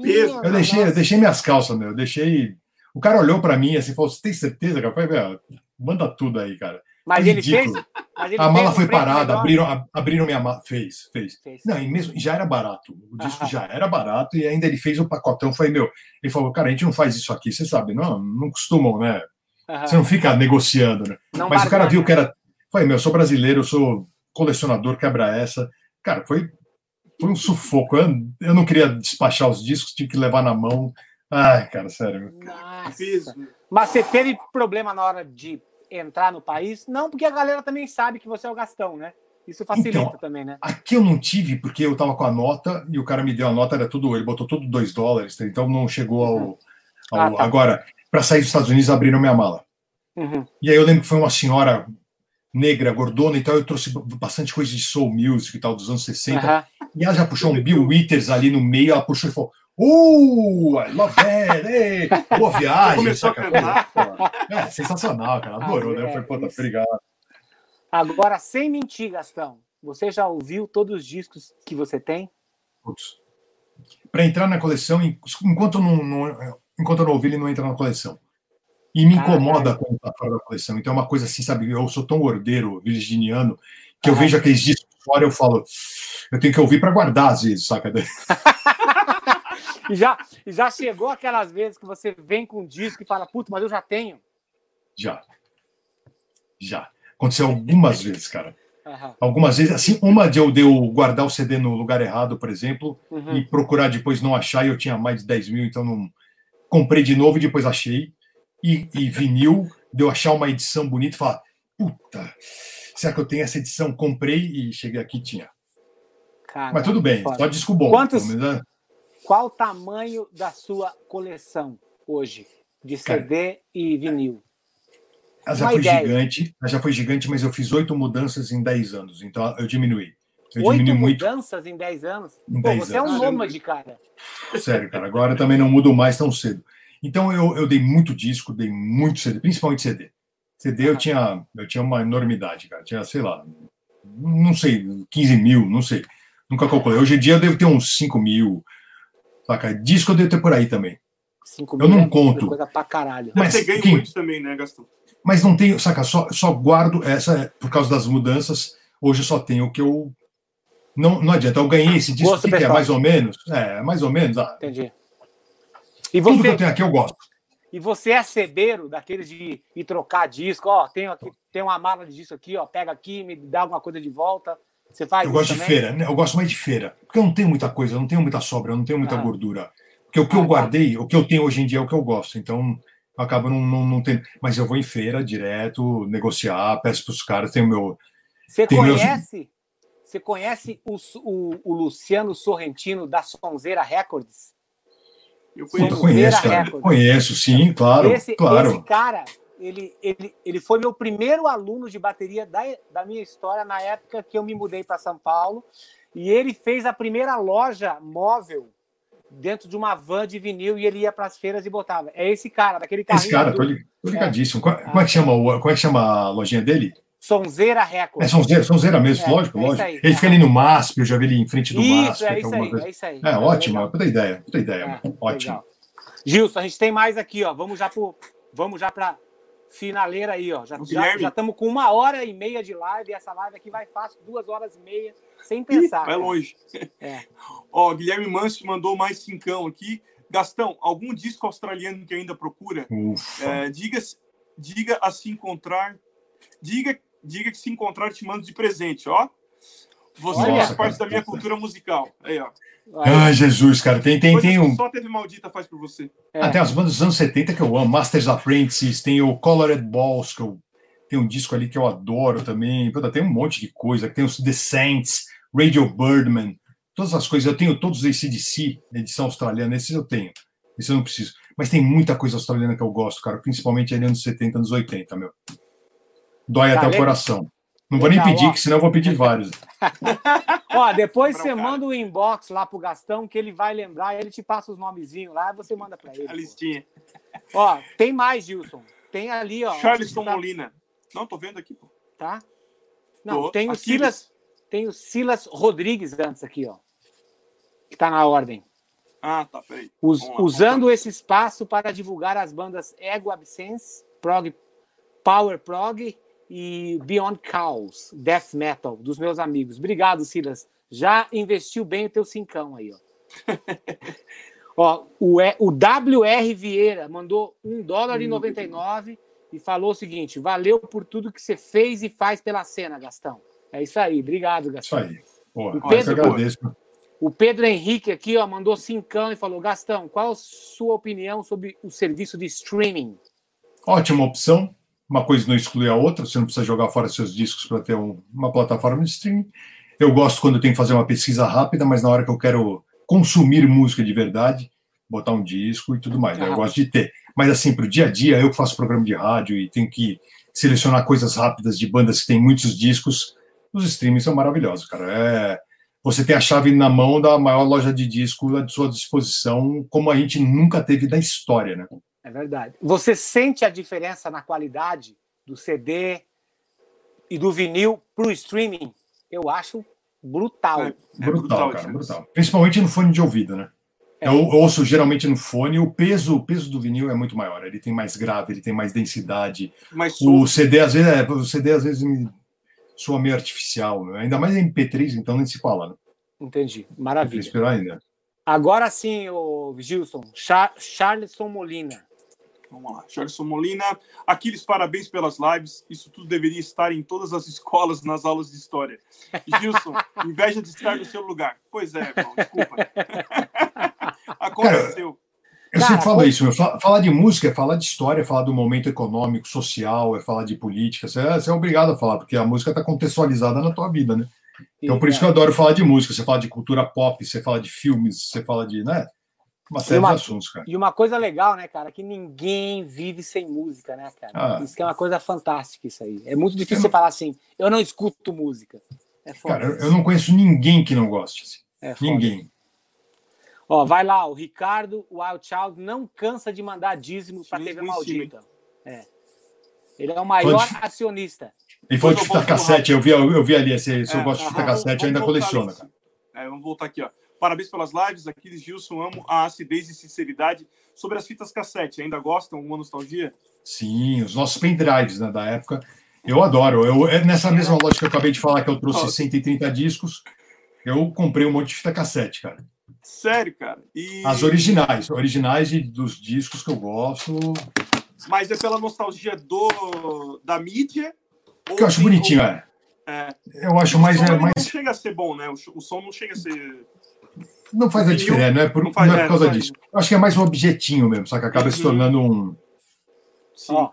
Eu deixei, eu deixei minhas calças, meu. Eu deixei. O cara olhou para mim assim e falou: Você tem certeza, cara? Eu falei, manda tudo aí, cara. Mas ele fez. Mas ele a mala foi parada, abriram, abriram minha mala. Fez, fez, fez. Não, e mesmo já era barato. O disco já era barato e ainda ele fez o pacotão. Foi meu. Ele falou, cara, a gente não faz isso aqui, você sabe, não, não costumam, né? Você não fica negociando, né? Não Mas o cara viu que era. Foi, meu, eu sou brasileiro, eu sou colecionador, quebra essa. Cara, foi foi um sufoco. Eu, eu não queria despachar os discos, tinha que levar na mão. Ai, cara, sério. Nossa. Mas você teve problema na hora de entrar no país? Não, porque a galera também sabe que você é o Gastão, né? Isso facilita então, também, né? Aqui eu não tive, porque eu tava com a nota e o cara me deu a nota, era tudo, ele botou tudo 2 dólares, então não chegou ao. Uhum. ao ah, tá. Agora, para sair dos Estados Unidos, abriram minha mala. Uhum. E aí eu lembro que foi uma senhora negra, gordona e tal, eu trouxe bastante coisa de soul music e tal, dos anos 60. Uhum. E ela já puxou um Bill Withers ali no meio, ela puxou e falou: Uh, I love that, hey, boa viagem. Começou a cantar. É, sensacional, cara, adorou, ah, né? Eu falei, puta, obrigado. Agora, sem mentir, Gastão, você já ouviu todos os discos que você tem? Todos. Para entrar na coleção, enquanto não, não, enquanto eu não ouvi, ele não entra na coleção. E me incomoda ah, quando está fora da coleção. Então é uma coisa assim, sabe? Eu sou tão ordeiro, virginiano, que ah, eu vejo aqueles discos fora eu falo, eu tenho que ouvir para guardar às vezes, saca? e já, já chegou aquelas vezes que você vem com um disco e fala, puto, mas eu já tenho? Já. Já. Aconteceu algumas vezes, cara. Uhum. Algumas vezes, assim, uma de eu, de eu guardar o CD no lugar errado, por exemplo, uhum. e procurar depois não achar, e eu tinha mais de 10 mil, então não comprei de novo e depois achei e, e vinil, de eu achar uma edição bonita e falar, puta, será que eu tenho essa edição? Comprei e cheguei aqui tinha. Caramba, Mas tudo bem, foda. só disco bom. Quantos, menos, né? Qual o tamanho da sua coleção hoje de CD Cara, e vinil? Ela já uma foi ideia. gigante, ela já foi gigante, mas eu fiz oito mudanças em dez anos, então eu diminuí. Eu oito mudanças muito. em dez anos? Em Pô, você anos. é um nômade, cara. Sério, cara, agora também não mudo mais tão cedo. Então eu, eu dei muito disco, dei muito CD, principalmente CD. CD eu tinha, eu tinha uma enormidade, cara. Tinha, sei lá, não sei, 15 mil, não sei. Nunca calculei. Hoje em dia eu devo ter uns 5 mil. Saca? Disco eu devo ter por aí também. 5 mil eu não é conto. Coisa pra caralho. Mas você ganha muito também, né, Gastão? Mas não tenho, saca? Só, só guardo essa, é por causa das mudanças. Hoje eu só tenho o que eu. Não, não adianta, eu ganhei esse disco que, que é mais ou menos. É, mais ou menos. Ah, Entendi. E você, Tudo que eu tenho aqui eu gosto. E você é cebeiro daqueles de ir trocar disco, ó, tem aqui, tem uma mala de disco aqui, ó, pega aqui, me dá alguma coisa de volta. Você faz Eu gosto também? de feira, né? Eu gosto mais de feira. Porque eu não tenho muita coisa, eu não tenho muita sobra, eu não tenho muita ah. gordura. Porque o que ah, eu tá. guardei, tá. o que eu tenho hoje em dia é o que eu gosto. Então, eu acabo não, não, não tendo. Mas eu vou em feira direto, negociar, peço para os caras, tem o meu. Você conhece? Meus... Você conhece o, o, o Luciano Sorrentino da Sonzeira Records? Eu conheço, conheço, cara. conheço, sim, claro, esse, claro. Esse cara, ele, ele, ele foi meu primeiro aluno de bateria da, da minha história na época que eu me mudei para São Paulo. E ele fez a primeira loja móvel dentro de uma van de vinil e ele ia para as feiras e botava. É esse cara, daquele carrinho. Esse cara, tô, li, tô ligadíssimo. É. Como, é que chama, como é que chama a lojinha dele? Sonzeira Record. É Sonzeira, Sonzeira mesmo, é, lógico, é lógico. Aí, ele fica ali no MASP, eu já vi ele em frente do isso, MASP. É isso, aí, é isso aí. É, ótimo, legal. puta ideia, puta ideia. É, ótimo. Legal. Gilson, a gente tem mais aqui, ó. Vamos já pro, vamos já para finaleira aí, ó. Já estamos com uma hora e meia de live. E essa live aqui vai fácil, duas horas e meia, sem pensar. Ih, vai longe. É. ó, Guilherme Manso mandou mais cincão aqui. Gastão, algum disco australiano que ainda procura? É, diga, diga a se encontrar. Diga diga que se encontrar te mando de presente, ó. Você faz parte da minha cultura musical. Aí, ó. Ai, Jesus, cara, tem, tem, tem um. Só teve maldita faz por você. É. Ah, tem as bandas dos anos 70 que eu amo, Masters Apprentices, tem o Colored Balls, que eu tem um disco ali que eu adoro também. Puta, tem um monte de coisa, tem os The Saints, Radio Birdman, todas as coisas. Eu tenho todos os ACDC, edição australiana, esses eu tenho. Esse eu não preciso. Mas tem muita coisa australiana que eu gosto, cara, principalmente ali anos 70, anos 80, meu. Dói tá até legal. o coração. Não vou legal, nem pedir, ó. que senão eu vou pedir vários. ó, depois você manda o um inbox lá pro Gastão, que ele vai lembrar, ele te passa os nomezinhos lá, você manda para ele. A listinha. Ó, tem mais, Gilson. Tem ali, ó. Charleston tá... Molina. Não, tô vendo aqui, pô. Tá? Não, tô. tem o Silas. Tem o Silas Rodrigues antes aqui, ó. Que tá na ordem. Ah, tá, peraí. Us, lá, usando esse espaço para divulgar as bandas Ego Absence, Prog, Power Prog e Beyond Chaos, Death Metal, dos meus amigos. Obrigado, Silas. Já investiu bem o teu cincão aí, ó. ó o, e, o WR Vieira mandou um dólar e 99 e falou o seguinte: valeu por tudo que você fez e faz pela cena, Gastão. É isso aí, obrigado, Gastão. Isso aí. Boa, o Pedro, o Pedro Henrique aqui ó, mandou cincão e falou: Gastão, qual a sua opinião sobre o serviço de streaming? Ótima opção uma coisa não exclui a outra, você não precisa jogar fora seus discos para ter um, uma plataforma de streaming. Eu gosto quando eu tenho que fazer uma pesquisa rápida, mas na hora que eu quero consumir música de verdade, botar um disco e tudo mais. Né? Eu gosto de ter. Mas assim, para o dia a dia, eu que faço programa de rádio e tenho que selecionar coisas rápidas de bandas que têm muitos discos, os streamings são maravilhosos, cara. É, você tem a chave na mão da maior loja de disco à sua disposição, como a gente nunca teve da história, né? É verdade. Você sente a diferença na qualidade do CD e do vinil para o streaming? Eu acho brutal. É, é brutal, brutal, cara, brutal. Principalmente no fone de ouvido, né? É. Eu ouço geralmente no fone, o peso, o peso do vinil é muito maior. Ele tem mais grave, ele tem mais densidade. Mas o CD às vezes, é, o CD às vezes me soa meio artificial, né? ainda mais em MP3, então nem se fala. Né? Entendi, maravilha. Esperar ainda. Agora sim, o Gilson, Char Charleson Molina. Vamos lá. Gerson Molina. Aquiles, parabéns pelas lives. Isso tudo deveria estar em todas as escolas, nas aulas de história. Gilson, inveja de estar no seu lugar. Pois é, irmão, desculpa. Aconteceu. Cara, eu Cara, sempre falo como... isso, meu. Falar de música é falar de história, é falar do momento econômico, social, é falar de política. Você é, você é obrigado a falar, porque a música está contextualizada na tua vida, né? Então, por isso que eu adoro falar de música. Você fala de cultura pop, você fala de filmes, você fala de, né? Uma série uma, de assuntos, cara. E uma coisa legal, né, cara, que ninguém vive sem música, né, cara? Ah. Isso que é uma coisa fantástica, isso aí. É muito difícil você falar assim, eu não escuto música. É cara, eu não conheço ninguém que não goste. Assim. É ninguém. Ó, vai lá, o Ricardo Wild Child não cansa de mandar dízimo para TV Maldita. É. Ele é o maior Pode... acionista. E foi de fita cassete, eu vi, eu vi ali, se, se é, eu gosto de fita cassete, ainda coleciona. Cara. É, vamos voltar aqui, ó. Parabéns pelas lives. Aquiles Gilson, amo a acidez e sinceridade. Sobre as fitas cassete, ainda gostam? Uma nostalgia? Sim, os nossos pendrives né, da época. Eu adoro. Eu, é nessa mesma loja que eu acabei de falar que eu trouxe 130 discos, eu comprei um monte de fita cassete, cara. Sério, cara? E... As originais, originais de, dos discos que eu gosto. Mas é pela nostalgia do da mídia? Que eu acho bonitinho, ou... é. é. Eu acho mais. É, mais... Não chega a ser bom, né? O, o som não chega a ser não faz a diferença, não é por, não, faz, não é por causa disso. Eu acho que é mais um objetinho mesmo, só que acaba uhum. se tornando um,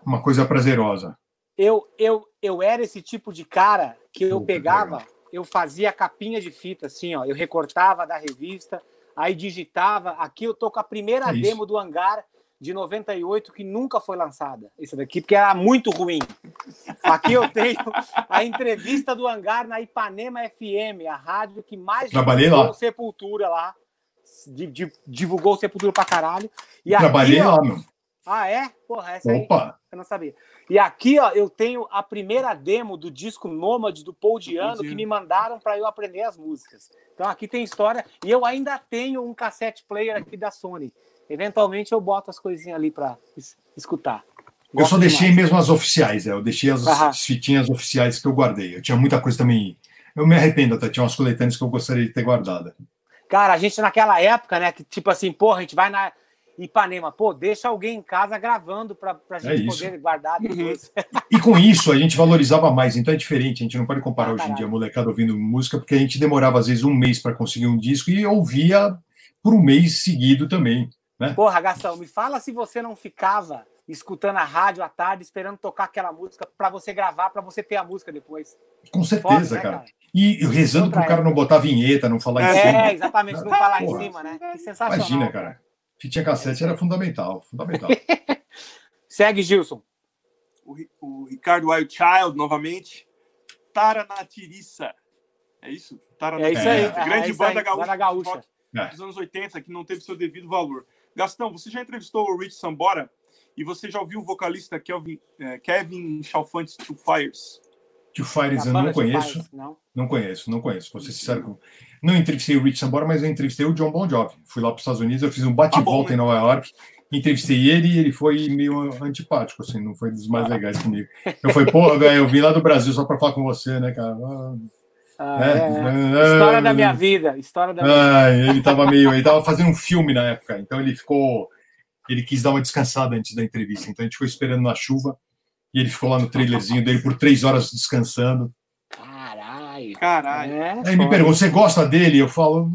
uma coisa prazerosa. Eu, eu, eu era esse tipo de cara que eu pegava, eu fazia capinha de fita, assim, ó, eu recortava da revista, aí digitava. Aqui eu tô com a primeira é demo do hangar de 98 que nunca foi lançada. Isso daqui, porque era muito ruim. Aqui eu tenho a entrevista do Hangar na Ipanema FM, a rádio que mais Trabalhei lá. Sepultura lá. divulgou o Sepultura pra caralho. E Trabalhei aqui, lá, ó, meu. Ah, é? Porra, essa Opa. aí eu não sabia. E aqui, ó, eu tenho a primeira demo do disco Nômade do Paul Diano que me mandaram para eu aprender as músicas. Então aqui tem história e eu ainda tenho um cassete player aqui da Sony. Eventualmente eu boto as coisinhas ali para escutar. Eu só Gosto deixei demais. mesmo as oficiais, é. eu deixei as fitinhas oficiais que eu guardei. Eu tinha muita coisa também. Eu me arrependo até, tinha umas coletâneas que eu gostaria de ter guardado. Cara, a gente naquela época, né, que tipo assim, porra, a gente vai na Ipanema, pô, deixa alguém em casa gravando pra, pra gente É poder guardar depois. E com isso a gente valorizava mais, então é diferente, a gente não pode comparar Ah, hoje em dia a molecada ouvindo música, porque a gente demorava às vezes um mês para conseguir um disco e ouvia por um mês seguido também. Porra, Gastão, me fala se você não ficava escutando a rádio à tarde, esperando tocar aquela música pra você gravar, pra você ter a música depois. Com Foda, certeza, né, cara. E eu rezando Outra pro cara não botar vinheta, não falar em cima. É, exatamente, não falar em Porra. cima, né? Que sensacional. Imagina, cara. Fitinha cassete era fundamental, fundamental. Segue, Gilson. O, o Ricardo Wild Child, novamente. Taranatiriça. É isso? É isso aí. É. é Grande isso banda aí, gaúcha. banda gaúcha. rock É. dos anos 80 que não teve seu devido valor. Gastão, você já entrevistou o Rich Sambora e você já ouviu o vocalista Kelvin, eh, Kevin Chalfante Two Fires? Tio Fires eu não conheço, pais, Não. não conheço, não conheço. Vou ser sincero. com- Não entrevistei o Rich Sambora, mas eu entrevistei o John Bon Jovi. Fui lá para os Estados Unidos, eu fiz um bate-volta Ah, bom, né? em Nova York, entrevistei ele e ele foi meio antipático, assim, não foi dos mais Ah. legais comigo. Eu falei, pô, velho, eu vim lá do Brasil só para falar com você, né, cara? Ah, Ah, É, é, História da minha vida. História da minha Ai, ele tava meio. Ele tava fazendo um filme na época, então ele ficou. Ele quis dar uma descansada antes da entrevista, então a gente ficou esperando na chuva e ele ficou lá no trailerzinho dele por três horas descansando. Caralho. Caralho. É, Aí me pergunta: você gosta dele? Eu falo.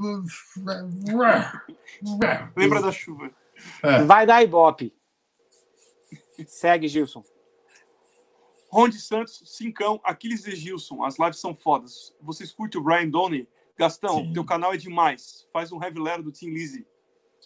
Lembra da chuva? É, Vai dar ibope. Segue, Gilson. Ronde Santos, Cincão, Aquiles e Gilson. As lives são fodas. Vocês curtem o Brian Doney? Gastão, Sim. teu canal é demais. Faz um heavy lero do Team Lizzy.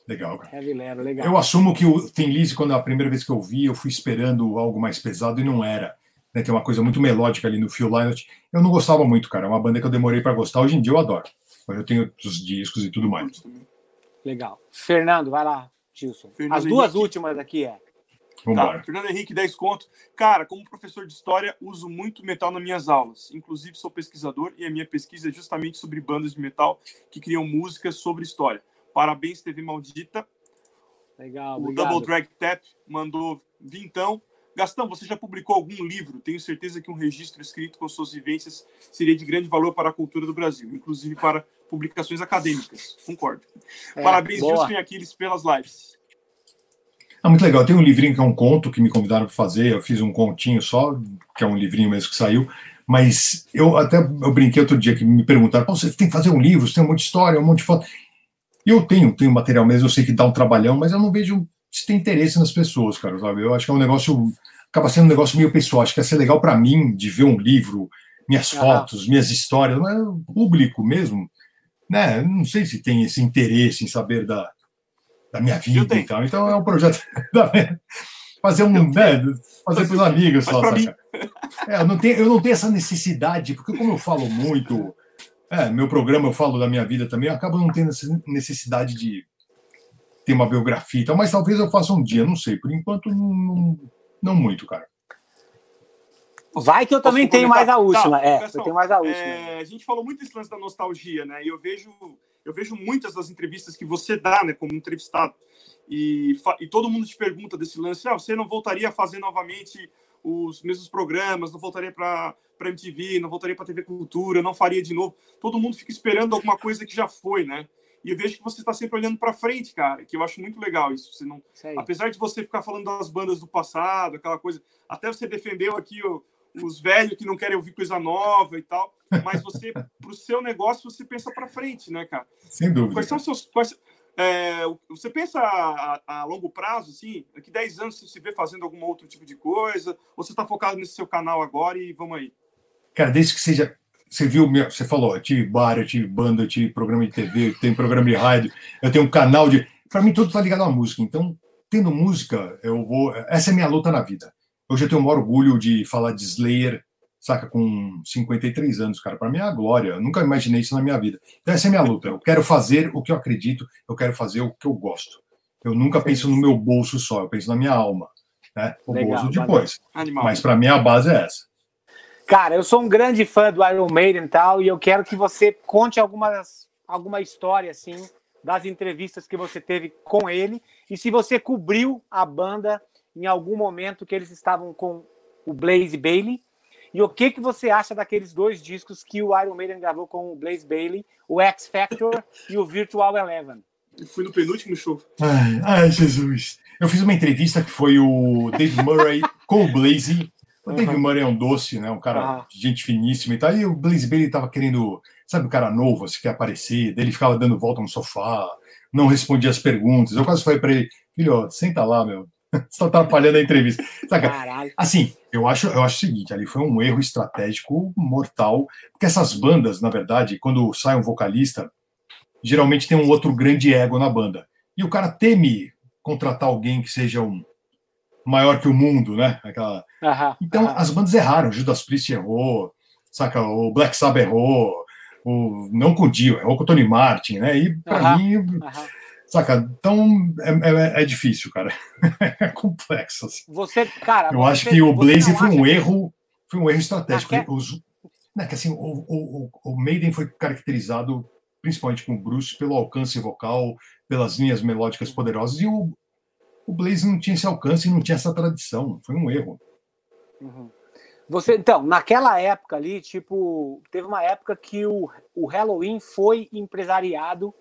legal, cara. Heavy Lero, legal. Eu assumo que o Tem Lizzy, quando a primeira vez que eu vi, eu fui esperando algo mais pesado e não era. Né, tem uma coisa muito melódica ali no Phil Lynott. Eu não gostava muito, cara. É uma banda que eu demorei para gostar. Hoje em dia eu adoro. Hoje eu tenho os discos e tudo mais. Legal. Fernando, vai lá, Gilson. Fernando As duas Henrique. últimas aqui é. Tá. Fernando Henrique, 10 conto. Cara, como professor de história, uso muito metal nas minhas aulas. Inclusive, sou pesquisador e a minha pesquisa é justamente sobre bandas de metal que criam músicas sobre história. Parabéns, TV Maldita. Legal, O obrigado. Double Drag Tap mandou vintão. Gastão, você já publicou algum livro? Tenho certeza que um registro escrito com suas vivências seria de grande valor para a cultura do Brasil, inclusive para publicações acadêmicas. Concordo. É, Parabéns, boa. Gilson e Aquiles, pelas lives. Ah, muito legal. Tem um livrinho que é um conto que me convidaram para fazer. Eu fiz um continho só, que é um livrinho mesmo que saiu. Mas eu até eu brinquei outro dia que me perguntaram: "Pô, você tem que fazer um livro, você tem um monte de história, um monte de foto. Eu tenho, tenho material mesmo, eu sei que dá um trabalhão, mas eu não vejo se tem interesse nas pessoas, cara, sabe? Eu acho que é um negócio, acaba sendo um negócio meio pessoal. Acho que ia ser legal para mim de ver um livro, minhas Ah. fotos, minhas histórias, mas o público mesmo, né? Não sei se tem esse interesse em saber da, da minha vida e tal. Então é um projeto da- fazer um, né, fazer para os amigos só? É, eu não tenho, eu não tenho essa necessidade, porque como eu falo muito, é, meu programa eu falo da minha vida também, eu acabo não tendo essa necessidade de ter uma biografia e tal, mas talvez eu faça um dia, não sei. Por enquanto, não, não, não muito, cara. Vai que eu também tenho mais a última. Tá, é, pessoal, eu tenho mais a última. É, a gente falou muito desse lance da nostalgia, né? E eu vejo, eu vejo muitas das entrevistas que você dá, né, como entrevistado. E, e todo mundo te pergunta desse lance: ah, você não voltaria a fazer novamente os mesmos programas, não voltaria para para MTV, não voltaria para TV Cultura, não faria de novo. Todo mundo fica esperando alguma coisa que já foi, né? E eu vejo que você está sempre olhando para frente, cara, que eu acho muito legal isso. Você não, apesar de você ficar falando das bandas do passado, aquela coisa, até você defendeu aqui o- os velhos que não querem ouvir coisa nova e tal, mas você, pro seu negócio, você pensa para frente, né, cara? Sem dúvida. Quais são os seus. Quais, é, você pensa a, a- longo prazo, assim? Daqui 10 anos você se vê fazendo algum outro tipo de coisa? Ou você está focado nesse seu canal agora e vamos aí? Cara, desde que seja. Você viu, você falou, eu tive bar, eu tive banda, eu tive programa de TV, eu tenho programa de rádio, eu tenho um canal de. Para mim, tudo está ligado à música. Então, tendo música, eu vou. Essa é a minha luta na vida. Hoje eu tenho um orgulho de falar de Slayer, saca, com 53 anos, cara. Para mim é a glória. Eu nunca imaginei isso na minha vida. Então, essa é a minha luta. Eu quero fazer o que eu acredito, eu quero fazer o que eu gosto. Eu nunca penso no meu bolso só, eu penso na minha alma. Né? O Legal, bolso depois. Mas para mim a base é essa. Cara, eu sou um grande fã do Iron Maiden e tal, e eu quero que você conte algumas, alguma história, assim, das entrevistas que você teve com ele, e se você cobriu a banda em algum momento que eles estavam com o Blaze Bailey, e o que, que você acha daqueles dois discos que o Iron Maiden gravou com o Blaze Bailey, o X Factor e o Virtual Eleven? Eu fui no penúltimo show. Ai, ai, Jesus. Eu fiz uma entrevista que foi o Dave Murray com o Blaze. O Dave uhum. Murray é um doce, né? Um cara uhum. gente finíssima e tal. E o Blaze Bailey tava querendo, sabe, o cara novo, assim, quer aparecer. Daí ele ficava dando volta no sofá, não respondia as perguntas. Eu quase falei para ele, filho, senta lá, meu. Você tá atrapalhando a entrevista. Saca? Caralho. Assim, eu acho, eu acho o seguinte, ali foi um erro estratégico mortal, porque essas bandas, na verdade, quando sai um vocalista, geralmente tem um outro grande ego na banda. E o cara teme contratar alguém que seja um maior que o mundo, né? Aquela... então as bandas erraram, Judas Priest errou, saca? O Black Sabbath errou, o não com o Dio, errou com o Tony Martin, né? E para mim Saca? Então é, é, é difícil, cara. é complexo. Assim. Você, cara. Eu você, acho que o Blaze foi um erro, foi um erro estratégico. Naquela... Os, né, que assim, o, o, o Maiden foi caracterizado principalmente com o Bruce pelo alcance vocal, pelas linhas melódicas poderosas, e o, o Blaze não tinha esse alcance e não tinha essa tradição. Foi um erro. Uhum. Você, então, naquela época ali, tipo, teve uma época que o, o Halloween foi empresariado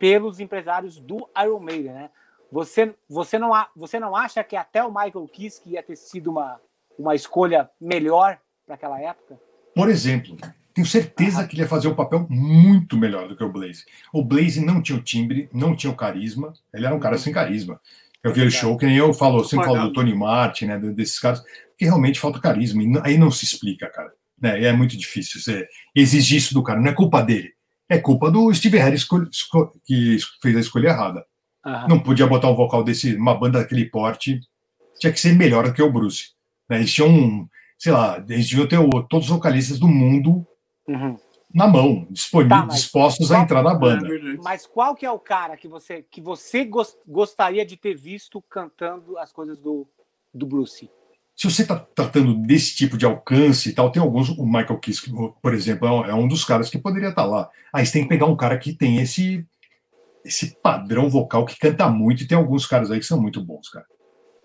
pelos empresários do Iron Maiden, né? Você, você, não, você não acha que até o Michael Kiske ia ter sido uma, uma escolha melhor para aquela época? Por exemplo, tenho certeza ah. que ele ia fazer um papel muito melhor do que o Blaze. O Blaze não tinha o timbre, não tinha o carisma, ele era um cara sem carisma. Eu vi o show, que nem eu falo, sempre falo do Tony Martin, né, desses caras, que realmente falta carisma, e aí não se explica, cara. Né, é muito difícil você exigir isso do cara, não é culpa dele é culpa do Steve Harris que fez a escolha errada. Uhum. Não podia botar um vocal desse, uma banda daquele porte, tinha que ser melhor do que o Bruce. Né? Eles tinham, sei lá, eles deviam ter todos os vocalistas do mundo uhum. na mão, disponíveis, tá, dispostos qual, a entrar na banda. Mas qual que é o cara que você, que você gostaria de ter visto cantando as coisas do, do Bruce? Se você está tratando desse tipo de alcance e tal, tem alguns, o Michael Kiske, por exemplo, é um dos caras que poderia estar tá lá. Aí você tem que pegar um cara que tem esse esse padrão vocal que canta muito, e tem alguns caras aí que são muito bons, cara.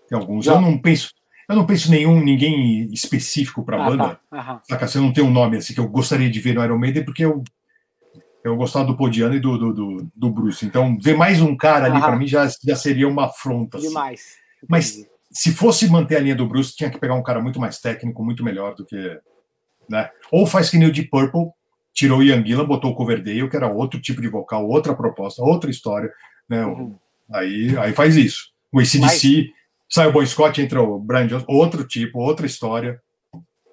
Tem alguns, eu não penso, eu não penso nenhum, ninguém específico para a ah, banda. Tá. Saca? Você não tem um nome assim que eu gostaria de ver no Iron Maiden, porque eu eu gostava do Podiano e do, do, do, do Bruce. Então, ver mais um cara ali, para mim, já, já seria uma afronta. Assim. Demais. Assim. Mas se fosse manter a linha do Bruce, tinha que pegar um cara muito mais técnico, muito melhor do que. Né? Ou faz que nem o Deep Purple, tirou o Ian Gillan, botou o Coverdale, que era outro tipo de vocal, outra proposta, outra história. Né? Uhum. Aí, aí faz isso. O ACDC, Mas... sai o Boy Scott, entra o Brian Jones, outro tipo, outra história.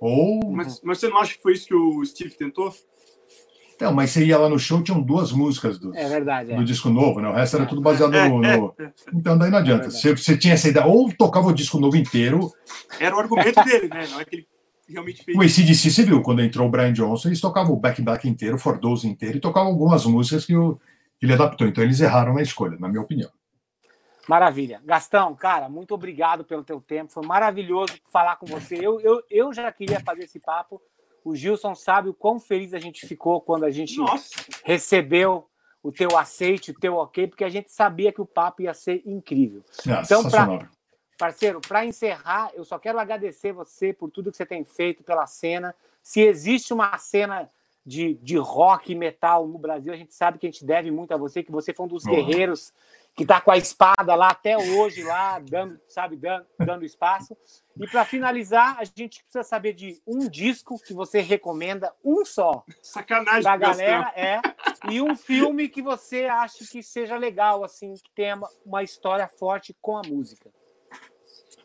Ou... Mas, mas você não acha que foi isso que o Steve tentou? Então, mas você ia lá no show, tinham duas músicas do, é verdade, é. do disco novo, né? O resto era tudo baseado no. no... Então, daí não adianta. É você, você tinha essa ideia, ou tocava o disco novo inteiro. Era o argumento dele, né? Não é que ele realmente fez. O ACDC, você viu, quando entrou o Brian Johnson, eles tocavam o back-back inteiro, o Fordose inteiro, e tocavam algumas músicas que, o, que ele adaptou. Então, eles erraram na escolha, na minha opinião. Maravilha. Gastão, cara, muito obrigado pelo teu tempo. Foi maravilhoso falar com você. Eu, eu, eu já queria fazer esse papo o Gilson sabe o quão feliz a gente ficou quando a gente Nossa. recebeu o teu aceite, o teu ok, porque a gente sabia que o papo ia ser incrível. então, pra, parceiro, para encerrar, eu só quero agradecer você por tudo que você tem feito pela cena. Se existe uma cena de, de rock e metal no Brasil, a gente sabe que a gente deve muito a você, que você foi um dos guerreiros que está com a espada lá até hoje, lá, dando, sabe, dando, dando espaço. E para finalizar, a gente precisa saber de um disco que você recomenda, um só. Sacanagem, da galera, é. E um filme que você acha que seja legal, assim, que tenha uma história forte com a música.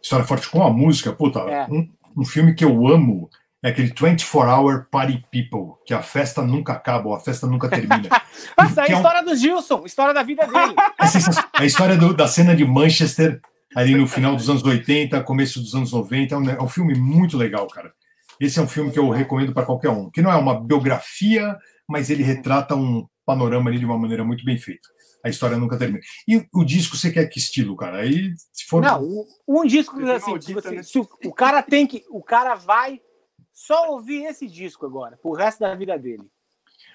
História forte com a música? Puta, é. um, um filme que eu amo é aquele 24 Hour Party People, que a festa nunca acaba, ou a festa nunca termina. Essa é a história é um... do Gilson, história da vida dele. É a história do, da cena de Manchester, ali no final dos anos 80, começo dos anos 90. É um, é um filme muito legal, cara. Esse é um filme que eu recomendo para qualquer um, que não é uma biografia, mas ele retrata um panorama ali de uma maneira muito bem feita. A história nunca termina. E o disco, você quer que estilo, cara? Aí, se for. Não, um disco assim, maldita, você, né? se o, o cara tem que. O cara vai só ouvir esse disco agora, pro resto da vida dele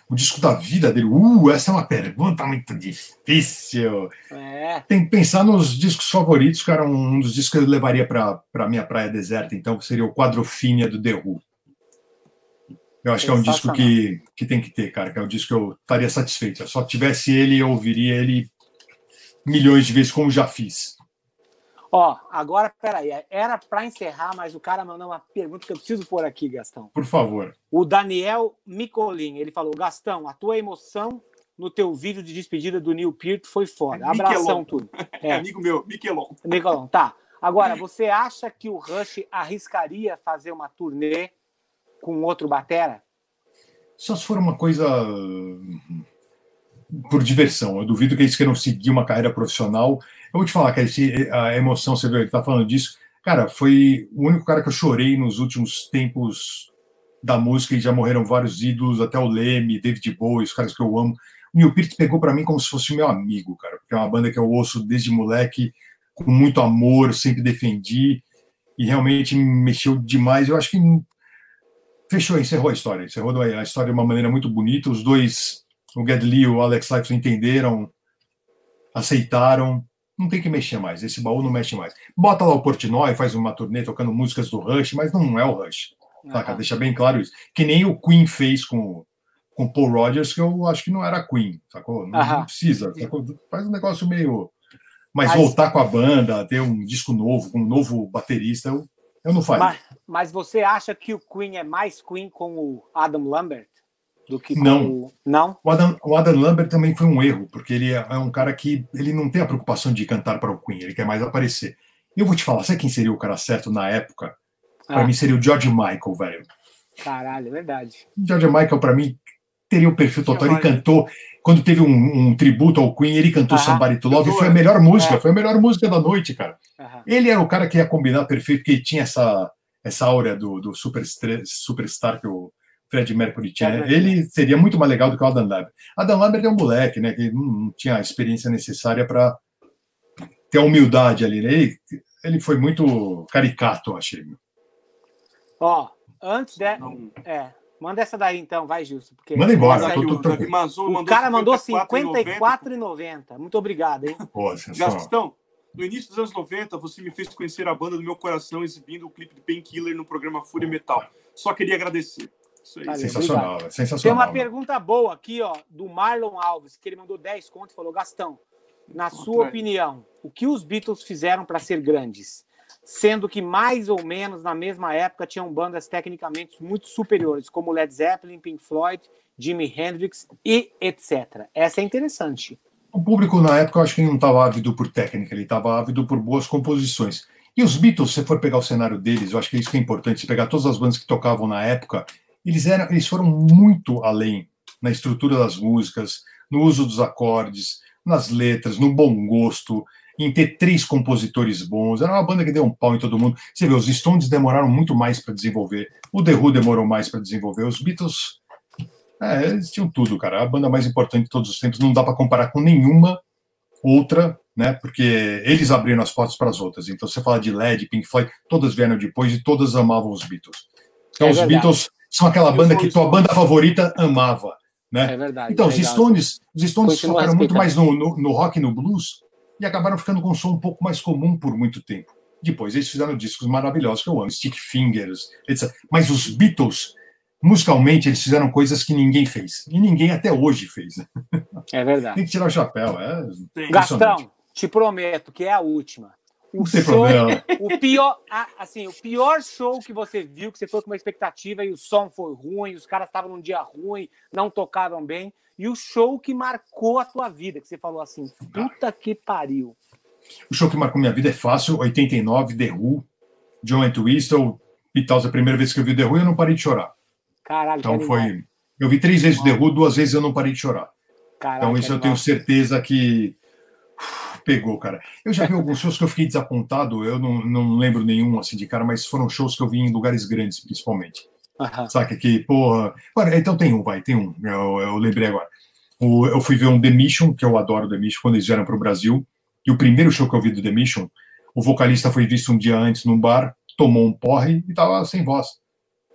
o disco da vida dele? Uh, essa é uma pergunta muito difícil. É. Tem que pensar nos discos favoritos, cara. Um dos discos que eu levaria para a minha praia deserta, então, que seria o Quadrofínia do The Who. Eu acho que é um disco que, que tem que ter, cara, que é um disco que eu estaria satisfeito. Se eu só tivesse ele, eu ouviria ele milhões de vezes, como já fiz. Ó, agora, peraí, era para encerrar, mas o cara mandou uma pergunta que eu preciso pôr aqui, Gastão. Por favor. O Daniel Micolin, ele falou, Gastão, a tua emoção no teu vídeo de despedida do Neil Peart foi foda. É Abração, tudo. É. amigo meu, Miquelon. Miquelon, tá. Agora, você acha que o Rush arriscaria fazer uma turnê com outro batera? Só se for uma coisa por diversão. Eu duvido que eles queiram seguir uma carreira profissional. Eu vou te falar, que a emoção, você viu, tá falando disso. Cara, foi o único cara que eu chorei nos últimos tempos da música e já morreram vários ídolos, até o Leme, David Bowie, os caras que eu amo. O Neil Peart pegou para mim como se fosse meu amigo, cara, porque é uma banda que eu ouço desde moleque, com muito amor, sempre defendi, e realmente me mexeu demais. Eu acho que fechou, encerrou a história, encerrou a história de uma maneira muito bonita. Os dois o Gedli e o Alex Lifeson entenderam, aceitaram, não tem que mexer mais, esse baú não mexe mais. Bota lá o Portnoy, faz uma turnê tocando músicas do Rush, mas não é o Rush. Uhum. Deixa bem claro isso. Que nem o Queen fez com com Paul Rogers, que eu acho que não era Queen, sacou? Não, não precisa. Sacou? Faz um negócio meio. Mas, mas, voltar com a banda, ter um disco novo, com um novo baterista, eu, eu não faço. Mas, mas, você acha que o Queen é mais Queen com o Adam Lambert? Do que não. O... Não? O Adam, o Adam Lambert também foi um erro, porque ele é, é um cara que ele não tem a preocupação de cantar para o Queen, ele quer mais aparecer. Eu vou te falar, sabe quem seria o cara certo na época? Ah. Para mim seria o George Michael, velho. Caralho, é verdade. George Michael, para mim, teria o perfil total. Ele cantou, quando teve um, um, tributo ao Queen, ele cantou ah, Somebody to Love, e foi a melhor música, é. foi a melhor música da noite, cara. Ele era o cara que ia combinar perfeito, porque tinha essa, essa áurea do, do super, superstar que o Fred Mercury tinha. É ele seria muito mais legal do que o Adam Lambert. Adam Lambert é um moleque, né? Que não tinha a experiência necessária para ter a humildade ali. Né? Ele, ele foi muito caricato, eu achei. Ó, antes de. É. Manda essa daí então, vai, Gilson. Porque Manda embora. Tô, tô, tô, o, o cara mandou 54,90. Muito obrigado, hein? Pô, Gastão, no início dos anos 90, você me fez conhecer a banda do meu coração exibindo o clipe de Painkiller no programa Fúria Metal. Só queria agradecer. Valeu, sensacional, sensacional. Tem uma pergunta boa aqui, ó, do Marlon Alves, que ele mandou 10 contos e falou: Gastão, na sua opinião, o que os Beatles fizeram para ser grandes? Sendo que mais ou menos na mesma época tinham bandas tecnicamente muito superiores, como Led Zeppelin, Pink Floyd, Jimi Hendrix e etc. Essa é interessante. O público na época eu acho que não estava ávido por técnica, ele estava ávido por boas composições. E os Beatles, se você for pegar o cenário deles, eu acho que é isso que é importante, se pegar todas as bandas que tocavam na época, eles, eram, eles foram muito além na estrutura das músicas, no uso dos acordes, nas letras, no bom gosto, em ter três compositores bons. Era uma banda que deu um pau em todo mundo. Você vê, os Stones demoraram muito mais para desenvolver, o The Who demorou mais para desenvolver, os Beatles. É, eles tinham tudo, cara. A banda mais importante de todos os tempos. Não dá para comparar com nenhuma outra, né? Porque eles abriram as portas para as outras. Então, você fala de Led, Pink Floyd, todas vieram depois e todas amavam os Beatles. Então, é os Beatles são aquela banda que tua banda favorita amava. Né? É verdade. Então, os Stones, os Stones focaram muito mais no, no, no, rock e no blues e acabaram ficando com um som um pouco mais comum por muito tempo. Depois eles fizeram discos maravilhosos que eu amo, Stick Fingers, etc. Mas os Beatles, musicalmente, eles fizeram coisas que ninguém fez. E ninguém até hoje fez. É verdade. Tem que tirar o chapéu. É Gastão, te prometo que é a última. O problema. o pior, assim, o pior show que você viu, que você foi com uma expectativa e o som foi ruim, os caras estavam num dia ruim, não tocaram bem, e o show que marcou a tua vida, que você falou assim, puta que pariu. O show que marcou minha vida é fácil, 89, The Who, John Entwistle, Beatles, a primeira vez que eu vi The Who, eu não parei de chorar. Caralho, Então foi, eu vi três vezes The Who, duas vezes eu não parei de chorar. Caralho, então isso eu tenho certeza que pegou, cara. Eu já vi alguns shows que eu fiquei desapontado, eu não, não lembro nenhum assim de cara, mas foram shows que eu vi em lugares grandes, principalmente. Uhum. Saca que, porra. Então tem um, vai, tem um. Eu, eu lembrei agora. O, eu fui ver um The Mission, que eu adoro The Mission, quando eles vieram para o Brasil. E o primeiro show que eu vi do The Mission, o vocalista foi visto um dia antes num bar, tomou um porre e tava sem voz.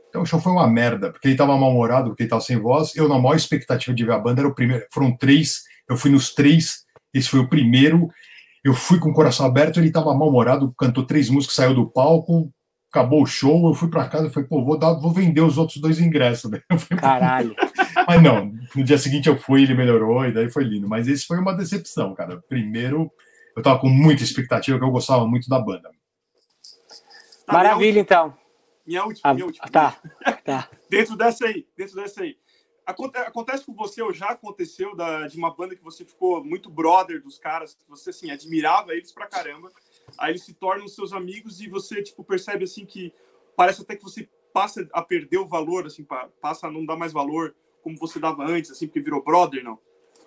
Então o show foi uma merda, porque ele tava mal-humorado, porque ele tava sem voz. Eu, na maior expectativa de ver a banda, era o primeiro. Foram três, eu fui nos três, esse foi o primeiro. Eu fui com o coração aberto, ele tava mal-humorado, cantou três músicas, saiu do palco, acabou o show, eu fui para casa e falei, pô, vou, dar, vou vender os outros dois ingressos. Né? Falei, Caralho. Mas não, no dia seguinte eu fui, ele melhorou e daí foi lindo. Mas esse foi uma decepção, cara. Primeiro, eu tava com muita expectativa, que eu gostava muito da banda. Maravilha, então. Minha última, minha última. Tá, tá. dentro dessa aí, dentro dessa aí. Acontece com você, ou já aconteceu, da, de uma banda que você ficou muito brother dos caras, que você, assim, admirava eles pra caramba, aí eles se tornam seus amigos e você, tipo, percebe, assim, que parece até que você passa a perder o valor, assim, passa a não dar mais valor como você dava antes, assim, porque virou brother, não?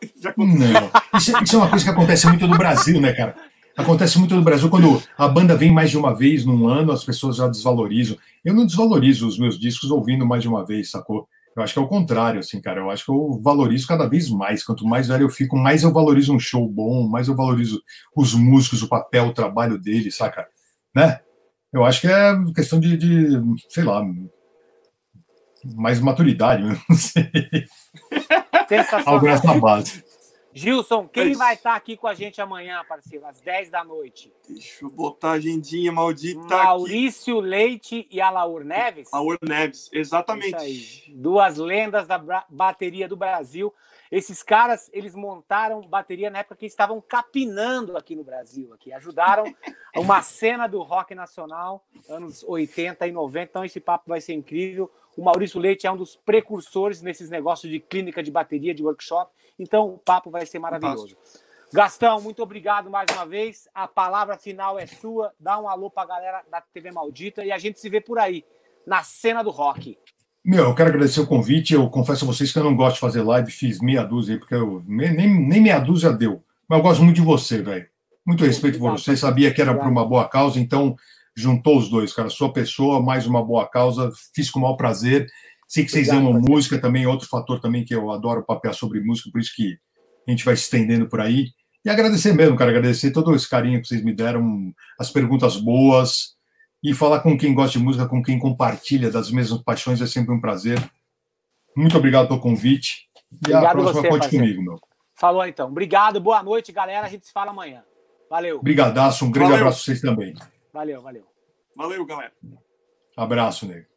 Já Não. Isso, é, isso, é uma coisa que acontece muito no Brasil, né, cara? Acontece muito no Brasil quando a banda vem mais de uma vez num ano, as pessoas já desvalorizam. Eu não desvalorizo os meus discos ouvindo mais de uma vez, sacou? Eu acho que é o contrário, assim, cara. Eu acho que eu valorizo cada vez mais. Quanto mais velho eu fico, mais eu valorizo um show bom, mais eu valorizo os músicos, o papel, o trabalho deles, saca? Né? Eu acho que é questão de, de sei lá, mais maturidade, não sei. Algo nessa base. Gilson, quem é vai estar tá aqui com a gente amanhã, parceiro, às 10 da noite? Deixa eu botar a agendinha maldita Maurício aqui. Leite e Alaur Neves? Alaur Neves, exatamente. Duas lendas da bateria do Brasil. Esses caras, eles montaram bateria na época que estavam capinando aqui no Brasil, aqui ajudaram uma cena do rock nacional, anos 80 e 90. Então esse papo vai ser incrível. O Maurício Leite é um dos precursores nesses negócios de clínica de bateria, de workshop. Então o papo vai ser maravilhoso. Gastão, muito obrigado mais uma vez. A palavra final é sua. Dá um alô para a galera da TV Maldita e a gente se vê por aí, na cena do rock. Meu, eu quero agradecer o convite. Eu confesso a vocês que eu não gosto de fazer live, fiz meia dúzia aí, porque eu, nem, nem meia dúzia deu. Mas eu gosto muito de você, velho. Muito respeito por você. Sabia que era por uma boa causa, então juntou os dois, cara. Sua pessoa, mais uma boa causa, fiz com o maior prazer. Sei que vocês amam música também, outro fator também que eu adoro papear sobre música, por isso que a gente vai se estendendo por aí. E agradecer mesmo, cara, agradecer todo esse carinho que vocês me deram, as perguntas boas, e falar com quem gosta de música, com quem compartilha das mesmas paixões é sempre um prazer. Muito obrigado pelo convite. E obrigado a próxima você, conte comigo, meu. Falou então. Obrigado, boa noite, galera. A gente se fala amanhã. Valeu. Obrigadaço, um grande valeu. abraço a vocês também. Valeu, valeu. Valeu, galera. Abraço, nego.